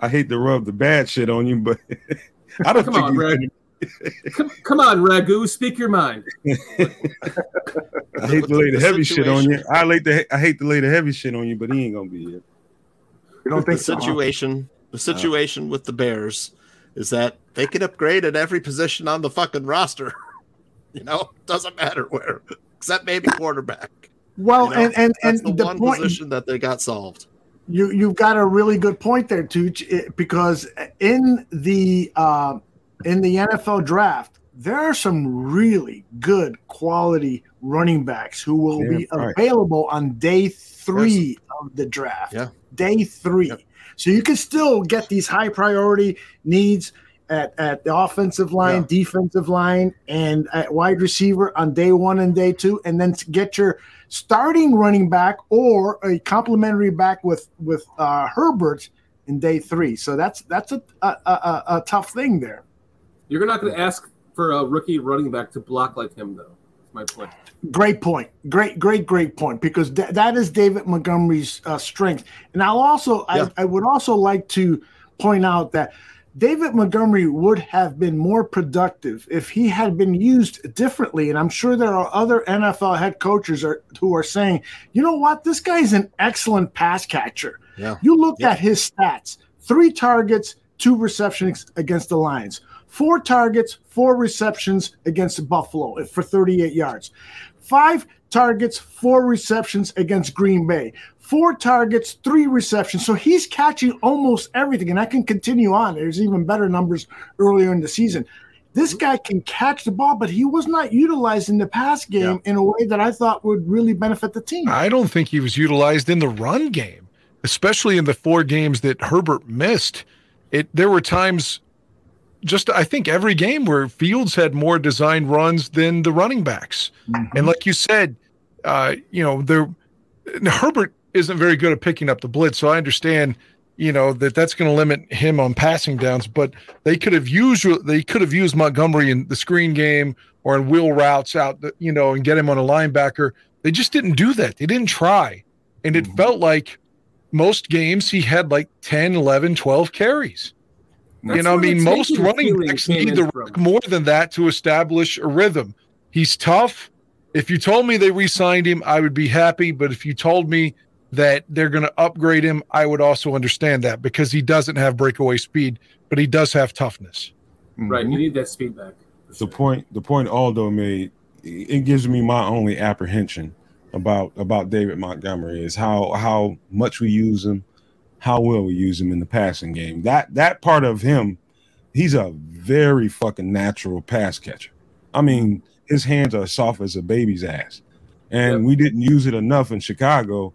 I hate to rub the bad shit on you, but I don't Come think on, he's Rag. come, come on, Ragu, speak your mind. I hate to lay the heavy shit on you. I hate the I hate to lay the heavy shit on you, but he ain't gonna be here. You don't think the situation the uh. situation with the Bears is that they can upgrade at every position on the fucking roster. you know, doesn't matter where, except maybe quarterback. Well, You know, and and and that's the, one point position that they got solved. You you've got a really good point there, Tooch, eh, because in the uh, in the NFL draft, there are some really good quality running backs who will Yeah, be right. available on day three of the draft. Yeah. Day three. So you can still get these high priority needs at, at the offensive line, defensive line, and at wide receiver on day one and day two, and then to get your starting running back or a complementary back with with uh, Herbert in day three. So that's that's a a, a, a- tough thing there. You're not going to ask for a rookie running back to block like him, though. That's my point. Great point. Great, great, great point. Because th- that is David Montgomery's uh, strength. And I'll also, I, I would also like to point out that David Montgomery would have been more productive if he had been used differently. And I'm sure there are other NFL head coaches are, who are saying, you know what, this guy's an excellent pass catcher. Yeah. You look at his stats: three targets, two receptions against the Lions, four targets, four receptions against Buffalo for 38 yards, five targets, four receptions against Green Bay, four targets, three receptions. So he's catching almost everything, and I can continue on. There's even better numbers earlier in the season. This guy can catch the ball, but he was not utilized in the pass game in a way that I thought would really benefit the team. I don't think he was utilized in the run game, especially in the four games that Herbert missed. It there were times just I think every game where Fields had more designed runs than the running backs. And like you said, uh, you know, there Herbert isn't very good at picking up the blitz, so I understand, you know, that that's going to limit him on passing downs, but they could have used they could have used Montgomery in the screen game or in wheel routes out, the, you know, and get him on a linebacker. They just didn't do that. They didn't try. And it felt like most games he had like 10, 11, 12 carries. you know, I mean, most running backs need the from. ruck more than that to establish a rhythm. He's tough. If you told me they re-signed him, I would be happy. But if you told me that they're going to upgrade him, I would also understand that because he doesn't have breakaway speed, but he does have toughness. Right. You mm-hmm. need that speed back. the point the point Aldo made it gives me my only apprehension about about David Montgomery is how how much we use him, how well we use him in the passing game. That that part of him, he's a very fucking natural pass catcher. I mean, his hands are soft as a baby's ass. And we didn't use it enough in Chicago.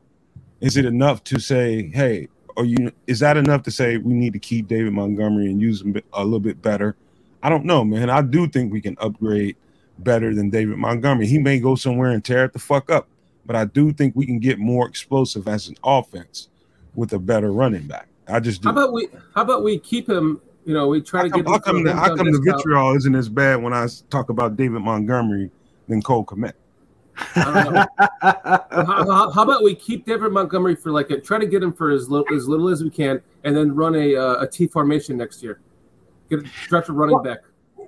Is it enough to say, hey, are you is that enough to say we need to keep David Montgomery and use him a little bit better? I don't know, man. I do think we can upgrade better than David Montgomery. He may go somewhere and tear it the fuck up, but I do think we can get more explosive as an offense with a better running back. I just do. How about we? How about we keep him? You know, we try to get him. come, how come the vitriol isn't as bad when I talk about David Montgomery than Cole Kmet? How, how- how about we keep David Montgomery for like a, try to get him for as little as little as we can, and then run a uh, a T formation next year. Get a stretch a running back.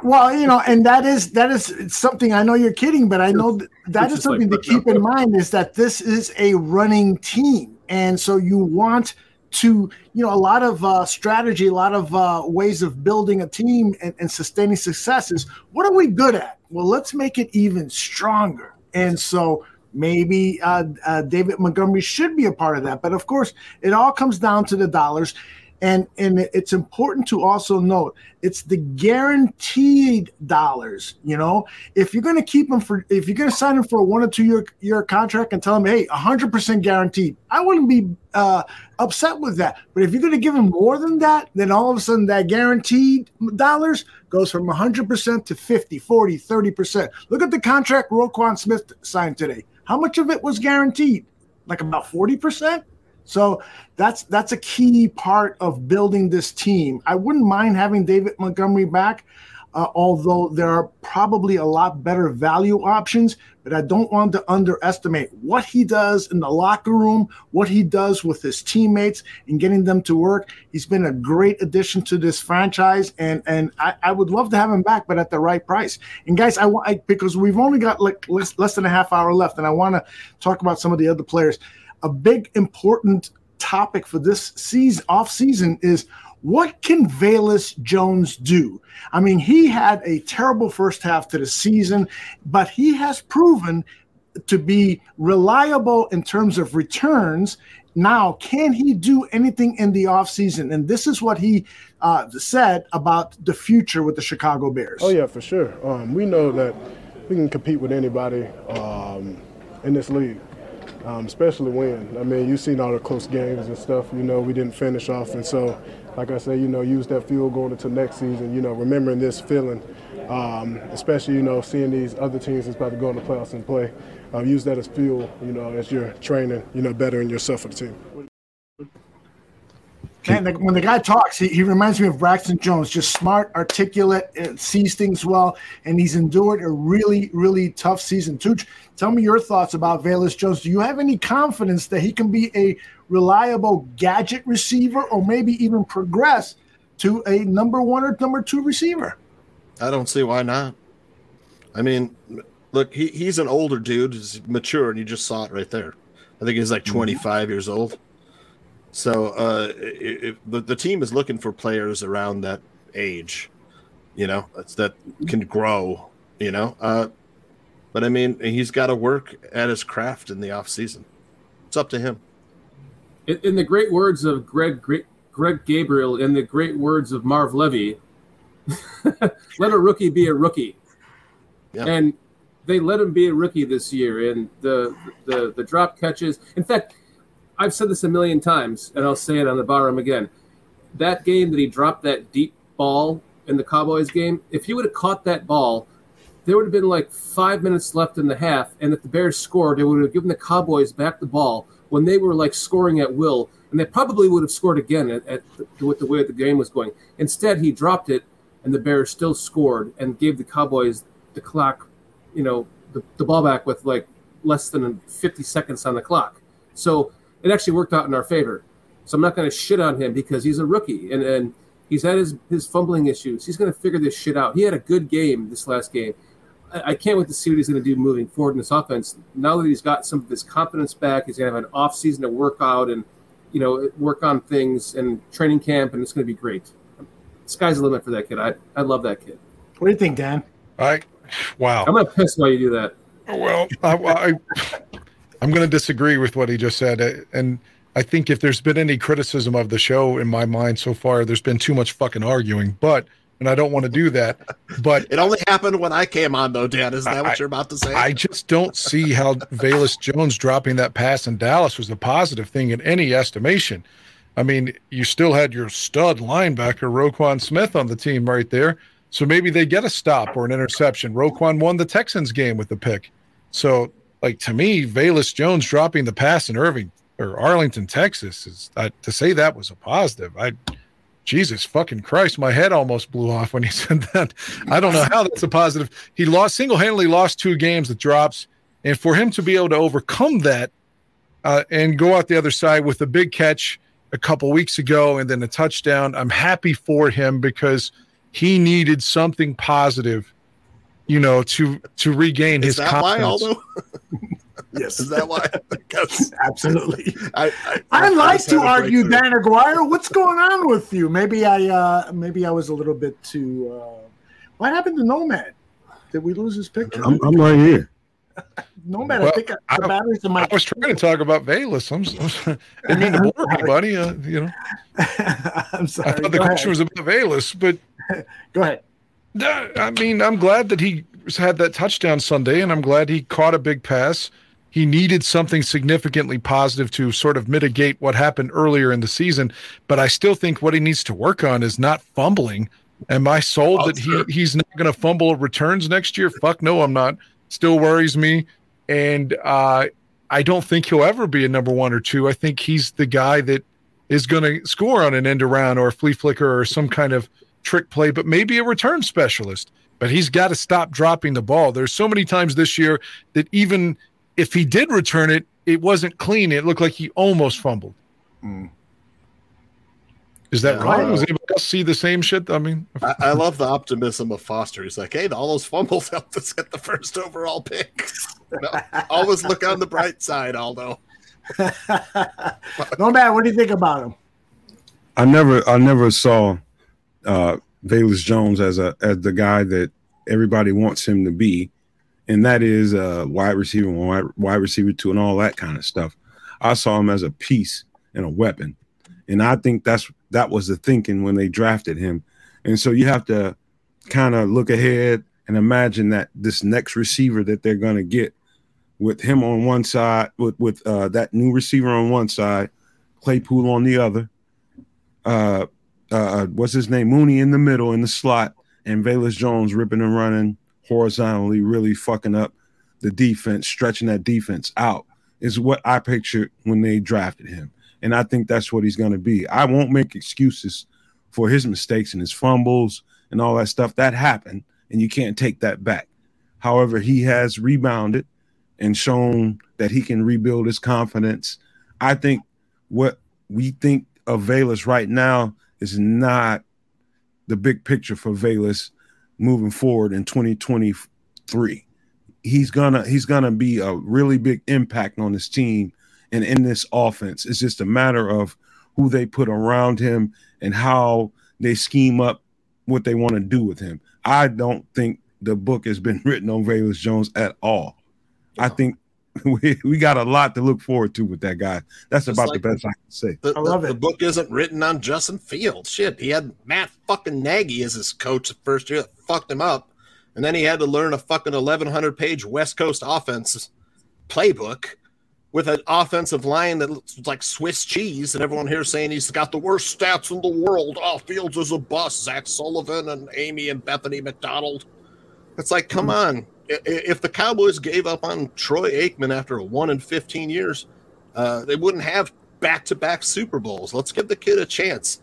Well, you know, and that is that is something. I know you're kidding, but I know that, that is just like something to keep in mind is that this is a running team, and so you want to, you know, a lot of uh, strategy, a lot of uh, ways of building a team and, and sustaining success is what are we good at? Well, let's make it even stronger, and so. Maybe uh, uh, David Montgomery should be a part of that, but of course, it all comes down to the dollars. And and it's important to also note it's the guaranteed dollars you know? If you're going to keep them for if you're going to sign them for a one or two year year contract and tell them, hey 100% guaranteed i wouldn't be uh, upset with that. But if you're going to give them more than that then all of a sudden that guaranteed dollars goes from 100% to 50 40 30% look at the contract roquan smith signed today. How much of it was guaranteed? Like about 40% so that's that's a key part of building this team. I wouldn't mind having David Montgomery back, uh, although there are probably a lot better value options. But I don't want to underestimate what he does in the locker room, what he does with his teammates, and getting them to work. He's been a great addition to this franchise, and and I, I would love to have him back, but at the right price. And guys, I want I, because we've only got like less, less than a half hour left, and I want to talk about some of the other players a big important topic for this season off season is what can Velus Jones do? I mean, he had a terrible first half to the season, but he has proven to be reliable in terms of returns. Now, can he do anything in the offseason? And this is what he uh, said about the future with the Chicago Bears. Oh yeah, for sure. Um, we know that we can compete with anybody um, in this league, um, especially when. I mean, you've seen all the close games and stuff. You know, we didn't finish off, and so, like I said, you know, use that fuel going into next season. You know, remembering this feeling, um, especially you know, seeing these other teams that's about to go in the playoffs and play. Uh, use that as fuel. You know, as you're training. You know, bettering yourself for the team. Man, the, when the guy talks, he, he reminds me of Braxton Jones, just smart, articulate, uh, sees things well, and he's endured a really, really tough season. Tooch, tell me your thoughts about Velus Jones. Do you have any confidence that he can be a reliable gadget receiver or maybe even progress to a number one or number two receiver? I don't see why not. I mean, look, he, he's an older dude, he's mature, and you just saw it right there. I think he's like 25 years old. So uh, if the, the team is looking for players around that age, you know, that's, that can grow, you know. Uh, but I mean, he's got to work at his craft in the off season. It's up to him. In, in the great words of Greg Greg, Greg Gabriel, in the great words of Marv Levy, let a rookie be a rookie. And they let him be a rookie this year. And the the the drop catches. In fact, I've said this a million times, and I'll say it on the bottom again. That game that he dropped that deep ball in the Cowboys game, if he would have caught that ball, there would have been like five minutes left in the half, and if the Bears scored, they would have given the Cowboys back the ball when they were like scoring at will, and they probably would have scored again at, at the, with the way the game was going. Instead, he dropped it, and the Bears still scored and gave the Cowboys the clock, you know, the, the ball back with like less than 50 seconds on the clock. So it actually worked out in our favor. So I'm not going to shit on him because he's a rookie and, and he's had his, his fumbling issues. He's going to figure this shit out. He had a good game this last game. I, I can't wait to see what he's going to do moving forward in this offense. Now that he's got some of his confidence back, he's going to have an off season to work out and you know work on things and training camp, and it's going to be great. Sky's the limit for that kid. I, I love that kid. What do you think, Dan? I wow. I'm gonna piss while you do that. Well, I, I, I'm going to disagree with what he just said, Uh, and I think if there's been any criticism of the show in my mind so far, there's been too much fucking arguing. But and I don't want to do that. But it only happened when I came on, though, Dan. Is that I- what you're about to say? I just don't see how Velus Jones dropping that pass in Dallas was a positive thing in any estimation. I mean, you still had your stud linebacker Roquan Smith on the team right there. So maybe they get a stop or an interception. Roquan won the Texans game with the pick. So, like to me, Velus Jones dropping the pass in Irving or Arlington, Texas, is to say that was a positive. I, Jesus fucking Christ, my head almost blew off when he said that. I don't know how that's a positive. He lost single handedly lost two games with drops, and for him to be able to overcome that uh, and go out the other side with a big catch a couple weeks ago and then a touchdown, I'm happy for him because he needed something positive, you know, to to regain Is his that why, confidence. Aldo? yes. Is that why? Because Absolutely. I, I, I like to argue. Dan Aguirre. What's going on with you? Maybe I uh maybe I was a little bit too uh what happened to Nomad? Did we lose his picture? I'm, I'm right here. Nomad, Well, I think the batteries in my I was trying to talk about Velus. I'm, I didn't mean to bore anybody. Uh, you know, I'm sorry. I thought the Go question ahead. was about Velus, but Go ahead. I mean, I'm glad that he had that touchdown Sunday, and I'm glad he caught a big pass. He needed something significantly positive to sort of mitigate what happened earlier in the season, but I still think what he needs to work on is not fumbling. Am I sold that he he's not going to fumble returns next year? Fuck no, I'm not. Still worries me, and uh, I don't think he'll ever be a number one or two. I think he's the guy that is going to score on an end around or a flea flicker or some kind of trick play, but maybe a return specialist. But he's got to stop dropping the ball. There's so many times this year that even if he did return it, it wasn't clean. It looked like he almost fumbled. Hmm. Is that Yeah, wrong? I Does know. anybody else see the same shit? I mean, I, I love the optimism of Foster. He's like, hey, all those fumbles helped us get the first overall pick. You know, always look on the bright side, Aldo. Nomad, what do you think about him? I never I never saw uh Velus Jones as a as the guy that everybody wants him to be, and that is a wide receiver, wide, wide receiver two, and all that kind of stuff. I saw him as a piece and a weapon, and I think that's that was the thinking when they drafted him. And so you have to kind of look ahead and imagine that this next receiver that they're going to get with him on one side, with with uh, that new receiver on one side, Claypool on the other, uh, uh, what's his name, Mooney in the middle in the slot, and Velus Jones ripping and running horizontally, really fucking up the defense, stretching that defense out is what I pictured when they drafted him, and I think that's what he's going to be. I won't make excuses for his mistakes and his fumbles and all that stuff that happened, and you can't take that back. However, he has rebounded and shown that he can rebuild his confidence. I think what we think of Velus right now is not the big picture for Velus moving forward in 2023. He's gonna he's gonna be a really big impact on this team and in this offense. It's just a matter of who they put around him and how they scheme up what they want to do with him. I don't think the book has been written on Velus Jones at all. I think we, we got a lot to look forward to with that guy. That's Just about like- the best I can say. The, the, the book isn't written on Justin Fields. Shit, he had Matt fucking Nagy as his coach the first year that fucked him up. And then he had to learn a fucking 1,100 page West Coast offense playbook with an offensive line that looks like Swiss cheese. And everyone here saying he's got the worst stats in the world. Oh, Fields is a bust. Zach Sullivan and Amy and Bethany McDonald. It's like, come hmm. on. I- i- If the Cowboys gave up on Troy Aikman after a one in 15 years, uh, they wouldn't have back to back Super Bowls. Let's give the kid a chance.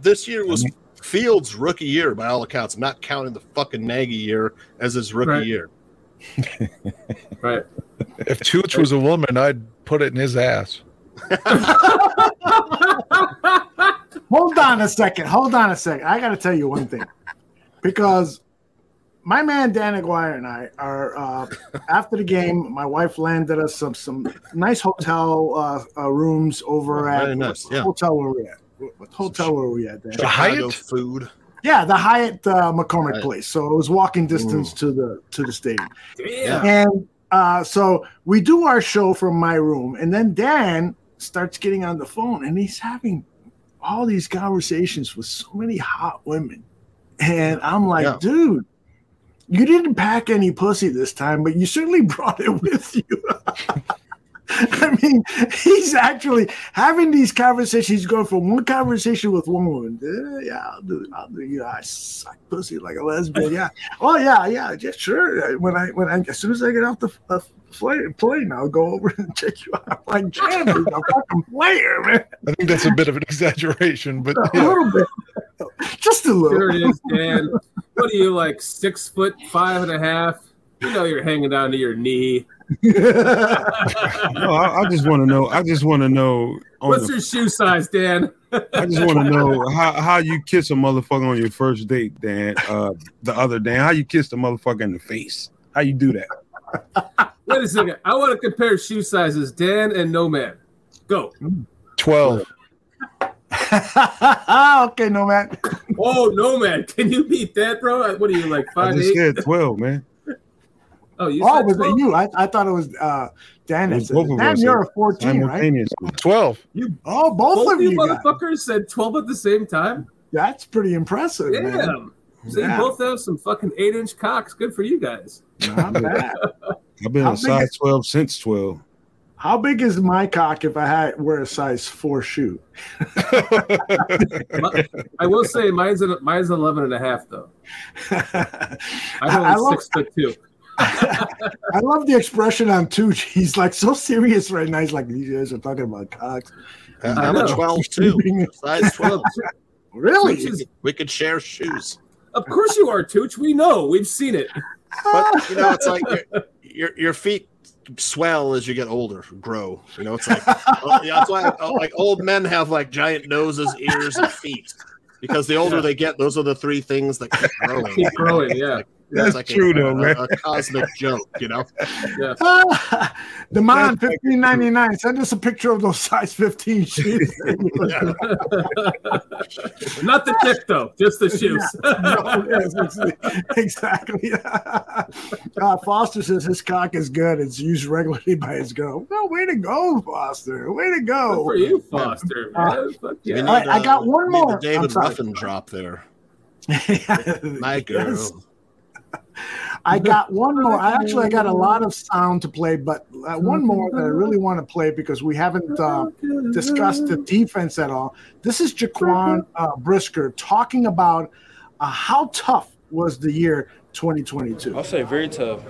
This year was Fields' rookie year by all accounts. I'm not counting the fucking Nagy year as his rookie Right. year. Right. if Tooch was a woman, I'd put it in his ass. Hold on a second. Hold on a second. I got to tell you one thing, because my man Dan Aguirre and I are uh, after the game. My wife landed us some some nice hotel uh, uh, rooms over Oh, at very nice, what yeah. hotel where we at? What what hotel were we at? Dan? Chicago food. Yeah, the Hyatt uh, McCormick Right. place. So it was walking distance to the to the stadium. Yeah. And uh, so we do our show from my room, and then Dan starts getting on the phone, and he's having all these conversations with so many hot women, and I'm like, Yeah. dude. You didn't pack any pussy this time, but you certainly brought it with you. I mean, he's actually having these conversations. He's going from one conversation with one woman. "Uh, yeah, I'll do. I'll do. You know, I suck pussy like a lesbian. Yeah. Oh yeah, yeah. Just sure. When I when I as soon as I get off the uh, plane, plane, I'll go over and check you out. I'm like, damn, he's a fucking player, man. I think that's a bit of an exaggeration, but A yeah. little bit. Just a little. There it is, Dan. What are you like six foot five and a half? You know you're hanging down to your knee. No, I, I just want to know. I just want to know. What's the, your shoe size, Dan? I just want to know how, how you kiss a motherfucker on your first date, Dan. Uh, the other Dan, how you kiss the motherfucker in the face? How you do that? Wait a second. I want to compare shoe sizes, Dan and Nomad. Go. 12. okay, Nomad. Oh, Nomad. Can you beat that, bro? What are you like I five just eight? said twelve, man. Oh, you Oh, said was 12? it you? I, I thought it was uh, Dan. It was said both it. Dan, you're a 14, right? 12. You oh, both, Both of you you. guys. motherfuckers said 12 at the same time? That's pretty impressive, man. So Yeah. you both have some fucking eight inch cocks. Good for you guys. Not bad. I've been How a size is- twelve since twelve. How big is my cock if I had wear a size four shoe? My- I will say mine's an, mine's 11 and a half, though. I'm I- only I love- six foot two. I love the expression on Tooch. He's like so serious right now. He's like, these guys are talking about cocks. Uh, I'm a 12 too. Size 12. Really? We could, we could share shoes. Of course you are, Tooch. We know. We've seen it. But you know, it's like your your, your feet swell as you get older, grow. You know, it's like oh, yeah, that's why oh, like old men have like giant noses, ears, and feet. Because the older they get, those are the three things that keep growing. Keep growing, yeah. It's That's true, a, though, a- man. A, cosmic joke, you know. Yeah. the man, fifteen ninety nine. Send us a picture of those size fifteen shoes. Not the dick, though. Just the shoes. No, yes, exactly. uh, Foster says his cock is good. It's used regularly by his girl. Well, way to go, Foster. Way to go. Good for you, Foster. Uh, man. Fuck yeah. need, All right, I got uh, one more. David Ruffin drop there. My girl. Yes. I got one more. I actually I got a lot of sound to play, but uh, one more that I really want to play because we haven't uh, discussed the defense at all. This is Jaquan uh, Brisker talking about uh, how tough was the year 2022. I'll say very tough.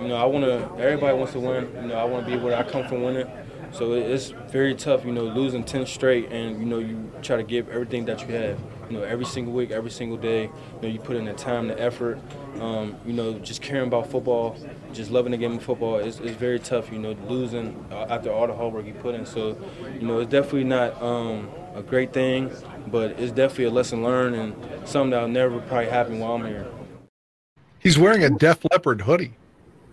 You know, I want to. Everybody wants to win. You know, I want to be where I come from winning. So it's very tough. You know, losing ten straight, and you know you try to give everything that you have. You know, every single week, every single day. You know, you put in the time, the effort. Um, you know, just caring about football, just loving the game of football. It's, it's very tough. You know, losing uh, after all the hard work you put in. So, you know, it's definitely not um, a great thing, but it's definitely a lesson learned and something that'll never probably happen while I'm here. He's wearing a Def Leppard hoodie.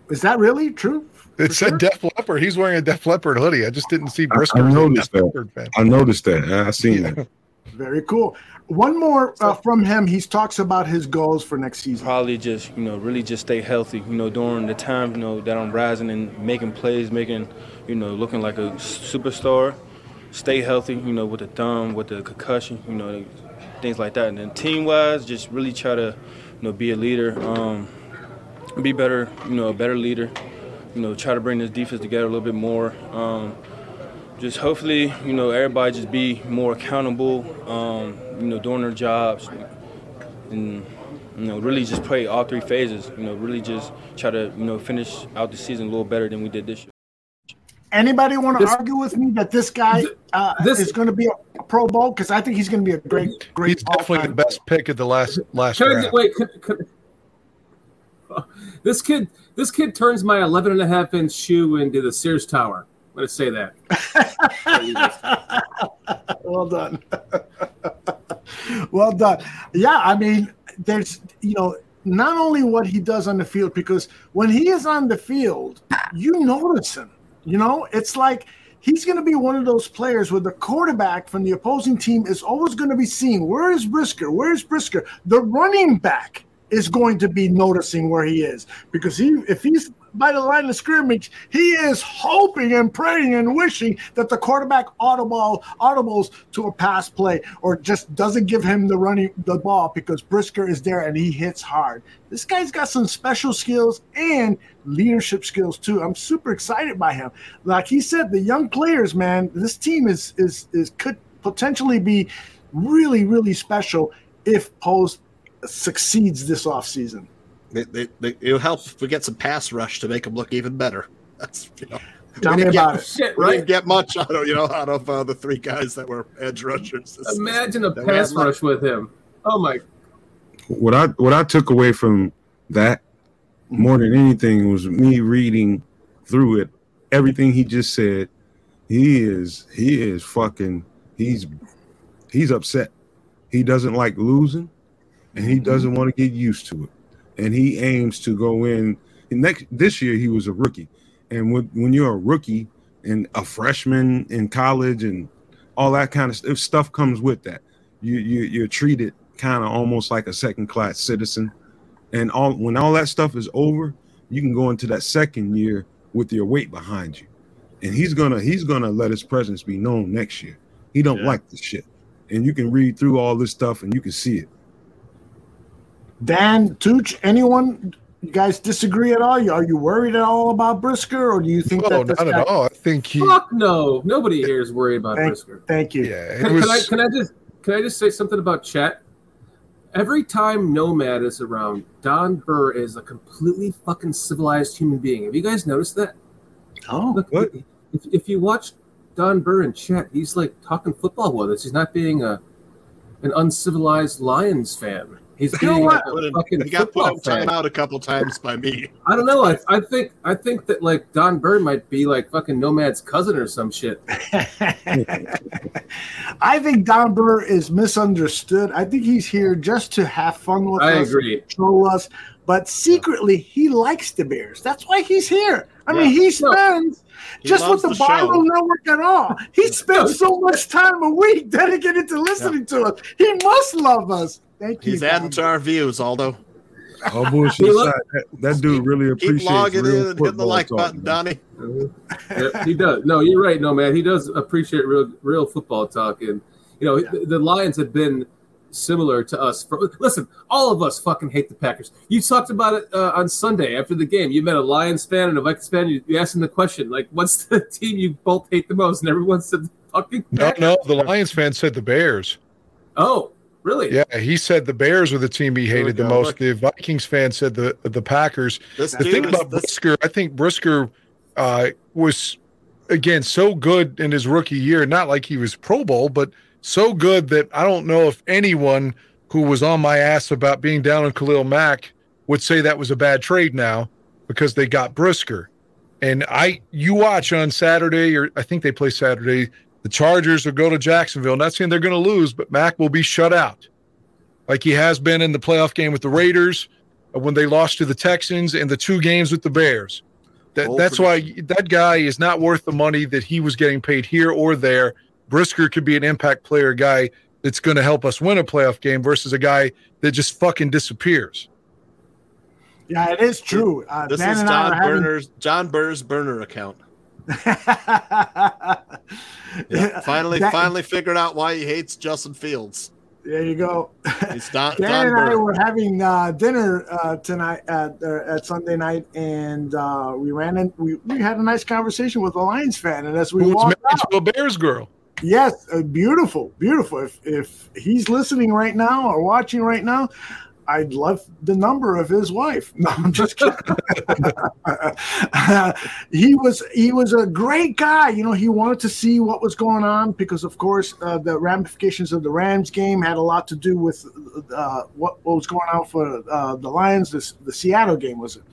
Is that really true? It said Def Leppard. He's wearing a Def Leppard hoodie. I just didn't see I, Brisker. I as a noticed that. I noticed that. I seen that. Very cool. One more uh, from him. He talks about his goals for next season. Probably just you know really just stay healthy. You know during the time you know that I'm rising and making plays, making you know looking like a superstar. Stay healthy. You know with the thumb, with the concussion. You know things like that. And then team wise, just really try to you know be a leader. Um, be better. You know a better leader. You know try to bring this defense together a little bit more. Um, just hopefully, you know, everybody just be more accountable, um, you know, doing their jobs, and you know, really just play all three phases. You know, really just try to you know finish out the season a little better than we did this year. Anybody want to This- argue with me that this guy uh, this- is going to be a Pro Bowl? Because I think he's going to be a great, great. He's definitely the all-time best pick of the last last Can draft. get, wait, can, can- this kid, this kid turns my 11 and a half inch shoe into the Sears Tower. I'm going to say that. well done. well done. Yeah, I mean, there's you know not only what he does on the field because when he is on the field, you notice him. You know, it's like he's going to be one of those players where the quarterback from the opposing team is always going to be seeing where is Brisker, where is Brisker. The running back is going to be noticing where he is because he if he's by the line of scrimmage, he is hoping and praying and wishing that the quarterback audible audibles to a pass play or just doesn't give him the running the ball because Brisker is there and he hits hard. This guy's got some special skills and leadership skills too. I'm super excited by him. Like he said, the young players, man, this team is is is could potentially be really really special if Poles succeeds this offseason. They, they, they, it'll help if we get some pass rush to make them look even better. That's you know. Tell we me didn't about get, it. Shit, we right? didn't get much out of you know out of uh, the three guys that were edge rushers. This- Imagine a pass had left. rush with him. Oh my! what I what I took away from that more than anything was me reading through it. Everything he just said, he is he is fucking he's he's upset. He doesn't like losing, and he doesn't want to get used to it. And he aims to go in next this year. He was a rookie, and when when you're a rookie and a freshman in college and all that kind of stuff, stuff comes with that. You you you're treated kind of almost like a second class citizen, and all when all that stuff is over, you can go into that second year with your weight behind you, and he's gonna he's gonna let his presence be known next year. He don't like this shit, and you can read through all this stuff and you can see it. Dan, Tooch, anyone? You guys disagree at all? Are you worried at all about Brisker, or do you think No, that this not guy- at all. I think he. Fuck no! Nobody here is worried about Thank, Brisker. thank you. Yeah, it Can, can I can I just can I just say something about Chet? Every time Nomad is around, Don Burr is a completely fucking civilized human being. Have you guys noticed that? Oh, Look, what? If, if you watch Don Burr and Chet, he's like talking football with us. He's not being a an uncivilized Lions fan. He's You know what? like a fucking He got put football on fan. timeout a couple times by me. I don't know. I, I think I think that like Don Burr might be like fucking Nomad's cousin or some shit. I think Don Burr is misunderstood. I think he's here just to have fun with I us, agree. troll us, but secretly he likes the Bears. That's why he's here. I mean, he spends He just with the, the Bible show. Network at all. He spends so much time a week dedicated to listening to us. He must love us. Thank you. He's Don adding to our views, Aldo. All bullshit look- that, that dude really Keep appreciates logging real in and hitting the football like talk, button, man. Donnie. Yeah, he does. No, you're right, No, man, He does appreciate real real football talk, and you know the, the Lions have been similar to us. For, listen, all of us fucking hate the Packers. You talked about it uh, on Sunday after the game. You met a Lions fan and a Vikings fan. You, you asked them the question, like, "What's the team you both hate the most?" And everyone said, the "Fucking No, no. The Lions fan said the Bears. Oh, really? Yeah, he said the Bears were the team he hated the most. Look. The Vikings fan said the the Packers. This The thing about this- Brisker, I think Brisker uh, was again so good in his rookie year. Not like he was Pro Bowl, but so good that I don't know if anyone who was on my ass about being down on Khalil Mack would say that was a bad trade now because they got Brisker. And I, you watch on Saturday, or I think they play Saturday. The Chargers will go to Jacksonville. Not saying they're going to lose, but Mack will be shut out, like he has been in the playoff game with the Raiders, uh, when they lost to the Texans, and the two games with the Bears. That, Bold that's why that guy is not worth the money that he was getting paid here or there. Brisker could be an impact player guy that's going to help us win a playoff game versus a guy that just fucking disappears. Yeah, it is true. Uh, This Dan is and I John are having- Burner's John Burr's burner account. Yeah, finally, That- finally figured out why he hates Justin Fields. There you go. He's Don, Dan Don and I were having uh, dinner uh, tonight at uh, at Sunday night, and uh, we ran in. We, we had a nice conversation with a Lions fan, and as we Who was walked married out, to a Bears girl. yes, uh, beautiful, beautiful. If if he's listening right now or watching right now, I'd love the number of his wife. No, I'm just kidding. he was he was a great guy. You know, he wanted to see what was going on because, of course, uh, the ramifications of the Rams game had a lot to do with uh, what, what was going on for uh, the Lions. This, the Seattle game was it.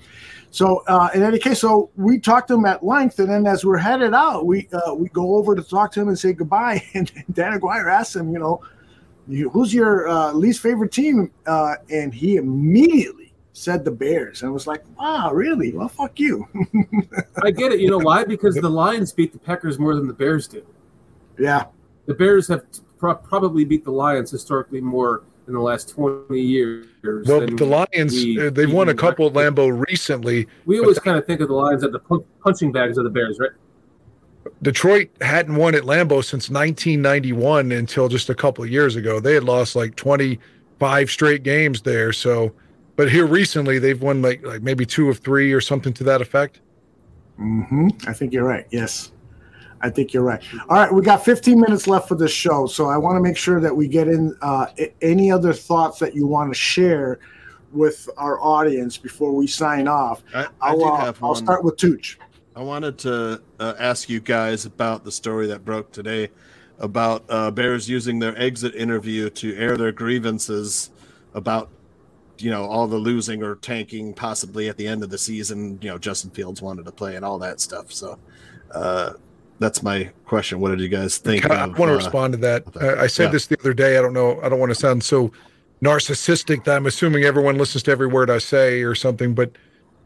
So uh, in any case, so we talked to him at length, and then as we're headed out, we uh, we go over to talk to him and say goodbye. And Dan Aguirre asked him, you know, you- who's your uh, least favorite team? Uh, and he immediately said the Bears. And I was like, wow, really? Well, fuck you. I get it. You know why? Because the Lions beat the Packers more than the Bears do. yeah. The Bears have pro- probably beat the Lions historically more in the last 20 years. Well, the Lions, we uh, they've won a couple at Lambeau recently. We always kind of think of the Lions as the punching bags of the Bears, right? Detroit hadn't won at Lambeau since 1991 until just a couple of years ago. They had lost like 25 straight games there. So, but here recently they've won like like maybe two of three or something to that effect. hmm I think you're right. Yes. I think you're right. All right, we got 15 minutes left for this show, so I want to make sure that we get in uh, any other thoughts that you want to share with our audience before we sign off. I, I I'll, do uh, have I'll start with Tooch. I wanted to uh, ask you guys about the story that broke today about uh, Bears using their exit interview to air their grievances about, you know, all the losing or tanking possibly at the end of the season. You know, Justin Fields wanted to play and all that stuff. So uh, that's my question. What did you guys think? I of, want to uh, respond to that. I, I said yeah. this the other day. I don't know. I don't want to sound so narcissistic that I'm assuming everyone listens to every word I say or something. But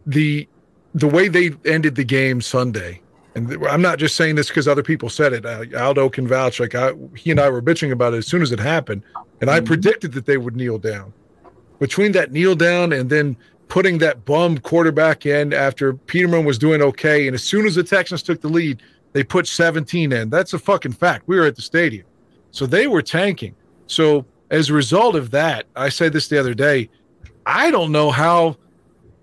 the the way they ended the game Sunday, and I'm not just saying this because other people said it. Uh, Aldo can vouch. Like I, he and I were bitching about it as soon as it happened, and I predicted that they would kneel down. Between that kneel down and then putting that bum quarterback in after Peterman was doing okay, and as soon as the Texans took the lead, they put 17 in. That's a fucking fact. We were at the stadium, so they were tanking. So as a result of that, I said this the other day. I don't know how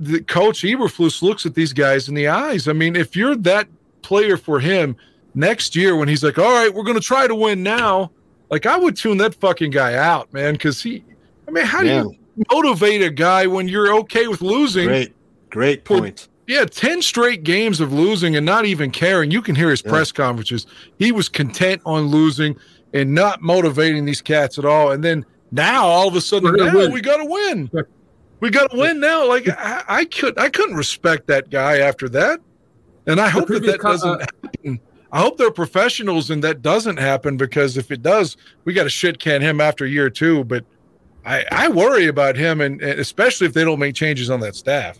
the coach Eberflus looks at these guys in the eyes. I mean, if you're that player for him next year when he's like, "All right, we're going to try to win now," like I would tune that fucking guy out, man, because he. I mean, how do you motivate a guy when you're okay with losing? Great, great for- point. yeah, 10 straight games of losing and not even caring. You can hear his press conferences. He was content on losing and not motivating these cats at all. And then now all of a sudden, We're gonna "No, win." we got to win. We got to win now. Like I, I could, I couldn't respect that guy after that. And I hope that that co- doesn't uh, happen. I hope they're professionals and that doesn't happen because if it does, we got to shit can him after year two. But I, I worry about him, and, and especially if they don't make changes on that staff.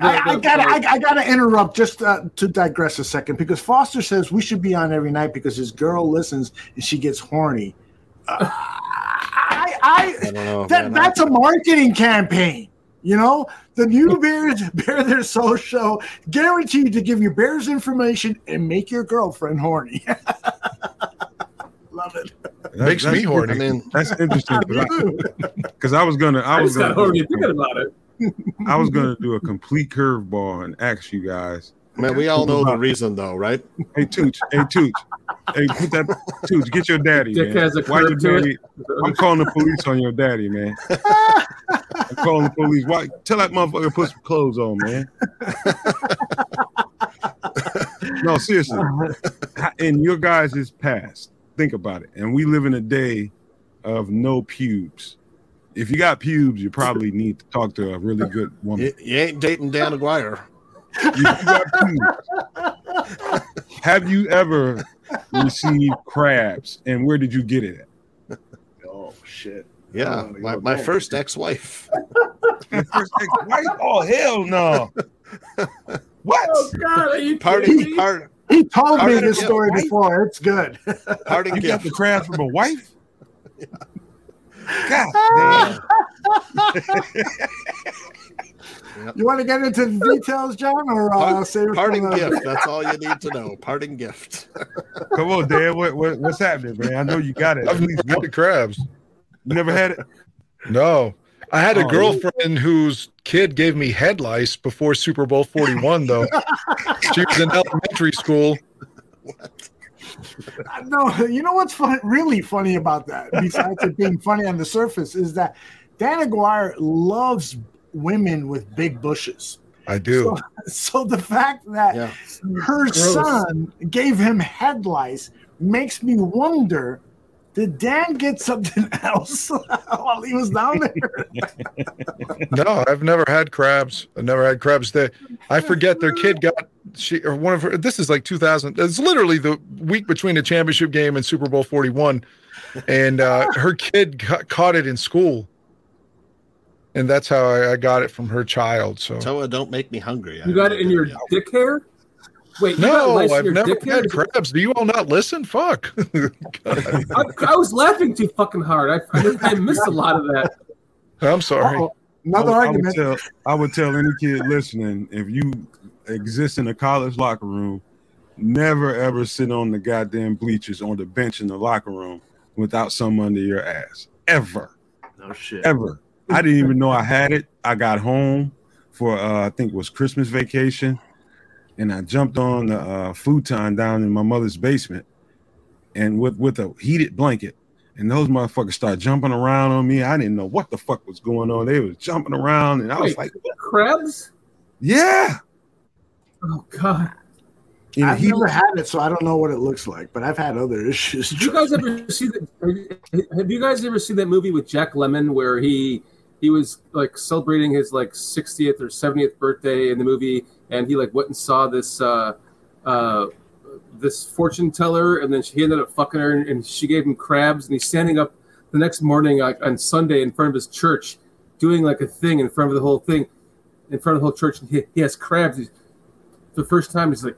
I, I gotta, I, I gotta interrupt just uh, to digress a second because Foster says we should be on every night because his girl listens and she gets horny. Uh, I, I, I don't know. that, man. that's a marketing campaign. You know, the new Bears Bear Their Soul show guaranteed to give you Bears information and make your girlfriend horny. Love it. Makes me horny. I mean, That's interesting because I, was gonna, I I was just gonna, horny thinking about it. I was gonna do a complete curveball and ask you guys. Man, we all know the reason, though, right? Hey Tooch, hey Tooch, hey put that Tooch, get your daddy, Dick man. has a Why your curve it. daddy? I'm calling the police on your daddy, man. I'm calling the police. Why? Tell that motherfucker to put some clothes on, man. no, seriously. In your guys' past, think about it. And we live in a day of no pubes. If you got pubes, you probably need to talk to a really good woman. You, you ain't dating Dan Aguirre. Have you ever received crabs, and where did you get it at? Oh shit! Yeah, my, my first ex-wife. Your first ex-wife? Oh hell no! What? Oh God, are you Parting, kidding me? part, He told me this gift. story before. It's good. parting You got the crabs from a wife? God ah! damn. You want to get into the details, John, or uh, Part- save it for parting gift. That's all you need to know. Parting gift. Come on, Dan. What, what what's happening, man? I know you got it. I've At least never had the crabs. You never had it? No. I had a Oh. girlfriend whose kid gave me head lice before Super Bowl 41, though. she was in elementary school. No, you know what's fun, really funny about that, besides it being funny on the surface, is that Dan Aguirre loves women with big bushes. I do. So, so the fact that Yeah. her Gross. son gave him head lice makes me wonder did Dan get something else while he was down there? No, I've never had crabs. I've never had crabs. They, I forget their kid got she or one of her. This is like 2000. It's literally the week between the championship game and Super Bowl 41, and uh, her kid ca- caught it in school, and that's how I, I got it from her child. So Toa, don't make me hungry. You got it in your dick hair? Wait, No, I've never dick had hair? crabs. Do you all not listen? Fuck. I, I was laughing too fucking hard. I, I, I missed a lot of that. I'm sorry. Uh-oh. Another I argument. I would, tell, I would tell any kid listening if you exist in a college locker room, never ever sit on the goddamn bleachers on the bench in the locker room without some under your ass. Ever. No shit. Ever. I didn't even know I had it. I got home for uh, I think it was Christmas vacation, and I jumped on the uh, futon down in my mother's basement, and with with a heated blanket, and those motherfuckers started jumping around on me. I didn't know what the fuck was going on. They was jumping around, and I was like, crabs? "Yeah." Oh god. You know, I've he never had it, so I don't know what it looks like. But I've had other issues. Did you guys ever see that? Have you guys ever seen that movie with Jack Lemmon where he he was like celebrating his like 60th or 70th birthday in the movie, and he like went and saw this uh, uh, this fortune teller, and then he ended up fucking her, and she gave him crabs, and he's standing up the next morning like, on Sunday in front of his church, doing like a thing in front of the whole thing, in front of the whole church, and he, he has crabs. He's, the first time he's like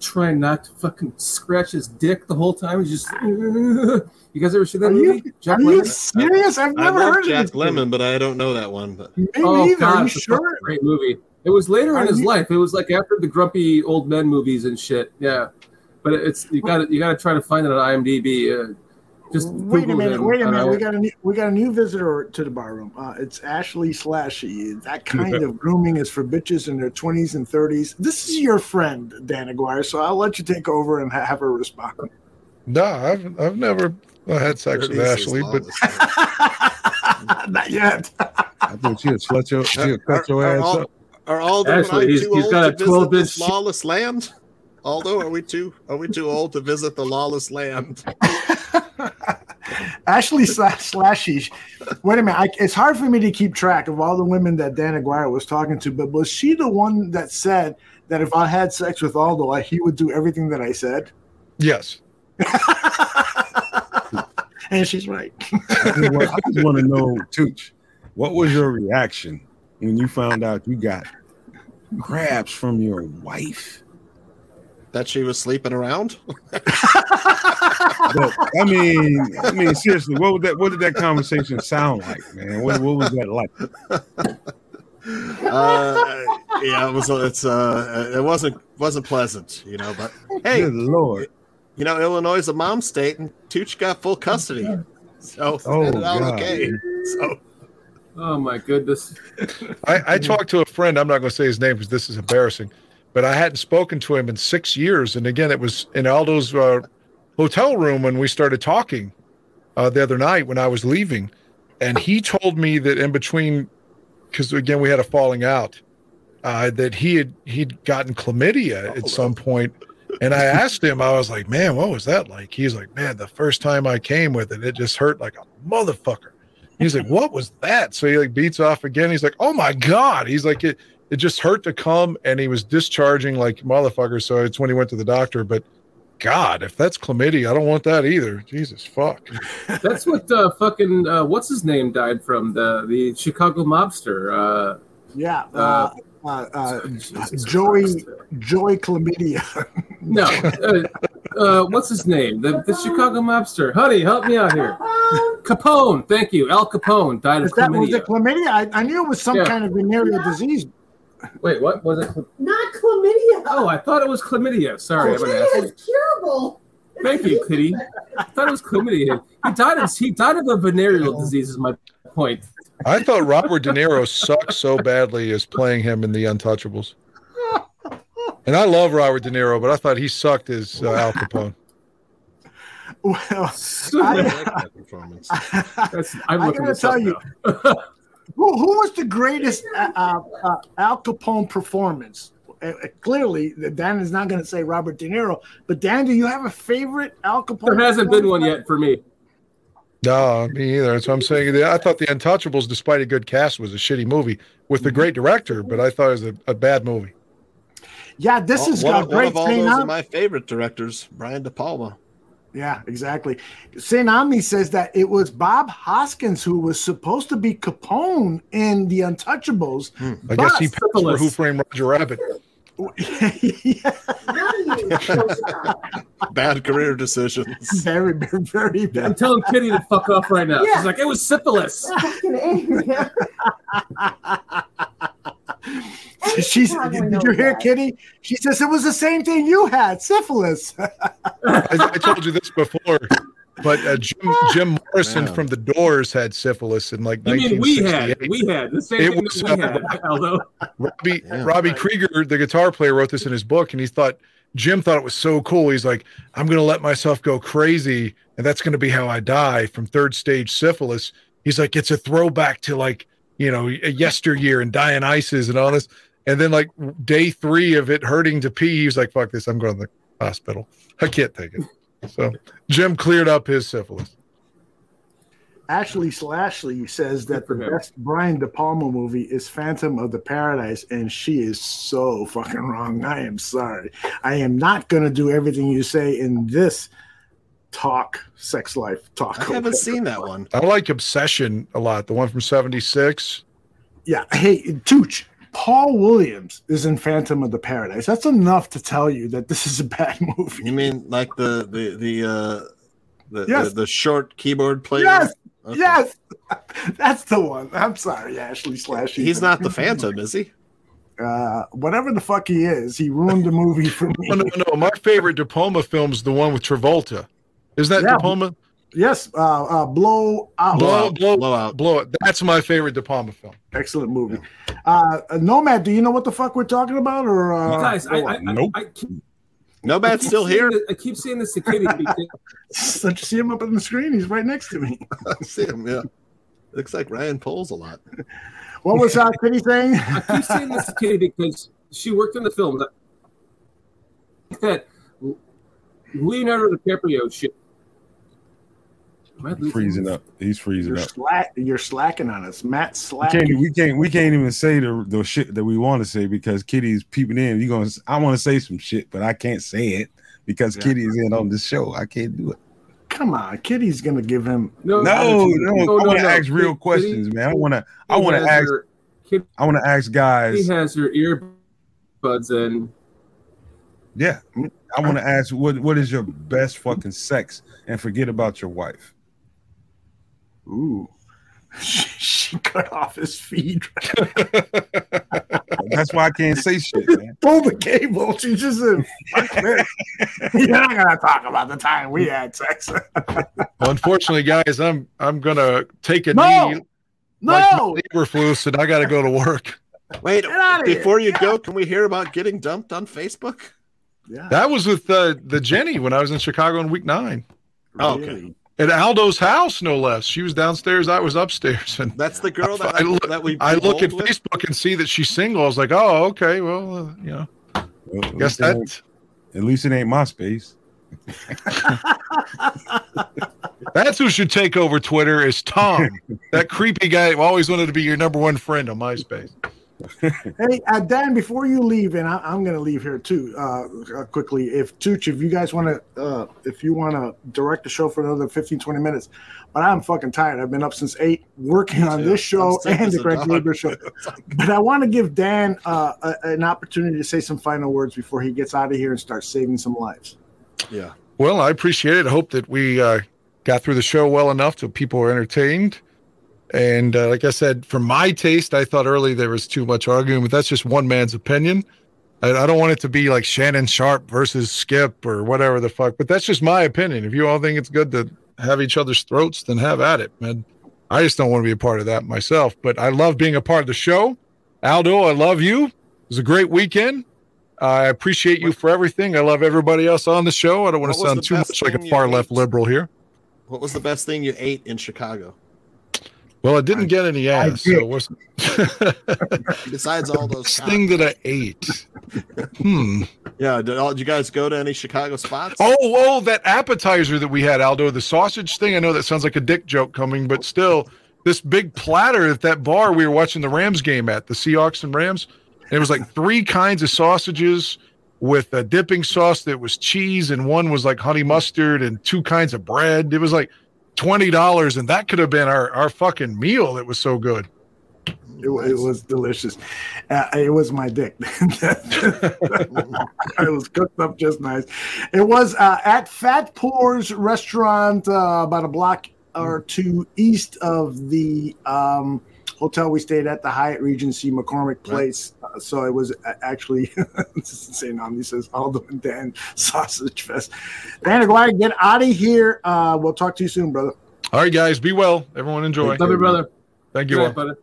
trying not to fucking scratch his dick the whole time. He's just. You guys ever see that Are movie? you- Jack are you Lemmon? serious? I've I never love heard of Jack this Lemmon, but I don't know that one. But Me oh neither. God, Are you it's a sure? great movie. It was later Are in his you- life. It was like after the grumpy old men movies and shit. Yeah, but it's you got to you got to try to find it on IMDb. Uh, just Wait a minute. Wait a minute. We got a new, we got a new visitor to the bar room. Uh, it's Ashley Slashy. That kind of grooming is for bitches in their twenties and thirties. This is your friend Dan Aguirre, so I'll let you take over and have her respond. No, I've I've never uh, had sex with Ashley, but Not yet. I think she'll slut your, she'll cut your are, ass all, up. are Aldo Actually, and I he's- too he's old got a visit 12 this inch- lawless land? Aldo, are we too are we too old to visit the lawless land? Ashley slash Slashy. Wait a minute. I, it's hard for me to keep track of all the women that Dan Aguirre was talking to, but was she the one that said that if I had sex with Aldo, I, he would do everything that I said? yes. And she's right. I just want, I just want to know, Tooch, what was your reaction when you found out you got crabs from your wife? That she was sleeping around? But, I mean, I mean, seriously, what would that? What did that conversation sound like, man? What, what was that like? uh, yeah, it was. It's uh, it wasn't wasn't pleasant, you know. But hey, Good lord, you know, Illinois is a mom state, and Tooch got full custody, so it Oh, ended out okay. So Oh my goodness! I, I talked to a friend. I'm not going to say his name because this is embarrassing, but I hadn't spoken to him in six years. And again, it was in Aldo's uh, hotel room when we started talking uh, the other night when I was leaving, and he told me that in between, because again we had a falling out, uh, that he had he'd gotten chlamydia at some point. And I asked him, I was like, "Man, what was that like?" He's like, "Man, the first time I came with it, it just hurt like a motherfucker." He's like, "What was that?" So he like beats off again. He's like, "Oh my god!" He's like, "It it just hurt to come, and he was discharging like motherfucker." So it's when he went to the doctor. But God, if that's chlamydia, I don't want that either. Jesus fuck. That's what uh, fucking uh, what's his name died from the the Chicago mobster. Uh, Yeah. Uh, uh, uh, Joey Joey Chlamydia. no, uh, uh, what's his name? The, the Chicago mobster. Honey, help me out here. Capone. Thank you. Al Capone died of Is that was chlamydia. it chlamydia? I, I knew it was some Yeah. kind of venereal disease. Wait, what was it? Not chlamydia. Oh, I thought it was chlamydia. Sorry, I'm Chlamydia is curable. Thank you, Kitty. I thought it was chlamydia. He died of he died of a venereal disease. Is my point. I thought Robert De Niro sucked so badly as playing him in The Untouchables. And I love Robert De Niro, but I thought he sucked as uh, Al Capone. Well, I I, like that performance. That's, I'm I gotta tell you, now. who, who was the greatest uh, uh, uh, Al Capone performance? Uh, uh, clearly, Dan is not going to say Robert De Niro, but Dan, do you have a favorite Al Capone? There hasn't been one yet for me. No, me either. That's what I'm saying. I thought The Untouchables, despite a good cast, was a shitty movie with a great director, but I thought it was a, a bad movie. Yeah, this One- is one, got of- one of all Saint those Am- of my favorite directors, Brian De Palma. Yeah, exactly. Saint Ami says that it was Bob Hoskins who was supposed to be Capone in The Untouchables. Hmm. I guess he but- passed for Who Framed Roger Rabbit. Bad career decisions. Very, very, very bad. I'm telling Kitty to fuck off right now. She's like, it was syphilis. She's. Did you hear, Kitty? She says it was the same thing you had, syphilis. I, I told you this before, but uh, Jim, Jim Morrison Man. from the Doors had syphilis in like You mean we had? We had the same It thing was, that we uh, had, Aldo. Robbie Robbie Krieger, the guitar player, wrote this in his book, and he thought Jim thought it was so cool. He's like, I'm going to let myself go crazy, and that's going to be how I die from third stage syphilis. He's like, it's a throwback to like you know yesteryear and Dionysus and all this. And then like day three of it hurting to pee, he was like, fuck this, I'm going to the hospital. I can't take it. So Jim cleared up his syphilis. Ashley Slashley says that the best Brian De Palma movie is Phantom of the Paradise, and she is so fucking wrong. I am sorry. I am not going to do everything you say in this talk, sex life talk. I haven't seen that one. I like Obsession a lot, the one from 76. Yeah. Hey, Tooch, Paul Williams is in Phantom of the Paradise. That's enough to tell you that this is a bad movie. You mean like the the the uh the Yes. the, the short keyboard player? Yes. Okay. Yes. That's the one. I'm sorry, Ashley Slashley. He's not the Phantom, is he? Uh, whatever the fuck he is, he ruined the movie for me. Oh, no, no, my favorite De Palma film is the one with Travolta. Is that Yeah. De Palma? Yes, uh, uh, blow out. Blow, blow, blow out, blow it. That's my favorite De Palma film. Excellent movie. Uh, Nomad, do you know what the fuck we're talking about? Or uh, You guys, I, go I, on? I, I keep, Nomad's I still here. this- I keep saying this to Kitty Don't you see him up on the screen? He's right next to me. I see him. Yeah, looks like Ryan Poles a lot. What was uh, Kitty saying? I keep saying this to Kitty because she worked in the film. That, that Leonardo DiCaprio shit. Am I losing freezing up. He's freezing You're, up. slack, you're slacking on us, Matt. We Slacking. can't, we can't we can't even say the the shit that we want to say because Kitty's peeping in. You gonna I want to say some shit, but I can't say it because Yeah. Kitty is in on this show. I can't do it. Come on, Kitty's gonna give him. No, No, attitude. no, No, I want to no. ask real Kitty- questions, man. I want to I want to ask her- Kitty I want to ask guys. He has her earbuds in. Yeah, I want to ask what what is your best fucking sex and forget about your wife. Ooh, she cut off his feed. That's why I can't say shit, man. Pull the cable. She just said, "Fuck "You're not gonna talk about the time we had sex." Well, unfortunately, guys, I'm I'm gonna take a No! knee. No! like Eberflus, and I got to go to work. Wait, outta here. before you go, can we hear about getting dumped on Facebook? Yeah. That was with uh, the Jenny when I was in Chicago in week nine. Oh, okay. At Aldo's house, no less. She was downstairs, I was upstairs, and That's the girl that I look, that we I look at with? Facebook and see that she's single. I was like, oh, okay, well, uh, you know, Well, at guess least it ain't- that At least it ain't MySpace. that's who should take over Twitter is Tom, that creepy guy who always wanted to be your number one friend on MySpace. Hey, uh, Dan, before you leave, and I, I'm going to leave here too, uh, uh, quickly. If Tooch, if you guys want to, uh, if you want to direct the show for another 15, 20 minutes, but I'm fucking tired. I've been up since eight working on this show and the Greg dog. Weber show. But I want to give Dan uh, a, an opportunity to say some final words before he gets out of here and starts saving some lives. Yeah. Well, I appreciate it. I hope that we uh, got through the show well enough so people were entertained. And uh, like I said, for my taste, I thought early there was too much arguing, but that's just one man's opinion. I, I don't want it to be like Shannon Sharpe versus Skip or whatever the fuck, but that's just my opinion. If you all think it's good to have each other's throats, then have at it, man. I just don't want to be a part of that myself, but I love being a part of the show. Aldo, I love you. It was a great weekend. I appreciate you for everything. I love everybody else on the show. I don't want to sound too much like a far left liberal here. What was the best thing you ate in Chicago? Well, I didn't get any ass, so it wasn't Besides all those this thing that I ate. Hmm. Yeah, did, all, did you guys go to any Chicago spots? Oh, oh, that appetizer that we had, Aldo, the sausage thing. I know that sounds like a dick joke coming, but still, this big platter at that bar we were watching the Rams game at, the Seahawks and Rams. And it was like three kinds of sausages with a dipping sauce that was cheese, and one was like honey mustard, and two kinds of bread. It was like twenty dollars, and that could have been our our fucking meal. It was so good. It, it was delicious. Uh, it was my dick. it was cooked up just nice. It was uh, at Fatpour's restaurant, uh, about a block or two east of the um, hotel we stayed at, the Hyatt Regency McCormick Place. Uh, so it was a- actually St. Omni says Aldo and Dan Sausage Fest. Dan Aguirre, get out of here. Uh, we'll talk to you soon, brother. All right, guys, be well. Everyone enjoy. Love you, brother. Thank you Good all. night, brother.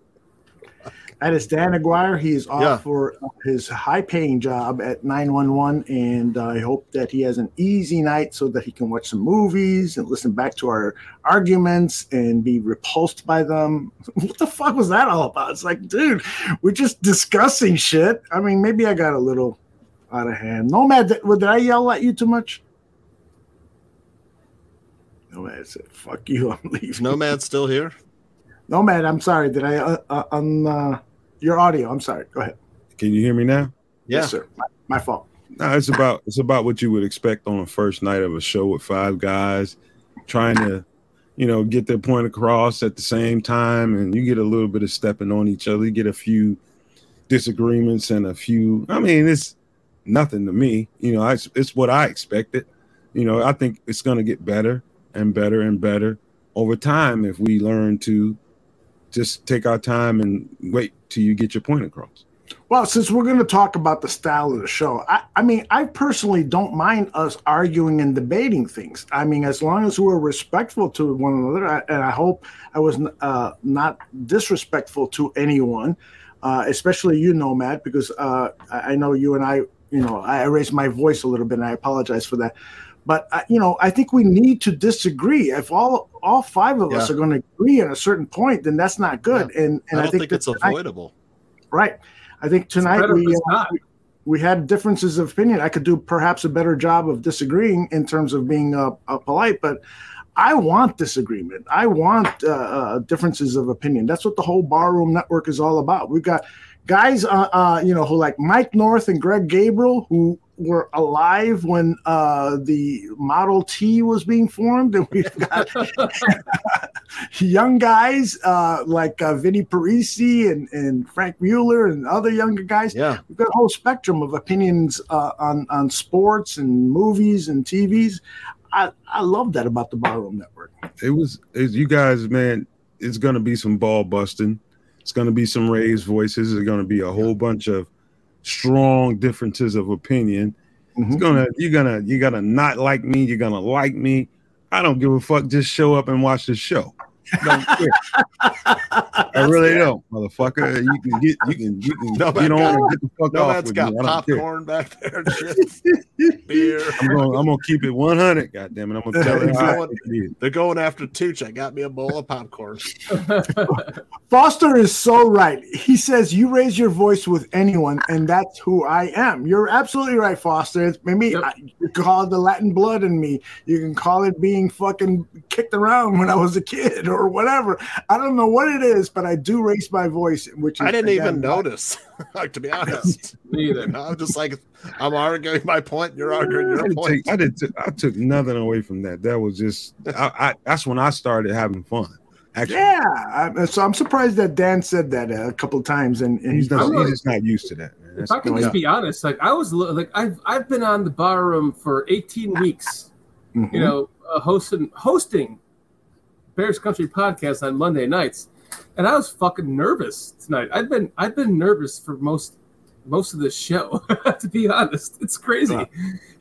That is Dan Aguirre. He is off Yeah. for his high paying job at 911. And I hope that he has an easy night so that he can watch some movies and listen back to our arguments and be repulsed by them. What the fuck was that all about? It's like, dude, we're just discussing shit. I mean, maybe I got a little out of hand. Nomad, did, did I yell at you too much? Nomad said, fuck you, I'm leaving. Nomad's still here? Nomad, I'm sorry. Did I uh, uh, un, uh, your audio? I'm sorry. Go ahead. Can you hear me now? Yes, sir. My, my fault. No, it's about it's about what you would expect on the first night of a show with five guys trying to, you know, get their point across at the same time, and you get a little bit of stepping on each other. You get a few disagreements and a few. I mean, it's nothing to me. You know, I, it's what I expected. You know, I think it's going to get better and better and better over time if we learn to just take our time and wait till you get your point across. Well, since we're going to talk about the style of the show, I, I mean, I personally don't mind us arguing and debating things. I mean, as long as we're respectful to one another, I, and I hope I was uh, not disrespectful to anyone, uh, especially you, Nomad, because uh, I know you and I, you know, I raised my voice a little bit, and I apologize for that. But uh, you know, I think we need to disagree. If all all five of us are going to agree at a certain point, then that's not good. And and I I, don't think, think it's tonight- avoidable. Right. I think tonight we, uh, we we had differences of opinion. I could do perhaps a better job of disagreeing in terms of being uh, uh, polite, but I want disagreement. I want uh, uh, differences of opinion. That's what the whole barroom network is all about. We've got guys, uh, uh, you know, who like Mike North and Greg Gabriel, who were alive when uh, the Model T was being formed, and we've got young guys uh, like uh, Vinny Parisi and, and Frank Mueller and other younger guys. Yeah, we've got a whole spectrum of opinions uh, on on sports and movies and TVs. I I love that about the Barroom Network. it was it's, you guys man it's gonna be some ball busting it's gonna be some raised voices it's gonna be a whole bunch of strong differences of opinion. It's mm-hmm. gonna you're gonna you're gonna not like me you're gonna like me. I don't give a fuck just show up and watch the show don't care. I really don't, motherfucker. You can get, you can, you can Nomad get on got- and get the fuck off with got me. I don't care. popcorn back there shit. Beer. I'm gonna, I'm gonna keep it 100. God damn it, I'm gonna tell They're you. going, they're going after Tooch. I got me a bowl of popcorn. Foster is so right. He says you raise your voice with anyone, and that's who I am. You're absolutely right, Foster. It's maybe I, you call it the Latin blood in me. You can call it being fucking kicked around when I was a kid or whatever. I don't know what it is, but I do raise my voice, which is, I didn't even notice, like, to be honest. Me either. I'm just like, I'm arguing my point. You're arguing I your didn't point. take, I did. T- I took nothing away from that. That was just. I, I. That's when I started having fun. Actually, Yeah, I, so I'm surprised that Dan said that a couple times, and, and he's, not, he's just not used to that. Man. If I can just be honest, like I was like I've I've been on the bar room for 18 weeks, Mhm. you know, uh, hosting hosting Bears Country podcast on Monday nights, and I was fucking nervous tonight. I've been I've been nervous for most most of this show, to be honest. It's crazy,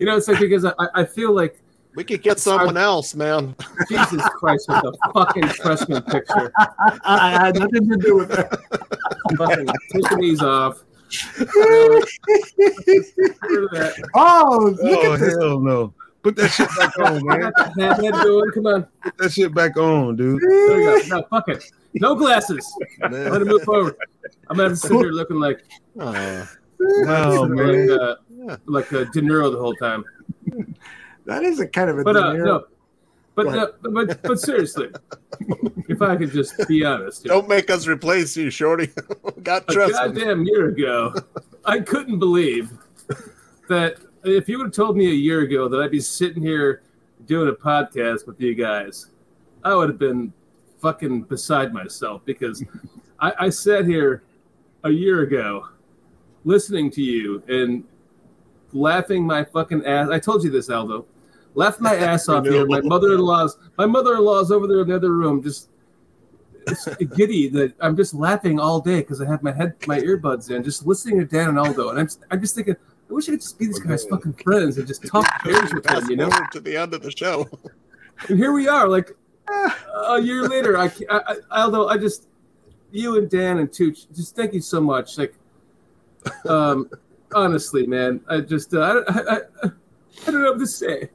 you know. It's like because I, I feel like we could get someone else, man. Jesus Christ with the fucking freshman picture. I had nothing to do with uh, that. Fucking taking these off. Oh, look Oh at this. hell no! Put that shit back on, man. Head doing. Come on. Put that shit back on, dude. There we go. No, fuck it. No glasses. Let him move forward. I'm gonna have to sit here looking like, Oh, No, like, man. uh, like uh, De Niro the whole time. That is a kind of a But uh, De Niro- no, but, no, but but seriously, if I could just be honest. Don't make us replace you, Shorty. Got a trust. goddamn year ago, I couldn't believe that if you would have told me a year ago that I'd be sitting here doing a podcast with you guys, I would have been fucking beside myself because I, I sat here a year ago listening to you and laughing my fucking ass. I told you this, Aldo. Laughed my ass off here. My mother-in-law's my mother-in-law's over there in the other room, just giddy that I'm just laughing all day because I have my head my earbuds in, just listening to Dan and Aldo, and I'm I'm just thinking. I wish I could just be these guys' fucking friends and just talk bears with them, you know. forward to the end of the show. And here we are, like a year later. I, I, I Aldo, I just you and Dan and Tooch, just thank you so much. Like, um, honestly, man, I just uh, I, I, I, I don't know what to say.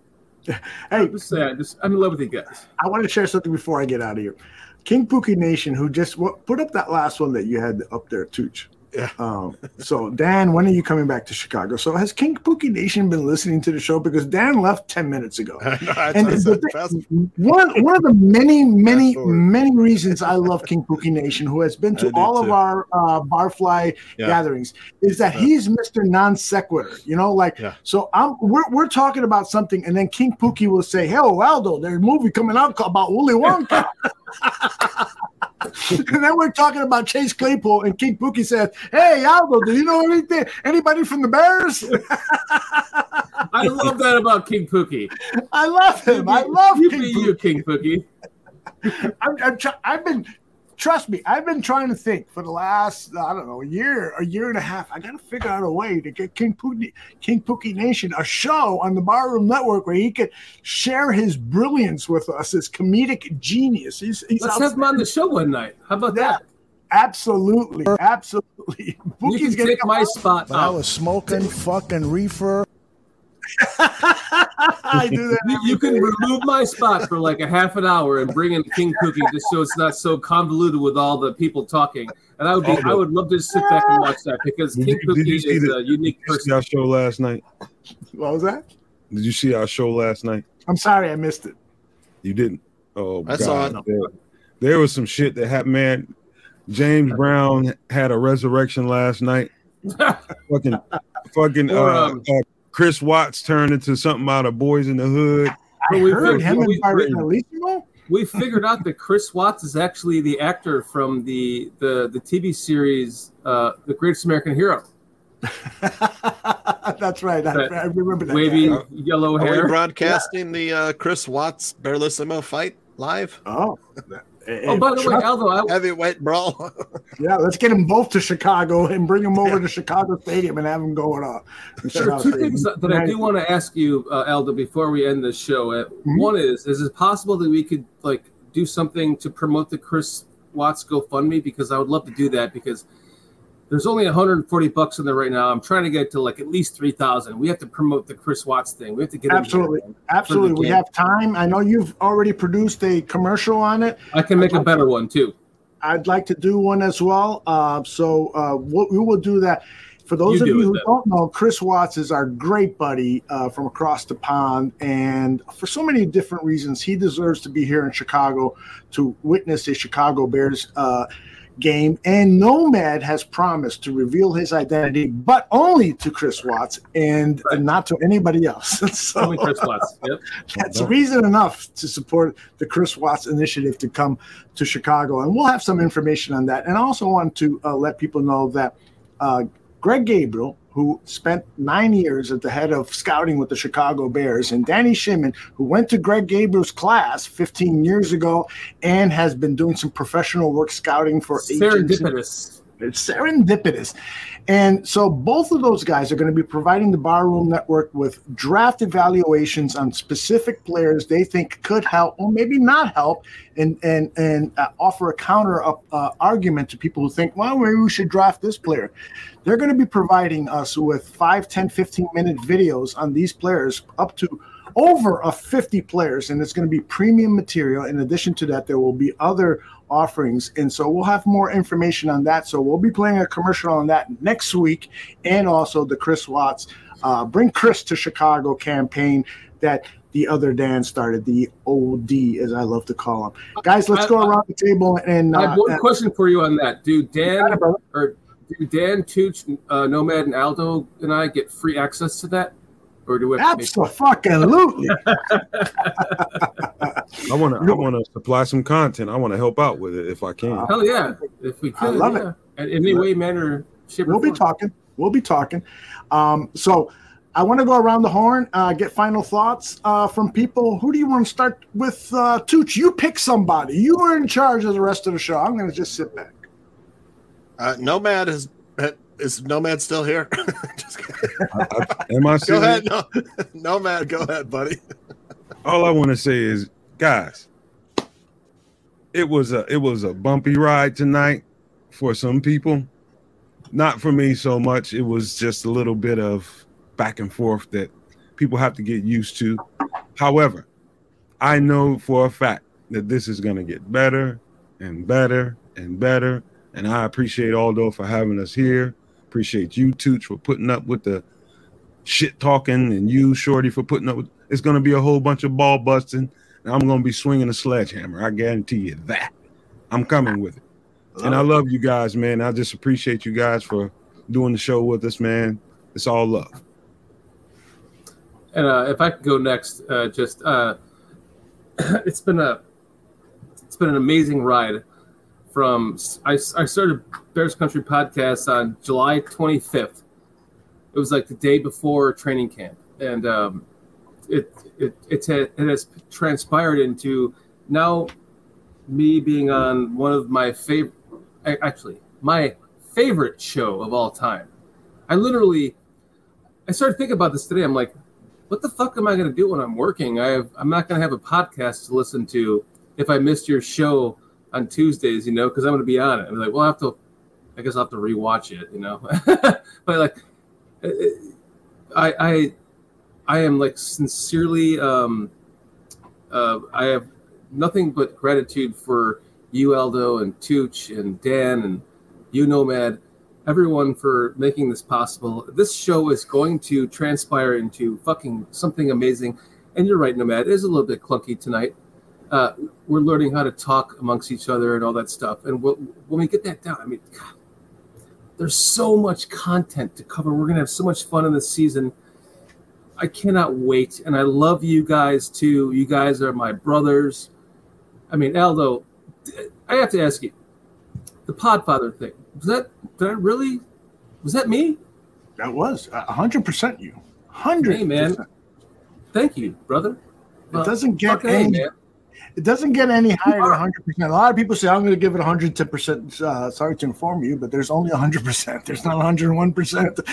Hey, I'm just saying, just I'm in love with you guys. I want to share something before I get out of here. King Pookie Nation, who just what, put up that last one that you had up there, Tooch. Yeah. Um, so Dan, when are you coming back to Chicago? So has King Pookie Nation been listening to the show? Because Dan left ten minutes ago. and I the thing- one one of the many many many reasons I love King Pookie Nation, who has been to all of our uh, barfly Yeah. gatherings, is that he's Mister Non Sequitur. You know, like so. I'm we're we're talking about something, and then King Pookie will say, "Hey, Aldo, there's a movie coming out called about Willy Wonka." and then we're talking about Chase Claypool, and King Pookie says, "Hey, Aldo, do you know anything? Anybody from the Bears?" I love that about King Pookie. I love him. I love you King be you, King Pookie. I'm, I'm try- I've been, trust me, I've been trying to think for the last, I don't know, a year, a year and a half. I got to figure out a way to get King Pookie, King Pookie Nation a show on the Barroom Network where he could share his brilliance with us, his comedic genius. He's, he's Let's have him on the show one night. How about that? Absolutely, absolutely. You Pookie's can gonna take my out. spot. I was smoking fucking reefer. I do that. You, you can remove my spot for like a half an hour and bring in King Cookie just so it's not so convoluted with all the people talking. And I would be, I would love to just sit back and watch that because King did Cookie you see is the- a unique Did you see person. our show last night? What was that? Did you see our show last night? I'm sorry, I missed it. You didn't. Oh, I saw God. There, there was some shit that happened, man. James Brown had a resurrection last night. fucking, fucking. Or, uh, um, uh, Chris Watts turned into something out of Boys in the Hood. I we heard figured- him we- and we- We figured out that Chris Watts is actually the actor from the the, the TV series uh, The Greatest American Hero. That's right. I, I remember that. Wavy guy. yellow Are we hair. broadcasting the uh, Chris Watts Barlissimo fight live? Oh. Oh, by the way, Aldo, I, Heavyweight brawl. Yeah, let's get them both to Chicago and bring them over to Chicago Stadium and have them going on. Sure. Two things that I do want to ask you, uh, Aldo, before we end this show. Uh, One is: Is it possible that we could like do something to promote the Chris Watts GoFundMe? Because I would love to do that because there's only 140 bucks in there right now. I'm trying to get to like at least 3,000. We have to promote the Chris Watts thing. We have to get Absolutely. Absolutely. We have time. I know you've already produced a commercial on it. I can make a better one too. I'd like to do one as well. Uh, so uh, what we will do that. For those You of do you who then. don't know, Chris Watts is our great buddy uh, from across the pond, and for so many different reasons, he deserves to be here in Chicago to witness a Chicago Bears uh, game. And Nomad has promised to reveal his identity, but only to Chris Watts and not to anybody else. so, Only Chris Watts. Yep. that's reason enough to support the Chris Watts initiative to come to Chicago. And we'll have some information on that. And I also want to uh, let people know that uh, Greg Gabriel, who spent nine years at the head of scouting with the Chicago Bears, and Danny Shimon, who went to Greg Gabriel's class 15 years ago and has been doing some professional work scouting for Serendipitous. it's serendipitous. And so both of those guys are going to be providing the Barroom Network with draft evaluations on specific players they think could help or maybe not help and and and uh, offer a counter up, uh, argument to people who think, well, maybe we should draft this player. They're going to be providing us with 5, 10, 15 minute videos on these players up to over a 50 players and it's going to be premium material. In addition to that there will be other offerings and so we'll have more information on that. So we'll be playing a commercial on that next week and also the chris watts uh, bring chris to chicago campaign that the other dan started the od as i love to call him. Guys let's go around the table and I have uh, one and- question for you on that. Do Dan or do Dan Tooch, uh, Nomad, and Aldo and I get free access to that, or do we have to pay? Absolutely. I want to. I want to supply some content. I want to help out with it if I can. Hell yeah, if we I could. love yeah. it. In any way, manner, shape, We'll be form. talking. We'll be talking. Um, so I want to go around the horn, uh, get final thoughts uh, from people. Who do you want to start with? Uh, Tooch, you pick somebody. You are in charge of the rest of the show. I'm going to just sit back. Uh, Nomad is is Nomad still here? Am I go still ahead, no, Nomad. Go ahead, buddy. All I want to say is, guys, it was a it was a bumpy ride tonight for some people. Not for me so much. It was just a little bit of back and forth that people have to get used to. However, I know for a fact that this is going to get better and better and better. And I appreciate Aldo for having us here. Appreciate you, Tooch, for putting up with the shit talking, and you, Shorty, for putting up with. It's going to be a whole bunch of ball busting, and I'm going to be swinging a sledgehammer. I guarantee you that. I'm coming with it. And I love you guys, man. I just appreciate you guys for doing the show with us, man. It's all love. And uh, if I could go next, uh, just uh, it's been a it's been an amazing ride. From I, I started Bears Country podcast on July 25th. It was like the day before training camp, and um, it it it's it has transpired into now me being on one of my favorite, actually my favorite show of all time. I literally, I started thinking about this today. I'm like, what the fuck am I going to do when I'm working? I have, I'm not going to have a podcast to listen to if I missed your show on Tuesdays, you know, because I'm going to be on it. I'm like, well, I have to, I guess I'll have to rewatch it, you know. but like, it- I, I, I am like sincerely, um, uh, I have nothing but gratitude for you, Aldo, and Tooch, and Dan, and you, Nomad, everyone for making this possible. This show is going to transpire into fucking something amazing. And you're right, Nomad, it is a little bit clunky tonight. Uh, we're learning how to talk amongst each other and all that stuff. And we'll, when we get that down, I mean, God, there's so much content to cover. We're going to have so much fun in this season. I cannot wait. And I love you guys too. You guys are my brothers. I mean, Aldo, I have to ask you the Podfather thing. Was that, did I really, was that me? That was hundred percent you. Hundred Hey, man. Thank you, brother. It doesn't get any. It doesn't get any higher than hundred percent. A lot of people say I'm going to give it hundred ten percent. Uh, sorry to inform you, but there's only hundred percent. There's not hundred one percent.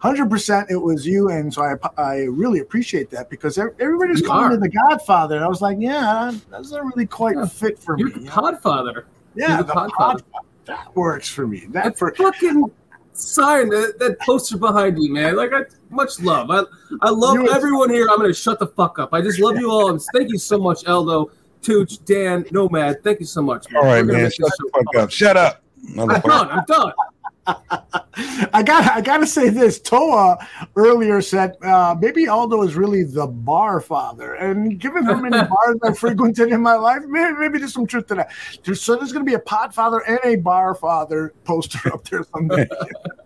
Hundred percent, it was you, and so I I really appreciate that because ev- everybody's You calling are. me the Godfather, and I was like, yeah, that doesn't really quite fit for You're me. the Podfather. Yeah, You're the the Podfather. Podfather. That works for me. That That for fucking sign that, that poster behind you, man. Like I much love. I I love You- everyone here. I'm gonna shut the fuck up. I just love you all and thank you so much, Aldo, Tooch, Dan, Nomad. Thank you so much. All right, man. Shut the fuck up. Shut up. I'm done. I'm done. I got I got to say this. Toa earlier said uh, maybe Aldo is really the bar father, and given how many bars I frequented in my life, maybe, maybe there's some truth to that. So there's going to be a pod father and a bar father poster up there someday.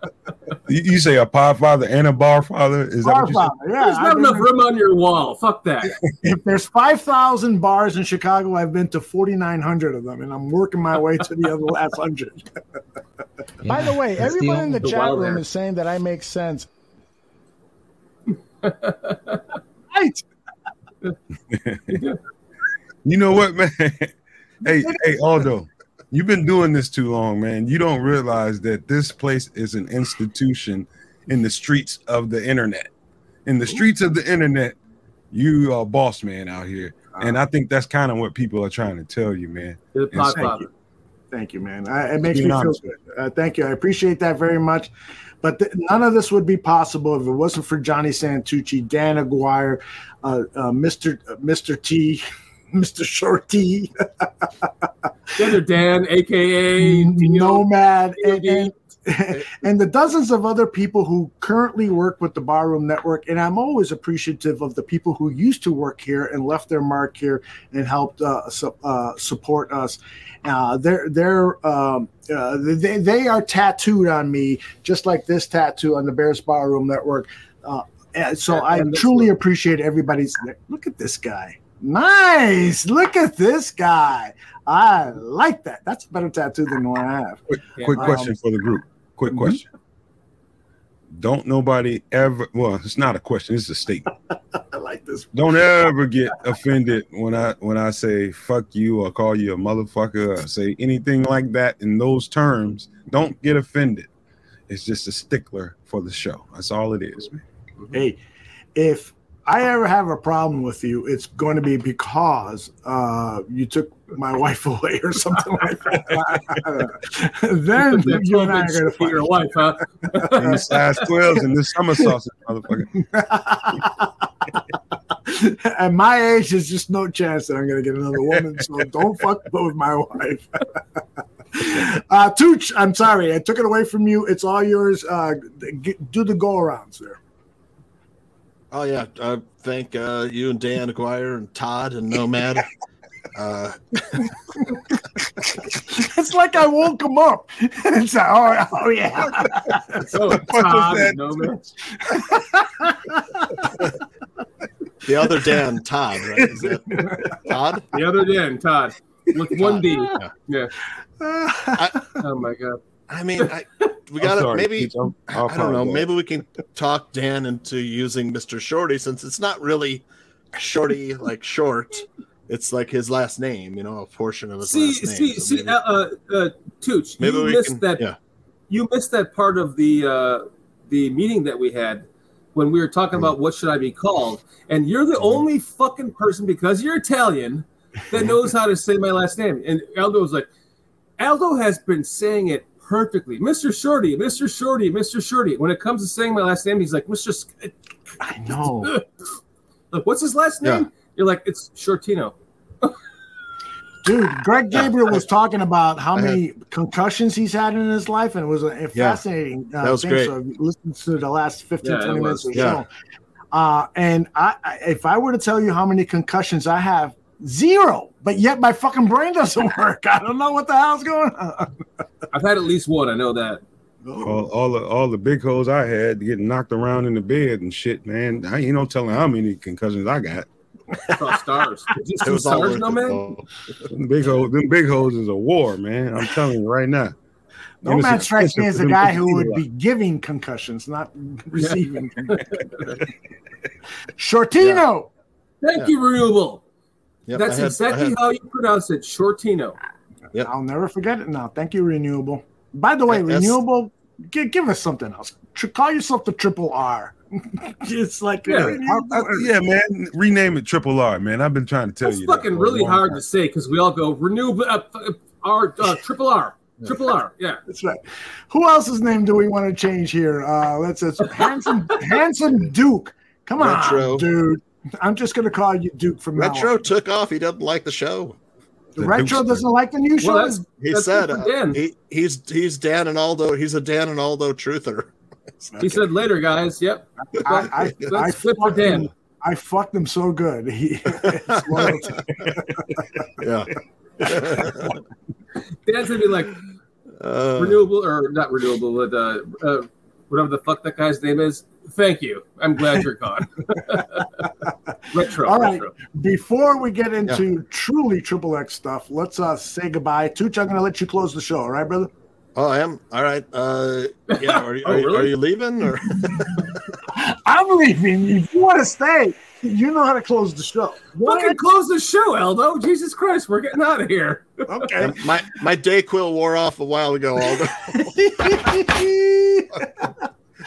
You, you say a pod father and a bar father? Is that bar what you father, yeah. There's I've not enough room on your wall. Fuck that. if there's five thousand bars in Chicago, I've been to forty nine hundred of them, and I'm working my way to the other last hundred. By the way, That's the everyone in the only- chat room there. is saying that I make sense. Right. You know what, man? hey, hey, Aldo, you've been doing this too long, man. You don't realize that this place is an institution in the streets of the internet. In the streets of the internet, you are boss man out here. And I think that's kind of what people are trying to tell you, man. You're the And so- Thank you. Thank you, man. I, it makes me feel good. Uh, thank you. I appreciate that very much. But th- none of this would be possible if it wasn't for Johnny Santucci, Dan Aguirre, uh, uh, Mr. uh, Mr. T, Mr. Shorty. T, The other Dan, aka Nomad, and, and, and the dozens of other people who currently work with the Barroom Network. And I'm always appreciative of the people who used to work here and left their mark here and helped uh, su- uh, support us. Uh, they're they're um, uh, they, they are tattooed on me just like this tattoo on the Bears Barroom Network. Uh, so I truly appreciate everybody's. Look at this guy. Nice. Look at this guy. I like that. That's a better tattoo than the one I have. Quick, quick Um, question for the group. Quick Mhm. question. Don't nobody ever well, it's not a question, it's a statement. I like this. Don't ever get offended when I when I say fuck you or call you a motherfucker or say anything like that in those terms. Don't get offended. It's just a stickler for the show. That's all it is, man. Hey, if I ever have a problem with you, it's going to be because uh, you took my wife away or something like that. then you and I are going to for your wife, huh? And the size 12s and this summer sausage, motherfucker. At my age, there's just no chance that I'm going to get another woman. So don't fuck with my wife. uh, Tooch, I'm sorry. I took it away from you. It's all yours. Uh, g- do the go arounds there. Oh yeah, I thank uh, you and Dan Aguirre and Todd and Nomad. uh, It's like I woke him up. It's like, oh, oh yeah. Oh, Todd, no, man. the other Dan, Todd, right? Is that Todd? The other Dan, Todd, with one D. Yeah. Yeah. oh my god. I mean, I, we got to maybe. I'm- I I'll don't know. apologize. Maybe we can talk Dan into using Mr. Shorty since it's not really Shorty like short. It's like his last name, you know, a portion of his See, last name. see, So see, maybe- uh, uh, uh, Tooch, Maybe you we missed can- that. yeah. You missed that part of the uh, the meeting that we had when we were talking about what should I be called, and you're the only fucking person because you're Italian that knows how to say my last name. And Aldo was like, Aldo has been saying it perfectly, Mr. Shorty, Mr. Shorty, Mr. Shorty. When it comes to saying my last name, he's like, Mr. Sk- I know. Like, what's his last name? You're like, it's Shortino. Dude, Greg Gabriel was talking about how many concussions he's had in his life, and it was a a Yeah. fascinating. Uh, That was thing. great. So listen to the last 15, Yeah, 20 minutes was. of the Yeah. show. Uh, and I, I, if I were to tell you how many concussions I have, zero. But yet my fucking brain doesn't work. I don't know what the hell's going on. I've had at least one. I know that. All, all the all the big holes I had getting knocked around in the bed and shit, man. I ain't no telling how many concussions I got. I saw stars. Is this It some was all stars, no man? Them big holes, them big holes is a war, man. I'm telling you right now. No And it's man strikes me as a guy who would be giving concussions, not receiving. Shortino. Thank Yeah. you, Renewable. Yep, That's had- exactly how you pronounce it, Shortino. Yep. I'll never forget it now. Thank you, Renewable. By the way, Yeah, Renewable, give, give us something else. Tr- call yourself the Triple R. it's like Yeah. I- I- yeah, man. Rename it Triple R, man. I've been trying to tell It's you. that fucking for really hard time. to say because we all go Renewable, uh, uh, R, uh, Triple R, Triple R. Yeah. That's right. Who else's name do we want to change here? Uh, let's it's handsome, handsome Duke. Come on, Retro. dude. I'm just gonna call you Duke from now Retro on. took off. He doesn't like the show. The Retro doesn't like the new show. Well, that's, He that's said uh, he, he's he's Dan and Aldo. He's a Dan and Aldo truther. He said later, guys. Yep. I, I, I, That's good for fucked him, Dan. I fucked him so good. He. Yeah. Dan's gonna be like Uh, renewable or not renewable, but uh, uh, whatever the fuck that guy's name is. Thank you. I'm glad you're gone. retro. All right. retro. Before we get into truly triple X stuff, let's uh say goodbye. Tooch, I'm gonna let you close the show. All right, brother? oh, I am. All right. Uh, yeah. Are, you- Oh, are, really? are you leaving or? I'm leaving. If you want to stay, you know how to close the show. Fucking close the show, Aldo. Jesus Christ, we're getting out of here. Okay. my my Dayquil wore off a while ago. Aldo.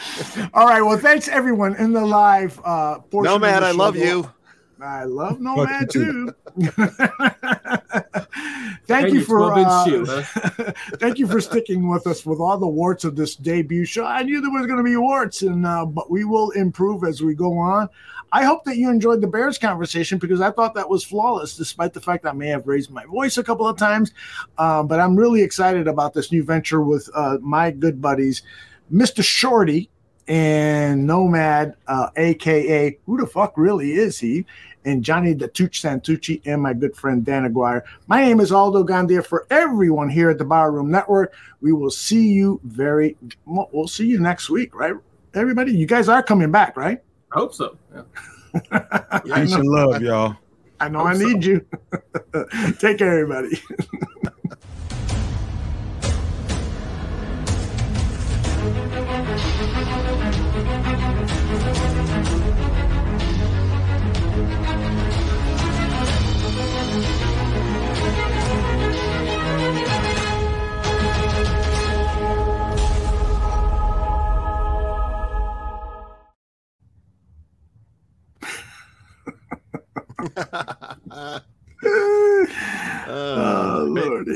All right. Well, thanks everyone in the live uh portion. No of man, I love you. I love Nomad too. Thank And you for uh, shoe, huh? thank you for sticking with us with all the warts of this debut show. I knew there was going to be warts, and uh, but we will improve as we go on. I hope that you enjoyed the Bears conversation because I thought that was flawless, despite the fact I may have raised my voice a couple of times. Um, but I'm really excited about this new venture with uh, my good buddies, Mr. Shorty and Nomad, uh, aka who the fuck really is he? And Johnny the Tooch Santucci and my good friend Dan Aguirre. My name is Aldo Gandia. For everyone here at the Barroom Network, we will see you very. well, We'll see you next week, right? Everybody, you guys are coming back, right? I hope so. Yeah. Yeah, Peace and love, y'all. I know I need you. Take care, everybody. uh, oh, oh Lord.